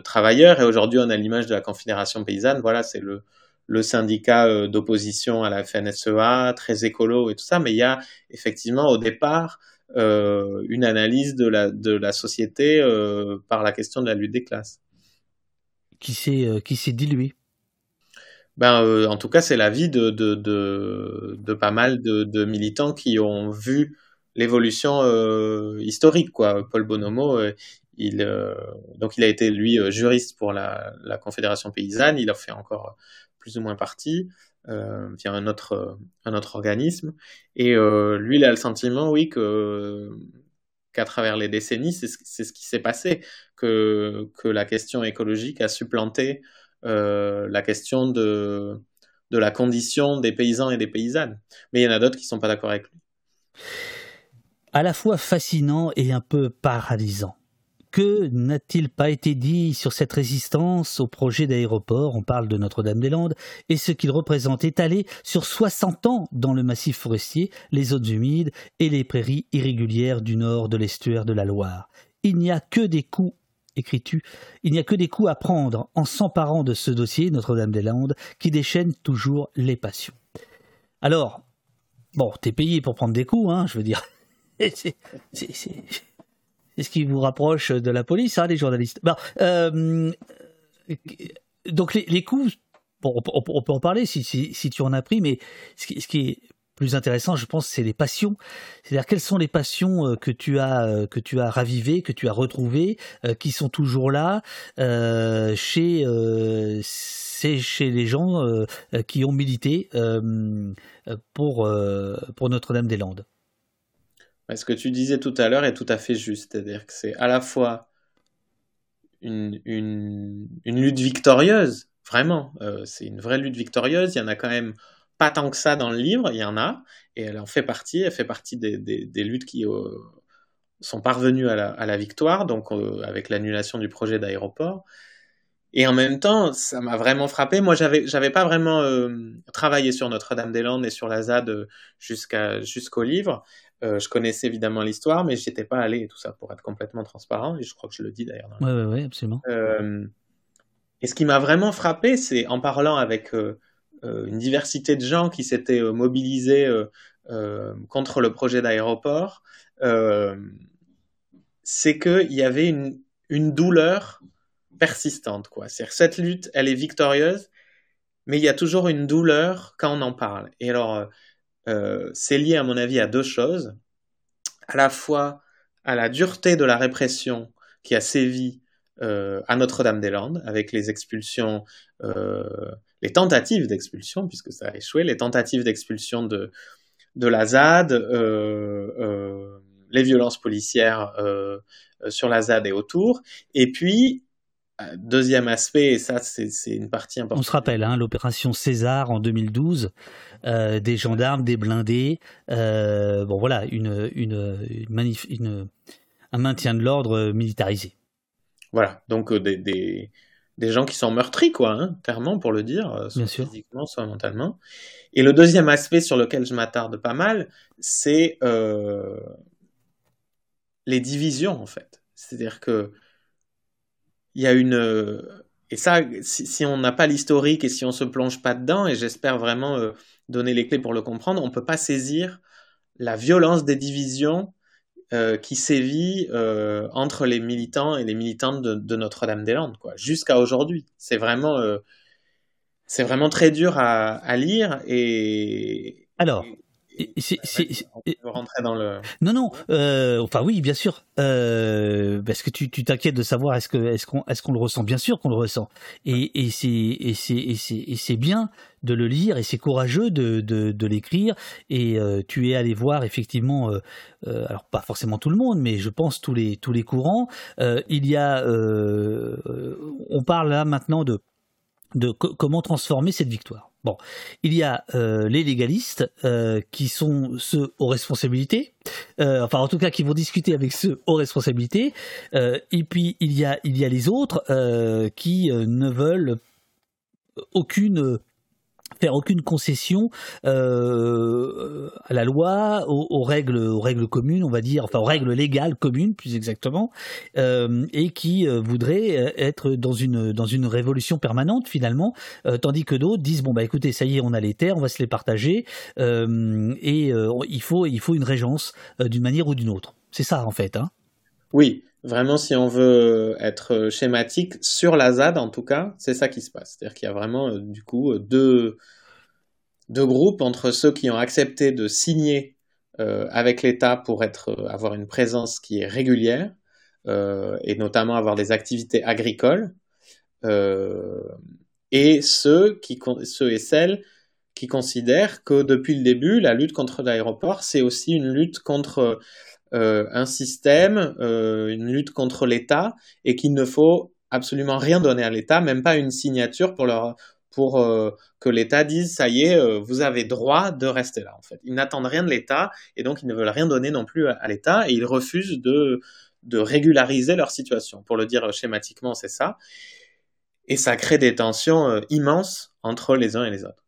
travailleurs. Et aujourd'hui, on a l'image de la Confédération paysanne. Voilà, c'est le, le syndicat euh, d'opposition à la FNSEA, très écolo et tout ça, mais il y a effectivement au départ euh, une analyse de la, de la société euh, par la question de la lutte des classes.
Qui s'est qui s'est diluée.
Ben, en tout cas, c'est l'avis de, de, de, de, pas mal de, de, militants qui ont vu l'évolution historique. Quoi. Paul Bonomo, il, donc il a été, lui, juriste pour la, la Confédération paysanne. Il a fait encore plus ou moins parti euh, via un autre, un autre organisme. Et euh, lui, il a le sentiment, oui, qu'à travers les décennies, c'est ce, qui s'est passé, que, que la question écologique a supplanté euh, la question de, de la condition des paysans et des paysannes. Mais il y en a d'autres qui ne sont pas d'accord avec lui.
À la fois fascinant et un peu paralysant. Que n'a-t-il pas été dit sur cette résistance au projet d'aéroport? On parle de Notre-Dame-des-Landes et ce qu'il représente étalé sur 60 ans dans le massif forestier, les zones humides et les prairies irrégulières du nord de l'estuaire de la Loire. Il n'y a que des coups écris-tu, il n'y a que des coups à prendre en s'emparant de ce dossier Notre-Dame-des-Landes qui déchaîne toujours les passions. Alors, bon, t'es payé pour prendre des coups, hein, je veux dire. [laughs] c'est ce qui vous rapproche de la police, hein, les journalistes. Euh, donc les, coups, on, peut en parler si, tu en as pris, mais ce qui, est plus intéressant, je pense, c'est les passions. C'est-à-dire quelles sont les passions euh, que tu as euh, que tu as ravivées, que tu as retrouvées, qui sont toujours là chez chez les gens qui ont milité pour pour Notre-Dame-des-Landes?
Ce que tu disais tout à l'heure est tout à fait juste. C'est-à-dire que c'est à la fois une, une, lutte victorieuse, vraiment. Euh, c'est une vraie lutte victorieuse. Il y en a quand même pas tant que ça dans le livre, il y en a, et elle en fait partie. Elle fait partie des, des, luttes qui euh, sont parvenues à la, victoire, donc euh, avec l'annulation du projet d'aéroport. Et en même temps, ça m'a vraiment frappé. Moi, j'avais, j'avais pas vraiment travaillé sur Notre-Dame-des-Landes et sur la ZAD jusqu'à, jusqu'au livre. Euh, je connaissais évidemment l'histoire, mais j'étais pas allé et tout ça pour être complètement transparent. Et je crois que je le dis d'ailleurs.
Oui, oui, oui, absolument.
Euh, et ce qui m'a vraiment frappé, c'est en parlant avec euh, une diversité de gens qui s'étaient mobilisés contre le projet d'aéroport, c'est qu'il y avait une, une douleur persistante. Quoi. C'est-à-dire cette lutte, elle est victorieuse, mais il y a toujours une douleur quand on en parle. Et alors, euh, c'est lié à mon avis à deux choses. À la fois à la dureté de la répression qui a sévi euh, à Notre-Dame-des-Landes avec les expulsions, euh, les tentatives d'expulsion, puisque ça a échoué, les tentatives d'expulsion de, de la ZAD, les violences policières sur la ZAD et autour, et puis deuxième aspect, et ça c'est une partie importante.
On se rappelle, hein, l'opération César en 2012, euh, des gendarmes, des blindés, euh, bon voilà, une, une, une, un maintien de l'ordre militarisé.
Voilà, donc euh, des, des, des, gens qui sont meurtris, quoi, hein, clairement pour le dire, soit physiquement, soit mentalement. Et le deuxième aspect sur lequel je m'attarde pas mal, c'est les divisions en fait. C'est-à-dire que il y a une et ça, si, on n'a pas l'historique et si on se plonge pas dedans, et j'espère vraiment euh, donner les clés pour le comprendre, on peut pas saisir la violence des divisions euh, qui sévit euh, entre les militants et les militantes de, Notre-Dame-des-Landes, quoi, jusqu'à aujourd'hui. C'est vraiment, c'est vraiment très dur à, à lire et.
Alors,
rentrer dans le.
Non, non. Euh, enfin, oui, bien sûr. Euh, parce que tu t'inquiètes de savoir est-ce que est-ce qu'on est-ce qu'on le ressent. Bien sûr qu'on le ressent. Et, et c'est et c'est et c'est bien de le lire et c'est courageux de, de, de l'écrire. Et euh, tu es allé voir effectivement. Euh, euh, alors pas forcément tout le monde, mais je pense tous les tous les courants. il y a. on parle là maintenant de de comment transformer cette victoire. Bon, il y a euh, les légalistes euh, qui sont ceux aux responsabilités, euh, enfin en tout cas qui vont discuter avec ceux aux responsabilités, et puis il y a il y a les autres qui ne veulent aucune faire aucune concession euh, à la loi, aux, règles, aux règles communes, on va dire, enfin aux règles légales communes, plus exactement, euh, et qui euh, voudraient être dans une dans une révolution permanente finalement, tandis que d'autres disent bon bah écoutez ça y est on a les terres, on va se les partager et il faut il faut une régence d'une manière ou d'une autre. C'est ça en fait. Hein
oui, vraiment, si on veut être schématique, sur la ZAD en tout cas, c'est ça qui se passe. C'est-à-dire qu'il y a vraiment, euh, du coup, euh, deux, deux groupes entre ceux qui ont accepté de signer euh, avec l'État pour être, avoir une présence qui est régulière, et notamment avoir des activités agricoles, et ceux, qui, ceux et celles qui considèrent que depuis le début, la lutte contre l'aéroport, c'est aussi une lutte contre euh, un système, euh, une lutte contre l'État, et qu'il ne faut absolument rien donner à l'État, même pas une signature pour euh, que l'État dise ça y est, vous avez droit de rester là. En fait, ils n'attendent rien de l'État et donc ils ne veulent rien donner non plus à, l'État et ils refusent de régulariser leur situation. Pour le dire schématiquement, c'est ça. Et ça crée des tensions immenses entre les uns et les autres.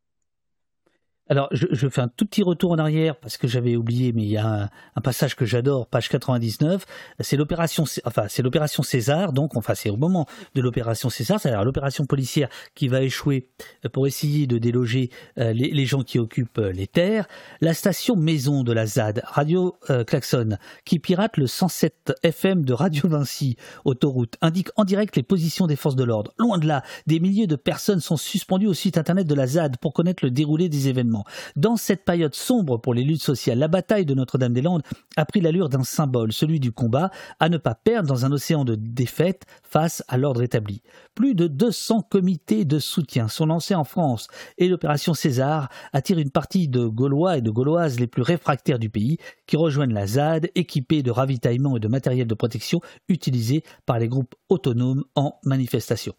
Alors, je, fais un tout petit retour en arrière parce que j'avais oublié, mais il y a un, passage que j'adore, page 99. C'est l'opération, enfin, c'est l'opération César. Donc, enfin, c'est au moment de l'opération César, c'est-à-dire l'opération policière qui va échouer pour essayer de déloger euh, les, gens qui occupent euh, les terres. La station maison de la ZAD, Radio euh, Klaxon, qui pirate le 107 FM de Radio Vinci, autoroute, indique en direct les positions des forces de l'ordre. Loin de là, des milliers de personnes sont suspendues au site internet de la ZAD pour connaître le déroulé des événements. Dans cette période sombre pour les luttes sociales, la bataille de Notre-Dame-des-Landes a pris l'allure d'un symbole, celui du combat, à ne pas perdre dans un océan de défaites face à l'ordre établi. Plus de 200 comités de soutien sont lancés en France et l'opération César attire une partie de Gaulois et de Gauloises les plus réfractaires du pays qui rejoignent la ZAD équipés de ravitaillement et de matériel de protection utilisés par les groupes autonomes en manifestation.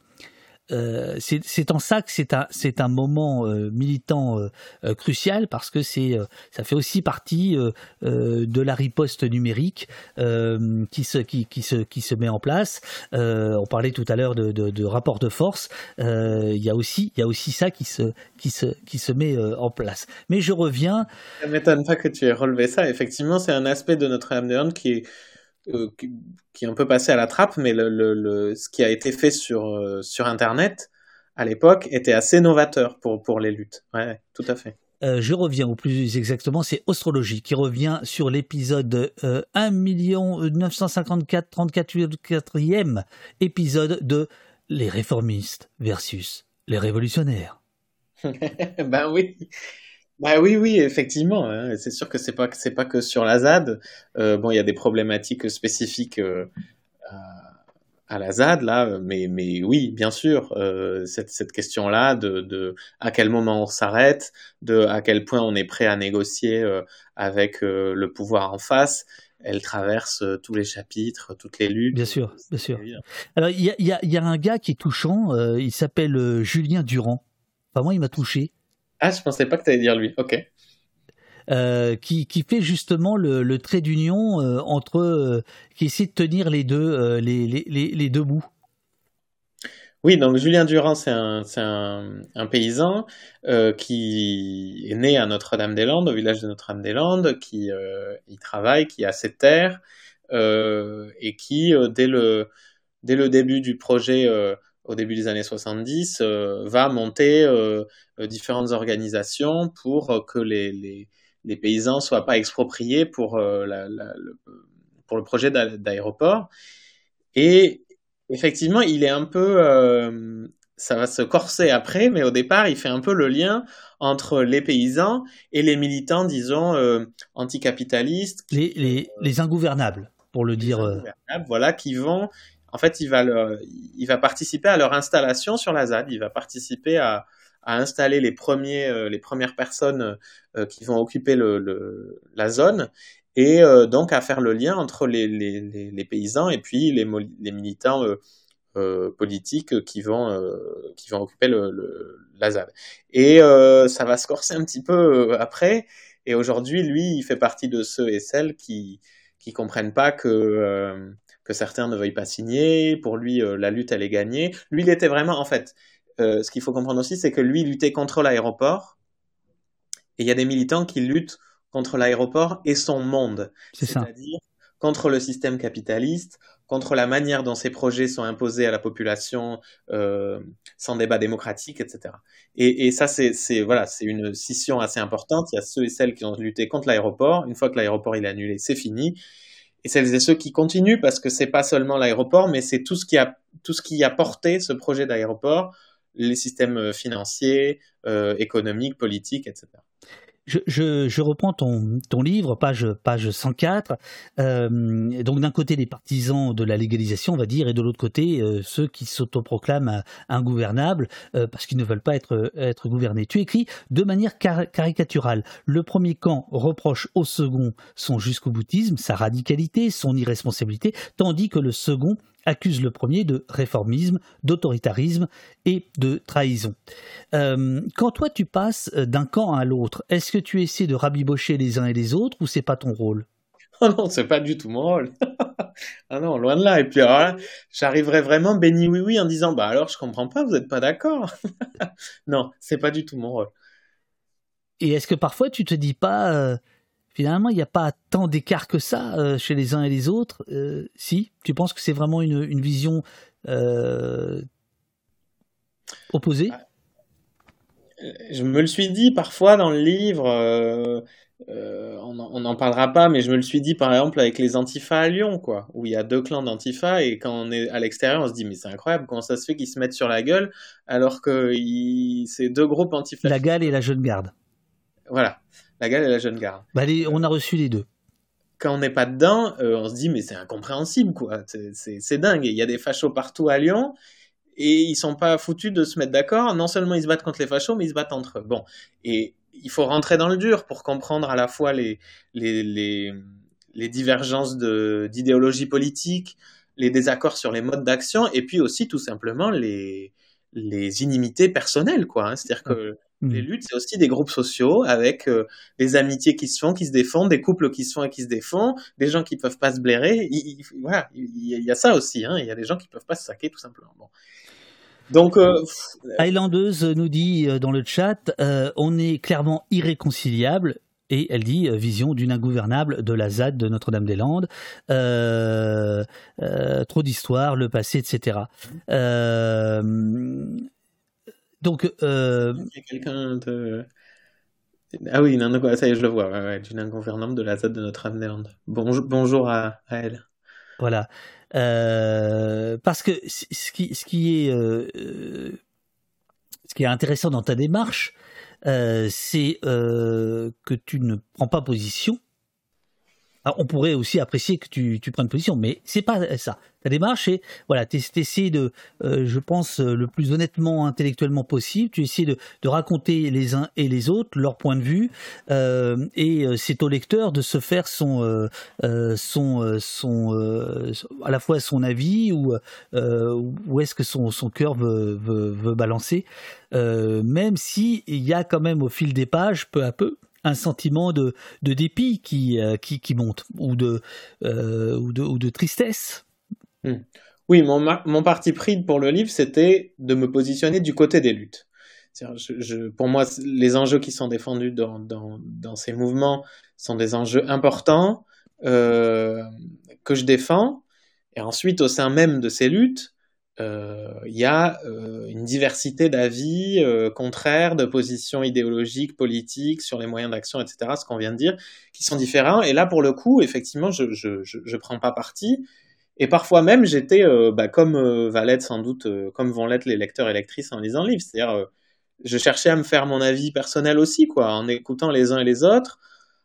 Euh, c'est en ça que c'est un, un moment euh, militant euh, crucial parce que c'est ça fait aussi partie de la riposte numérique qui, se, qui, qui, se, qui se met en place. on parlait tout à l'heure de, de, de, rapport de force. Il y, a aussi, y a aussi ça qui se, qui se, qui se met en place. Mais je reviens.
Ça ne m'étonne pas que tu aies relevé ça. Effectivement, c'est un aspect de notre âme qui est euh, qui est un peu passé à la trappe, mais le, le, ce qui a été fait sur, euh, sur Internet à l'époque était assez novateur pour, pour les luttes. Ouais, tout à fait.
Euh, je reviens au plus exactement, c'est Astrologie qui revient sur l'épisode euh, 1 954 34e épisode de Les réformistes versus les révolutionnaires. [laughs]
ben oui, bah oui, oui, effectivement. Hein. C'est sûr que c'est pas c'est pas que sur la ZAD. Euh, bon, il y a des problématiques spécifiques euh, à, la ZAD là, mais mais oui, bien sûr, euh, cette cette question-là de de à quel moment on s'arrête, de à quel point on est prêt à négocier avec le pouvoir en face. elle traverse tous les chapitres, toutes les luttes.
Bien sûr, bien sûr. Alors, il y a, y a, un gars qui est touchant, il s'appelle Julien Durand. Enfin, moi, il m'a touché.
Ah, je pensais pas que tu allais dire lui. Ok.
Euh, qui, qui, fait justement le, le trait d'union euh, entre euh, qui essaie de tenir les deux les, les, les, deux bouts.
Oui, donc Julien Durand, c'est un, un, un, paysan qui est né à Notre-Dame-des-Landes, au village de Notre-Dame-des-Landes, qui y travaille, qui a ses terres et qui, dès, le, dès le début du projet au début des années 70, va monter différentes organisations pour que les, les, les paysans soient pas expropriés pour, euh, le, pour le projet d'aéroport. Et effectivement, il est un peu, euh, ça va se corser après, mais au départ, il fait un peu le lien entre les paysans et les militants, disons, euh, anticapitalistes.
Les, les, les, ingouvernables, pour le dire.
Voilà, qui vont, en fait, il va, participer à leur installation sur la ZAD, il va participer à, installer euh, les premières personnes euh, qui vont occuper la zone et euh, donc à faire le lien entre les, paysans et puis les, militants politiques qui vont, occuper la ZAD. Et ça va se corser un petit peu après. Et aujourd'hui, lui, il fait partie de ceux et celles qui qui comprennent pas que que certains ne veuillent pas signer. Pour lui, la lutte elle est gagnée. Lui, il était vraiment, en fait, euh, ce qu'il faut comprendre aussi, c'est que lui luttait contre l'aéroport. Et il y a des militants qui luttent contre l'aéroport et son monde. C'est-à-dire contre le système capitaliste, contre la manière dont ces projets sont imposés à la population euh, sans débat démocratique, etc. Et, ça, c'est voilà, c'est une scission assez importante. Il y a ceux et celles qui ont lutté contre l'aéroport. Une fois que l'aéroport est annulé, c'est fini. Et celles et ceux qui continuent parce que c'est pas seulement l'aéroport, mais c'est tout ce qui a tout ce qui a porté ce projet d'aéroport les systèmes euh, financiers, euh, économiques, politiques, etc.
Je, reprends ton, livre, page, page 104. Euh, donc d'un côté les partisans de la légalisation, on va dire, et de l'autre côté ceux qui s'autoproclament ingouvernables parce qu'ils ne veulent pas être, être gouvernés. Tu écris de manière caricaturale. Le premier camp reproche au second son jusqu'au boutisme, sa radicalité, son irresponsabilité, tandis que le second accuse le premier de réformisme, d'autoritarisme et de trahison. Euh, quand toi tu passes d'un camp à l'autre, est-ce que tu essaies de rabibocher les uns et les autres ou c'est pas ton rôle?
Oh [laughs] non, c'est pas du tout mon rôle. [laughs] ah non, loin de là. Et puis alors là, j'arriverais vraiment béni oui oui en disant bah alors je comprends pas, vous êtes pas d'accord. [laughs] non, c'est pas du tout mon rôle.
Et est-ce que parfois tu te dis pas euh, finalement, il n'y a pas tant d'écart que ça euh, chez les uns et les autres. Euh, si, tu penses que c'est vraiment une, vision euh, opposée?
Je me le suis dit parfois dans le livre. on n'en parlera pas, mais je me le suis dit par exemple avec les Antifa à Lyon, quoi, où il y a deux clans d'Antifa et quand on est à l'extérieur, on se dit mais c'est incroyable, comment ça se fait qu'ils se mettent sur la gueule alors que c'est deux groupes Antifa.
La Gale et la Jeune Garde.
Voilà la Gale et la Jeune Garde.
Bah, on a reçu les deux.
Quand on n'est pas dedans, euh, on se dit mais c'est incompréhensible quoi, c'est dingue. Il y a des fachos partout à Lyon et ils sont pas foutus de se mettre d'accord. Non seulement ils se battent contre les fachos, mais ils se battent entre eux. Bon, et il faut rentrer dans le dur pour comprendre à la fois les les, les, les divergences d'idéologie politique, les désaccords sur les modes d'action, et puis aussi tout simplement les les inimités personnelles quoi. Hein. C'est-à-dire que les mmh. luttes, c'est aussi des groupes sociaux avec euh, des amitiés qui se font, qui se défendent, des couples qui se font et qui se défendent, des gens qui peuvent pas se blairer. Il, voilà, il y a ça aussi. Hein. Il y a des gens qui peuvent pas se saquer tout simplement. Bon. Donc, euh,
Highlandeuse nous dit euh, dans le chat, euh, on est clairement irréconciliable. Et elle dit vision d'une ingouvernable de la ZAD de Notre-Dame-des-Landes, trop d'histoire, le passé, etc. Donc, euh...
quelqu'un de. Ah oui, non, ça y est, je le vois, ouais, ouais, d'une ingouvernante de la ZAD de Notre-Dame-des-Landes. Bonjour, bonjour à, à, elle.
Voilà. Euh, parce que ce qui, ce qui est, euh, ce qui est intéressant dans ta démarche, euh, c'est euh, que tu ne prends pas position on pourrait aussi apprécier que tu, prennes position, mais c'est pas ça. Ta démarche est, voilà, tu essaies de, euh, je pense, euh, le plus honnêtement, intellectuellement possible, tu essaies de, raconter les uns et les autres leur point de vue, euh, et c'est au lecteur de se faire son, à la fois son avis ou où est-ce que son, son cœur veut, veut, veut balancer, même si il y a quand même au fil des pages, peu à peu, un sentiment de, de dépit qui, euh, qui, monte ou de, euh, ou de, ou de tristesse.
Hmm. Oui, mon, mon parti pris pour le livre, c'était de me positionner du côté des luttes. Pour moi, les enjeux qui sont défendus dans, dans, ces mouvements sont des enjeux importants euh, que je défends. Et ensuite, au sein même de ces luttes, il y a euh, une diversité d'avis euh, contraires, de positions idéologiques, politiques sur les moyens d'action, etc., ce qu'on vient de dire, qui sont différents. Et là, pour le coup, effectivement, je je, je, prends pas parti. Et parfois même, j'étais, bah, comme va l'être sans doute, comme vont l'être les lecteurs et lectrices en lisant le livre, c'est-à-dire, je cherchais à me faire mon avis personnel aussi, quoi, en écoutant les uns et les autres,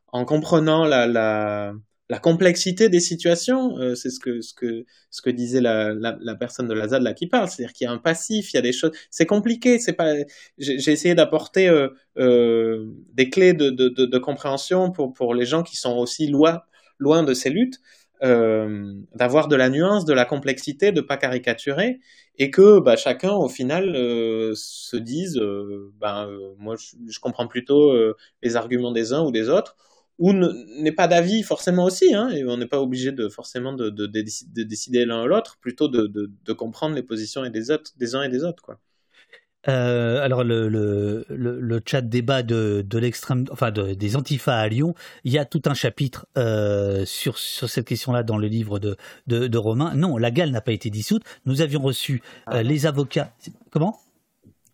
en comprenant la, la la complexité des situations, euh, c'est ce que, ce, que, ce que disait la, la, la personne de la ZAD là qui parle, c'est-à-dire qu'il y a un passif, il y a des choses, c'est compliqué, c'est pas, j'ai essayé d'apporter euh, euh, des clés de, de, de, de, compréhension pour, pour les gens qui sont aussi loin, loin de ces luttes, euh, d'avoir de la nuance, de la complexité, de pas caricaturer, et que bah, chacun au final euh, se dise, ben moi je, je, comprends plutôt les arguments des uns ou des autres ou n'est pas d'avis forcément aussi, hein, et on n'est pas obligé de forcément de, de, de, décider l'un ou l'autre, plutôt de, comprendre les positions et des, autres, des uns et des autres. Quoi.
Euh, alors le, le, le, chat débat de, de l'extrême, enfin des antifas à Lyon, il y a tout un chapitre euh, sur, sur cette question-là dans le livre de, de, de Romain. Non, la GAL n'a pas été dissoute. Nous avions reçu euh, ah. les avocats. Comment?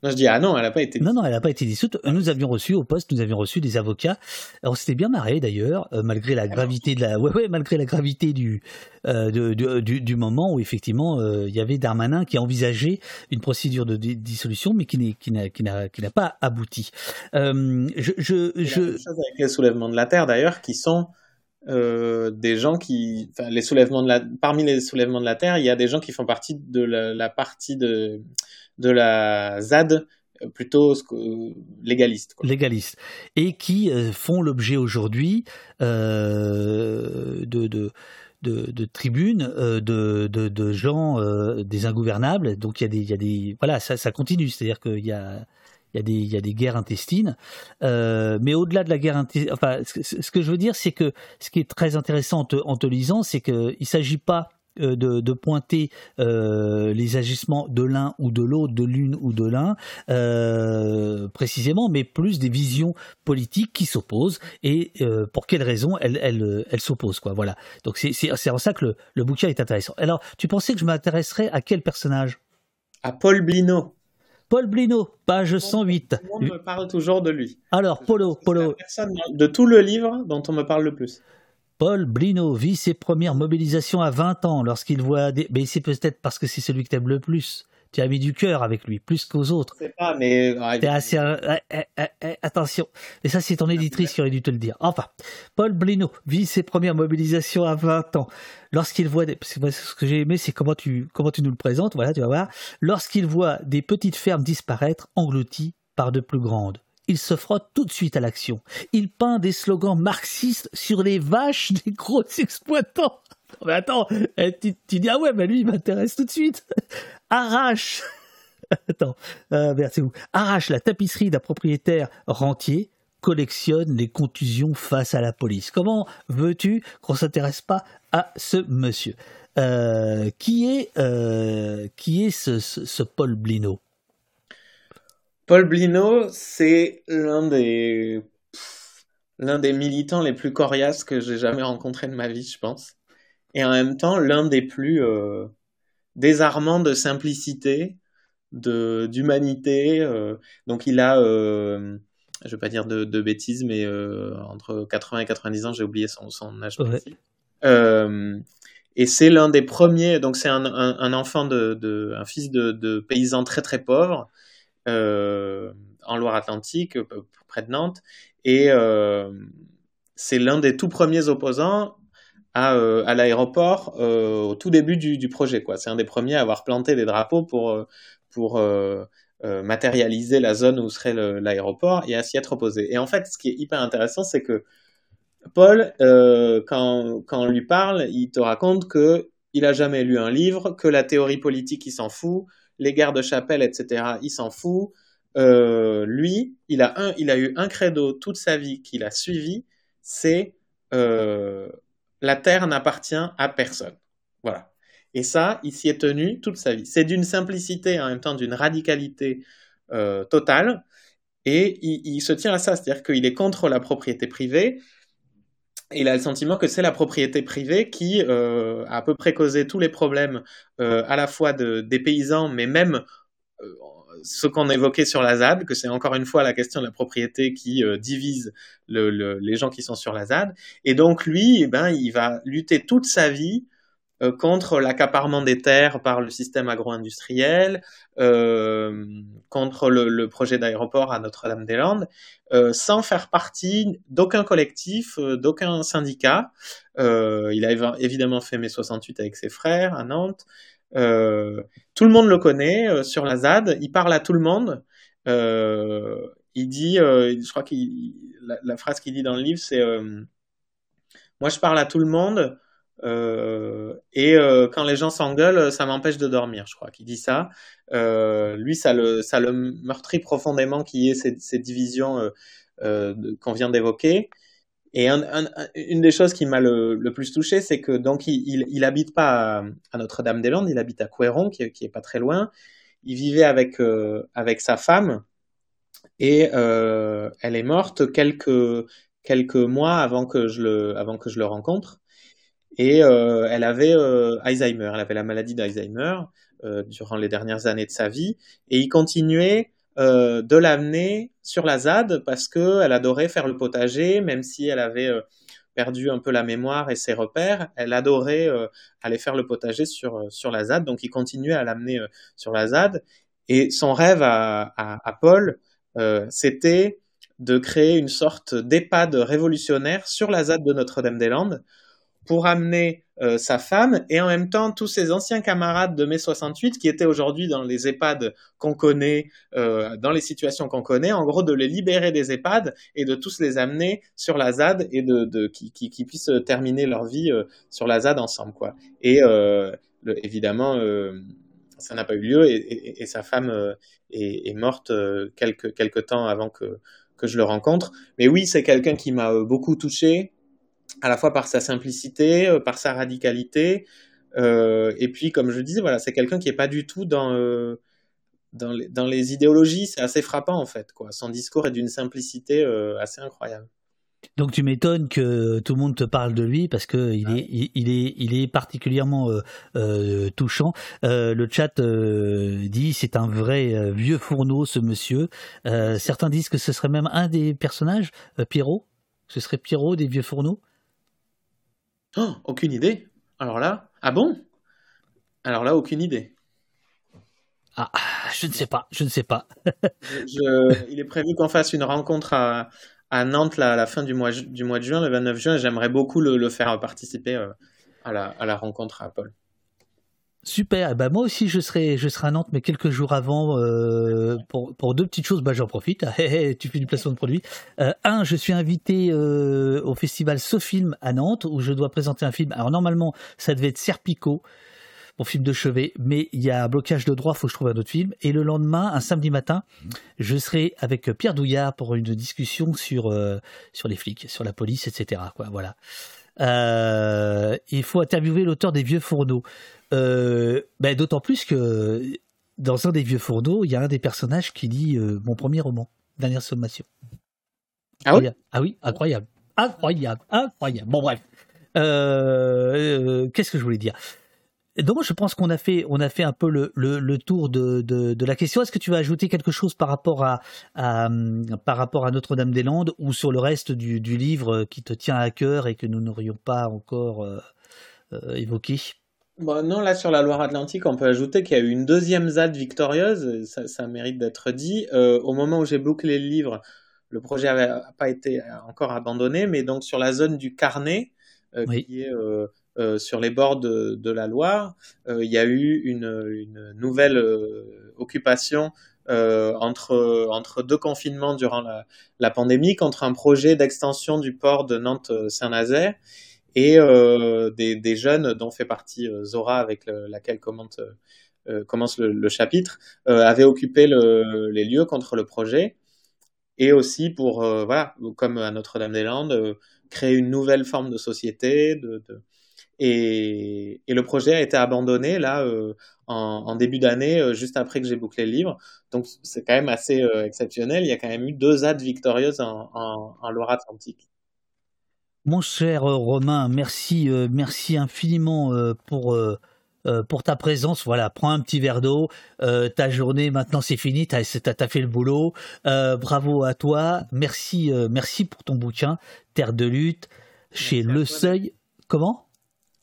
Non, je dis, ah non, elle n'a pas été
dissoute. Non, non, elle n'a pas été dissoute. Nous avions reçu au poste, nous avions reçu des avocats. Alors, c'était bien marré d'ailleurs, euh, malgré la gravité de la, ouais, ouais, malgré la gravité du, euh, du, du, moment où effectivement, euh, il y avait Darmanin qui a envisagé une procédure de dissolution, mais qui n'est, qui n'a, qui n'a, pas abouti.
je, je, je... La chose avec les soulèvements de la terre d'ailleurs, qui sont des gens qui, enfin, les soulèvements de la, parmi les soulèvements de la terre, il y a des gens qui font partie de la, la partie de de la ZAD euh, plutôt légaliste.
Légaliste. Et qui euh, font l'objet aujourd'hui euh, de, de, de, tribunes, de, de, gens, des ingouvernables. Donc il y a des, y a des voilà, ça, ça continue. C'est-à-dire qu'il y a il y, a des, il y a des guerres intestines. mais au-delà de la guerre intestine, enfin, ce, que je veux dire, c'est que ce qui est très intéressant en te, en te lisant, c'est qu'il ne s'agit pas euh, de, pointer euh, les agissements de l'un ou de l'autre, de l'une ou de l'un, euh, précisément, mais plus des visions politiques qui s'opposent et pour quelles raisons elles, elles, s'opposent. Quoi. Voilà. Donc c'est en ça que le, le, bouquin est intéressant. Alors, tu pensais que je m'intéresserais à quel personnage?
À Paul Blino.
Paul Blino, page 108. Tout
le monde me parle toujours de lui.
Alors, Polo, Polo.
de tout le livre dont on me parle le plus.
Paul Blino vit ses premières mobilisations à 20 ans lorsqu'il voit des... Mais c'est peut-être parce que c'est celui que t'aimes le plus. Tu as mis du cœur avec lui, plus qu'aux autres.
Je sais pas, mais...
T'es assez... Eh, eh, eh, attention. Et ça, c'est ton éditrice qui aurait dû te le dire. Enfin, Paul Blino vit ses premières mobilisations à 20 ans. Lorsqu'il voit... Des... Ce que j'ai aimé, c'est comment tu... comment tu nous le présentes. Voilà, tu vas voir. Lorsqu'il voit des petites fermes disparaître, englouties par de plus grandes il se frotte tout de suite à l'action. Il peint des slogans marxistes sur les vaches [laughs] des gros exploitants. Mais attends, eh, tu, dis ah ouais, mais lui il m'intéresse tout de suite. [laughs] Arrache, [laughs] attends, euh. Arrache la tapisserie d'un propriétaire rentier, collectionne les contusions face à la police. Comment veux-tu qu'on s'intéresse pas à ce monsieur? Euh, Qui est euh, qui est ce Paul Blino?
Paul Blino, c'est l'un des l'un des militants les plus coriaces que j'ai jamais rencontré de ma vie, je pense. Et en même temps, l'un des plus euh, désarmants de simplicité, de d'humanité. Euh. donc il a, euh, je vais pas dire de, bêtises, mais euh, entre 80 et 90 ans, j'ai oublié son, son âge et c'est l'un des premiers. Donc c'est un, un, enfant de, de, un fils de, de paysan très très pauvre euh, en Loire-Atlantique, euh, près de Nantes. Et euh, c'est l'un des tout premiers opposants à, l'aéroport au tout début du, projet. C'est un des premiers à avoir planté des drapeaux pour, pour matérialiser la zone où serait l'aéroport et à s'y être opposé. Et en fait, ce qui est hyper intéressant, c'est que Paul, quand, quand on lui parle, il te raconte que il a jamais lu un livre, que la théorie politique, il s'en fout, les guerres de chapelle, etc., il s'en fout. Euh, lui, il a, un, il a eu un credo toute sa vie qu'il a suivi, c'est euh, la terre n'appartient à personne. Voilà. Et ça, il s'y est tenu toute sa vie. C'est d'une simplicité en même temps d'une radicalité euh, totale. Et il, il, se tient à ça, c'est-à-dire qu'il est contre la propriété privée, il a le sentiment que c'est la propriété privée qui euh, a à peu près causé tous les problèmes euh, à la fois de, des paysans, mais même euh, ce qu'on évoquait sur la ZAD, que c'est encore une fois la question de la propriété qui divise le, le, les gens qui sont sur la ZAD. Et donc lui, eh ben, il va lutter toute sa vie contre l'accaparement des terres par le système agro-industriel, euh, contre le, projet d'aéroport à Notre-Dame-des-Landes, euh, sans faire partie d'aucun collectif, euh, d'aucun syndicat. Euh, il a évidemment fait mai 68 avec ses frères à Nantes. tout le monde le connaît sur la ZAD. Il parle à tout le monde. il dit, je crois que la, phrase qu'il dit dans le livre, c'est moi je parle à tout le monde. Euh, et euh, quand les gens s'engueulent, ça m'empêche de dormir, je crois qu'il dit ça. Euh, lui, ça le, meurtrit profondément qu'il y ait ces, ces divisions qu'on vient d'évoquer. Et un, un, une des choses qui m'a le, plus touché, c'est que donc il, habite pas à, Notre-Dame-des-Landes, il habite à Couéron, qui, qui est pas très loin. Il vivait avec sa femme et elle est morte quelques mois avant que je le rencontre. Et euh, elle avait euh, Alzheimer, elle avait la maladie d'Alzheimer euh, durant les dernières années de sa vie, et il continuait de l'amener sur la ZAD parce qu'elle adorait faire le potager, même si elle avait perdu un peu la mémoire et ses repères, elle adorait aller faire le potager sur, sur la ZAD, donc il continuait à l'amener sur la ZAD. Et son rêve à, à Paul, c'était de créer une sorte d'EHPAD révolutionnaire sur la ZAD de Notre-Dame-des-Landes, pour amener euh, sa femme et en même temps tous ses anciens camarades de mai 68 qui étaient aujourd'hui dans les EHPAD qu'on connaît, euh, dans les situations qu'on connaît, en gros de les libérer des EHPAD et de tous les amener sur la ZAD et de, qui, puissent terminer leur vie euh, sur la ZAD ensemble quoi. Et euh, évidemment ça n'a pas eu lieu et, sa femme est, est, morte quelques quelques temps avant que que je le rencontre. Mais oui, c'est quelqu'un qui m'a beaucoup touché à la fois par sa simplicité, euh, par sa radicalité, euh, et puis comme je disais, voilà, c'est quelqu'un qui est pas du tout dans euh, dans, les, dans les idéologies, c'est assez frappant en fait, quoi. Son discours est d'une simplicité euh, assez incroyable.
Donc tu m'étonnes que tout le monde te parle de lui parce que il, est, il, il est, il est particulièrement euh, euh, touchant. Euh, le chat dit c'est un vrai vieux fourneau ce monsieur. certains disent que ce serait même un des personnages, Pierrot. Ce serait Pierrot des vieux fourneaux?
Oh, aucune idée. Alors là, ah bon? Alors là, aucune idée.
Ah, je ne sais pas, je ne sais pas.
je, il est prévu qu'on fasse une rencontre à, à Nantes là, à la fin du mois, du mois de juin, le 29 juin. J'aimerais beaucoup le, le, faire participer euh, à, la, à la rencontre à Paul.
Super. Bah moi aussi je serai je serai à Nantes mais quelques jours avant euh, pour pour deux petites choses. Bah j'en profite. tu fais du placement de produit. Euh, un, je suis invité euh, au festival Sofilm à Nantes où je dois présenter un film. Alors normalement ça devait être Serpico, mon film de chevet, mais il y a un blocage de droit. Faut que je trouve un autre film. Et le lendemain, un samedi matin, je serai avec Pierre Douillard pour une discussion sur euh, sur les flics, sur la police, etc. Quoi. Voilà. Euh, il faut interviewer l'auteur des vieux fourneaux. Euh, ben, D'autant plus que dans un des vieux fourneaux, il y a un des personnages qui lit euh, mon premier roman, Dernière sommation.
Ah oui?
Ah oui, incroyable. Incroyable, incroyable. Bon, bref. Qu'est-ce que je voulais dire? Donc je pense qu'on a fait on a fait un peu le, le, le tour de, de, de, la question. Est-ce que tu vas ajouter quelque chose par rapport à, à par rapport à Notre-Dame-des-Landes ou sur le reste du, du, livre qui te tient à cœur et que nous n'aurions pas encore euh, euh, évoqué?
Bon, non, là sur la Loire-Atlantique, on peut ajouter qu'il y a eu une deuxième ZAD victorieuse, ça, ça mérite d'être dit. Euh, au moment où j'ai bouclé le livre, le projet n'avait pas été encore abandonné, mais donc sur la zone du Carnet, qui est sur les bords de, la Loire. il y a eu une, nouvelle occupation entre, deux confinements durant la, pandémie contre un projet d'extension du port de Nantes-Saint-Nazaire et des, jeunes dont fait partie Zora avec laquelle euh, commence le, chapitre, euh, avait occupé les lieux contre le projet et aussi pour, euh, voilà, comme à Notre-Dame-des-Landes, créer une nouvelle forme de société. Et, le projet a été abandonné là en, début d'année, juste après que j'ai bouclé le livre. Donc c'est quand même assez exceptionnel. Il y a quand même eu deux actes victorieuses en, en, Loire-Atlantique.
Mon cher Romain, merci, merci infiniment pour euh, pour ta présence. Voilà, prends un petit verre d'eau. Euh, ta journée maintenant c'est fini. T'as as, fait le boulot. Euh, bravo à toi. Merci, merci pour ton bouquin Terre de lutte chez Le Seuil. Comment?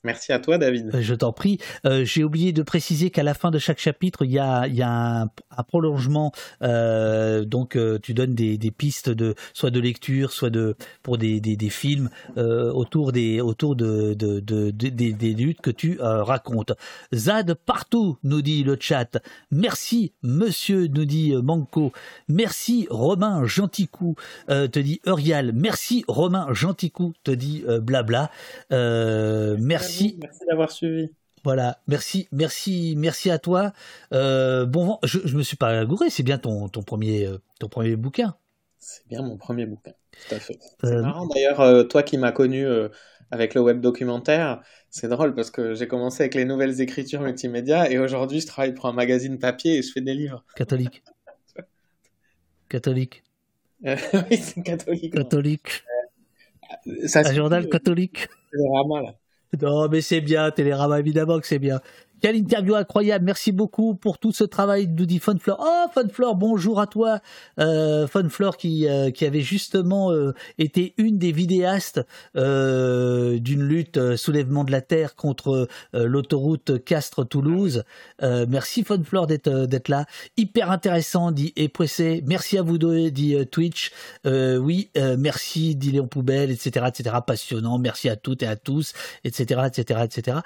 Merci à toi, David.
Euh, je t'en prie. Euh, j'ai oublié de préciser qu'à la fin de chaque chapitre, il y a, un, prolongement. Euh, donc, tu donnes des, pistes de soit de lecture, soit de pour des, films autour des luttes que tu racontes. Zad partout, nous dit le chat. Merci, Monsieur, nous dit Manco. Merci, Romain Genticou, te dit Urial. Merci, Romain Genticou, te dit Blabla. merci merci.
d'avoir suivi.
Voilà, merci, merci, merci à toi. Euh, bon, je, je me suis pas gouré, c'est bien ton, ton, premier, euh, ton premier bouquin.
C'est bien mon premier bouquin, tout à fait. C'est euh, marrant d'ailleurs, toi qui m'as connu avec le web documentaire, c'est drôle parce que j'ai commencé avec les nouvelles écritures multimédia et aujourd'hui je travaille pour un magazine papier et je fais des livres.
Catholique. [laughs] catholique.
oui, c'est catholique.
Catholique. Ça, un journal catholique.
C'est vraiment là.
Non, mais c'est bien, Télérama, évidemment que c'est bien. Quelle interview incroyable. Merci beaucoup pour tout ce travail, nous dit Funflore. Oh, Funflore, bonjour à toi. Euh, qui, euh, qui avait justement euh, été une des vidéastes euh, d'une lutte euh, soulèvement de la terre contre l'autoroute Castres-Toulouse. merci Funflore d'être d'être là. Hyper intéressant, dit Epoissé. Merci à vous deux, dit Twitch. oui, merci, dit Léon Poubelle, etc., etc. Passionnant. Merci à toutes et à tous, etc., etc., etc.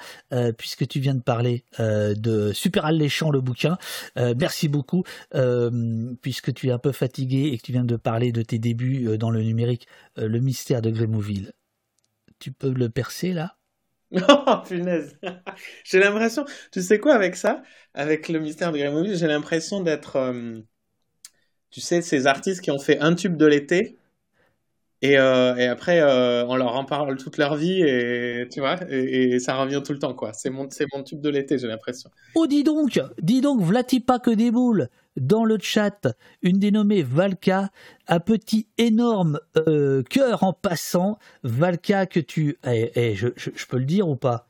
puisque tu viens de parler euh, de super alléchant le bouquin. Euh, merci beaucoup, euh, puisque tu es un peu fatigué et que tu viens de parler de tes débuts dans le numérique, le mystère de Grémouville. Tu peux le percer là?
Oh punaise [laughs] J'ai l'impression, tu sais quoi avec ça? Avec le mystère de Grémouville, j'ai l'impression d'être, tu sais, ces artistes qui ont fait un tube de l'été et, euh, et après, euh, on leur en parle toute leur vie et tu vois, et, ça revient tout le temps, quoi. C'est mon, c'est mon tube de l'été, j'ai l'impression.
Oh, dis donc, dis donc, vlati pas que des boules. Dans le chat, une dénommée Valka, un petit énorme euh, cœur en passant. Valka, que tu. Eh, eh, je, je, peux le dire ou pas?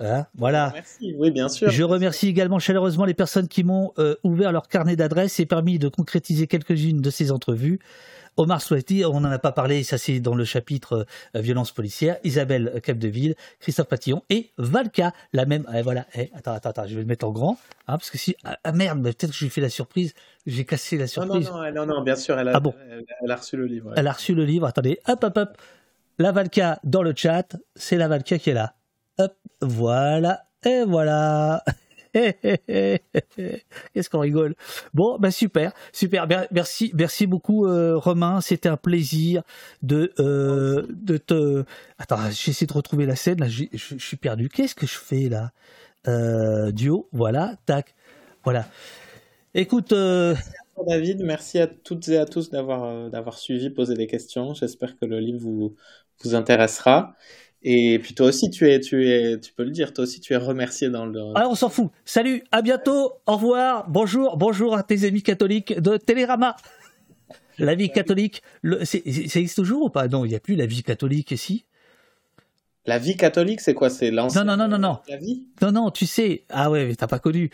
Hein voilà.
Merci, oui, bien sûr.
Je remercie également chaleureusement les personnes qui m'ont ouvert leur carnet d'adresses et permis de concrétiser quelques-unes de ces entrevues. Omar Souhaiti, on n'en a pas parlé, ça c'est dans le chapitre euh, violence policière, Isabelle Capdeville, Christophe Patillon et Valka, la même. Eh, voilà, eh, attends, attends, attends, je vais le mettre en grand, hein, parce que si. Ah, ah merde, peut-être que j'ai fait la surprise, j'ai cassé la surprise.
Non, non, non, non, bien sûr, elle a, ah bon. elle, a reçu le livre.
Elle a reçu le livre, attendez, hop, hop, hop. La Valka dans le chat, c'est la Valka qui est là. Hop, voilà, et voilà. [laughs] [laughs] Qu'est-ce qu'on rigole. Bon, ben super, super. Merci, merci beaucoup euh, Romain. C'était un plaisir de euh, de te. Attends, j'essaie de retrouver la scène. Là, je, suis perdu. Qu'est-ce que je fais là? Euh, Duo, voilà, tac, voilà. Écoute.
David, merci à toutes et à tous d'avoir d'avoir suivi, posé des questions. J'espère que le livre vous vous intéressera. Et puis toi aussi, tu es, tu es, tu peux le dire, toi aussi, tu es remercié dans le.
Ah, on s'en fout. Salut, à bientôt, au revoir, bonjour, bonjour à tes amis catholiques de Télérama. La vie catholique, ça existe toujours ou pas? Non, il n'y a plus la vie catholique ici.
La vie catholique, c'est quoi? C'est l'ancien.
Non, non, non, non, non.
La vie?
Non, non, tu sais. Ah ouais, mais t'as pas connu.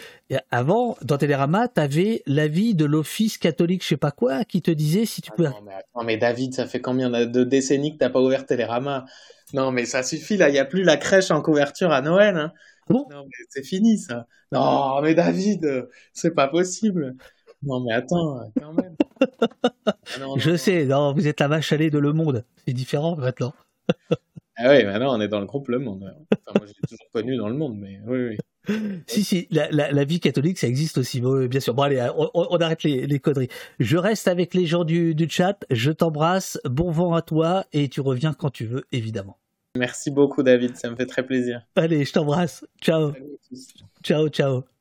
Avant, dans Télérama, t'avais l'avis de l'office catholique, je sais pas quoi, qui te disait si tu ah pouvais.
Non mais, attends, mais David, ça fait combien de décennies que t'as pas ouvert Télérama? Non, mais ça suffit, là, il n'y a plus la crèche en couverture à Noël. Hein.
Bon.
Non, mais c'est fini, ça. Non, mais David, c'est pas possible. Non, mais attends, quand même. [laughs]
Je sais, non, vous êtes la vache à lait de Le Monde. C'est différent maintenant.
Ah oui, maintenant on est dans le groupe Le Monde. Enfin, moi, j'ai toujours connu dans le monde, mais oui, oui. [laughs]
Si, si, la, la, la, vie catholique, ça existe aussi, bien sûr. Bon, allez, on, on arrête les, les, conneries. Je reste avec les gens du, du chat, je t'embrasse, bon vent à toi, et tu reviens quand tu veux, évidemment.
Merci beaucoup, David, ça me fait très plaisir.
Allez, je t'embrasse. Ciao. Ciao, ciao.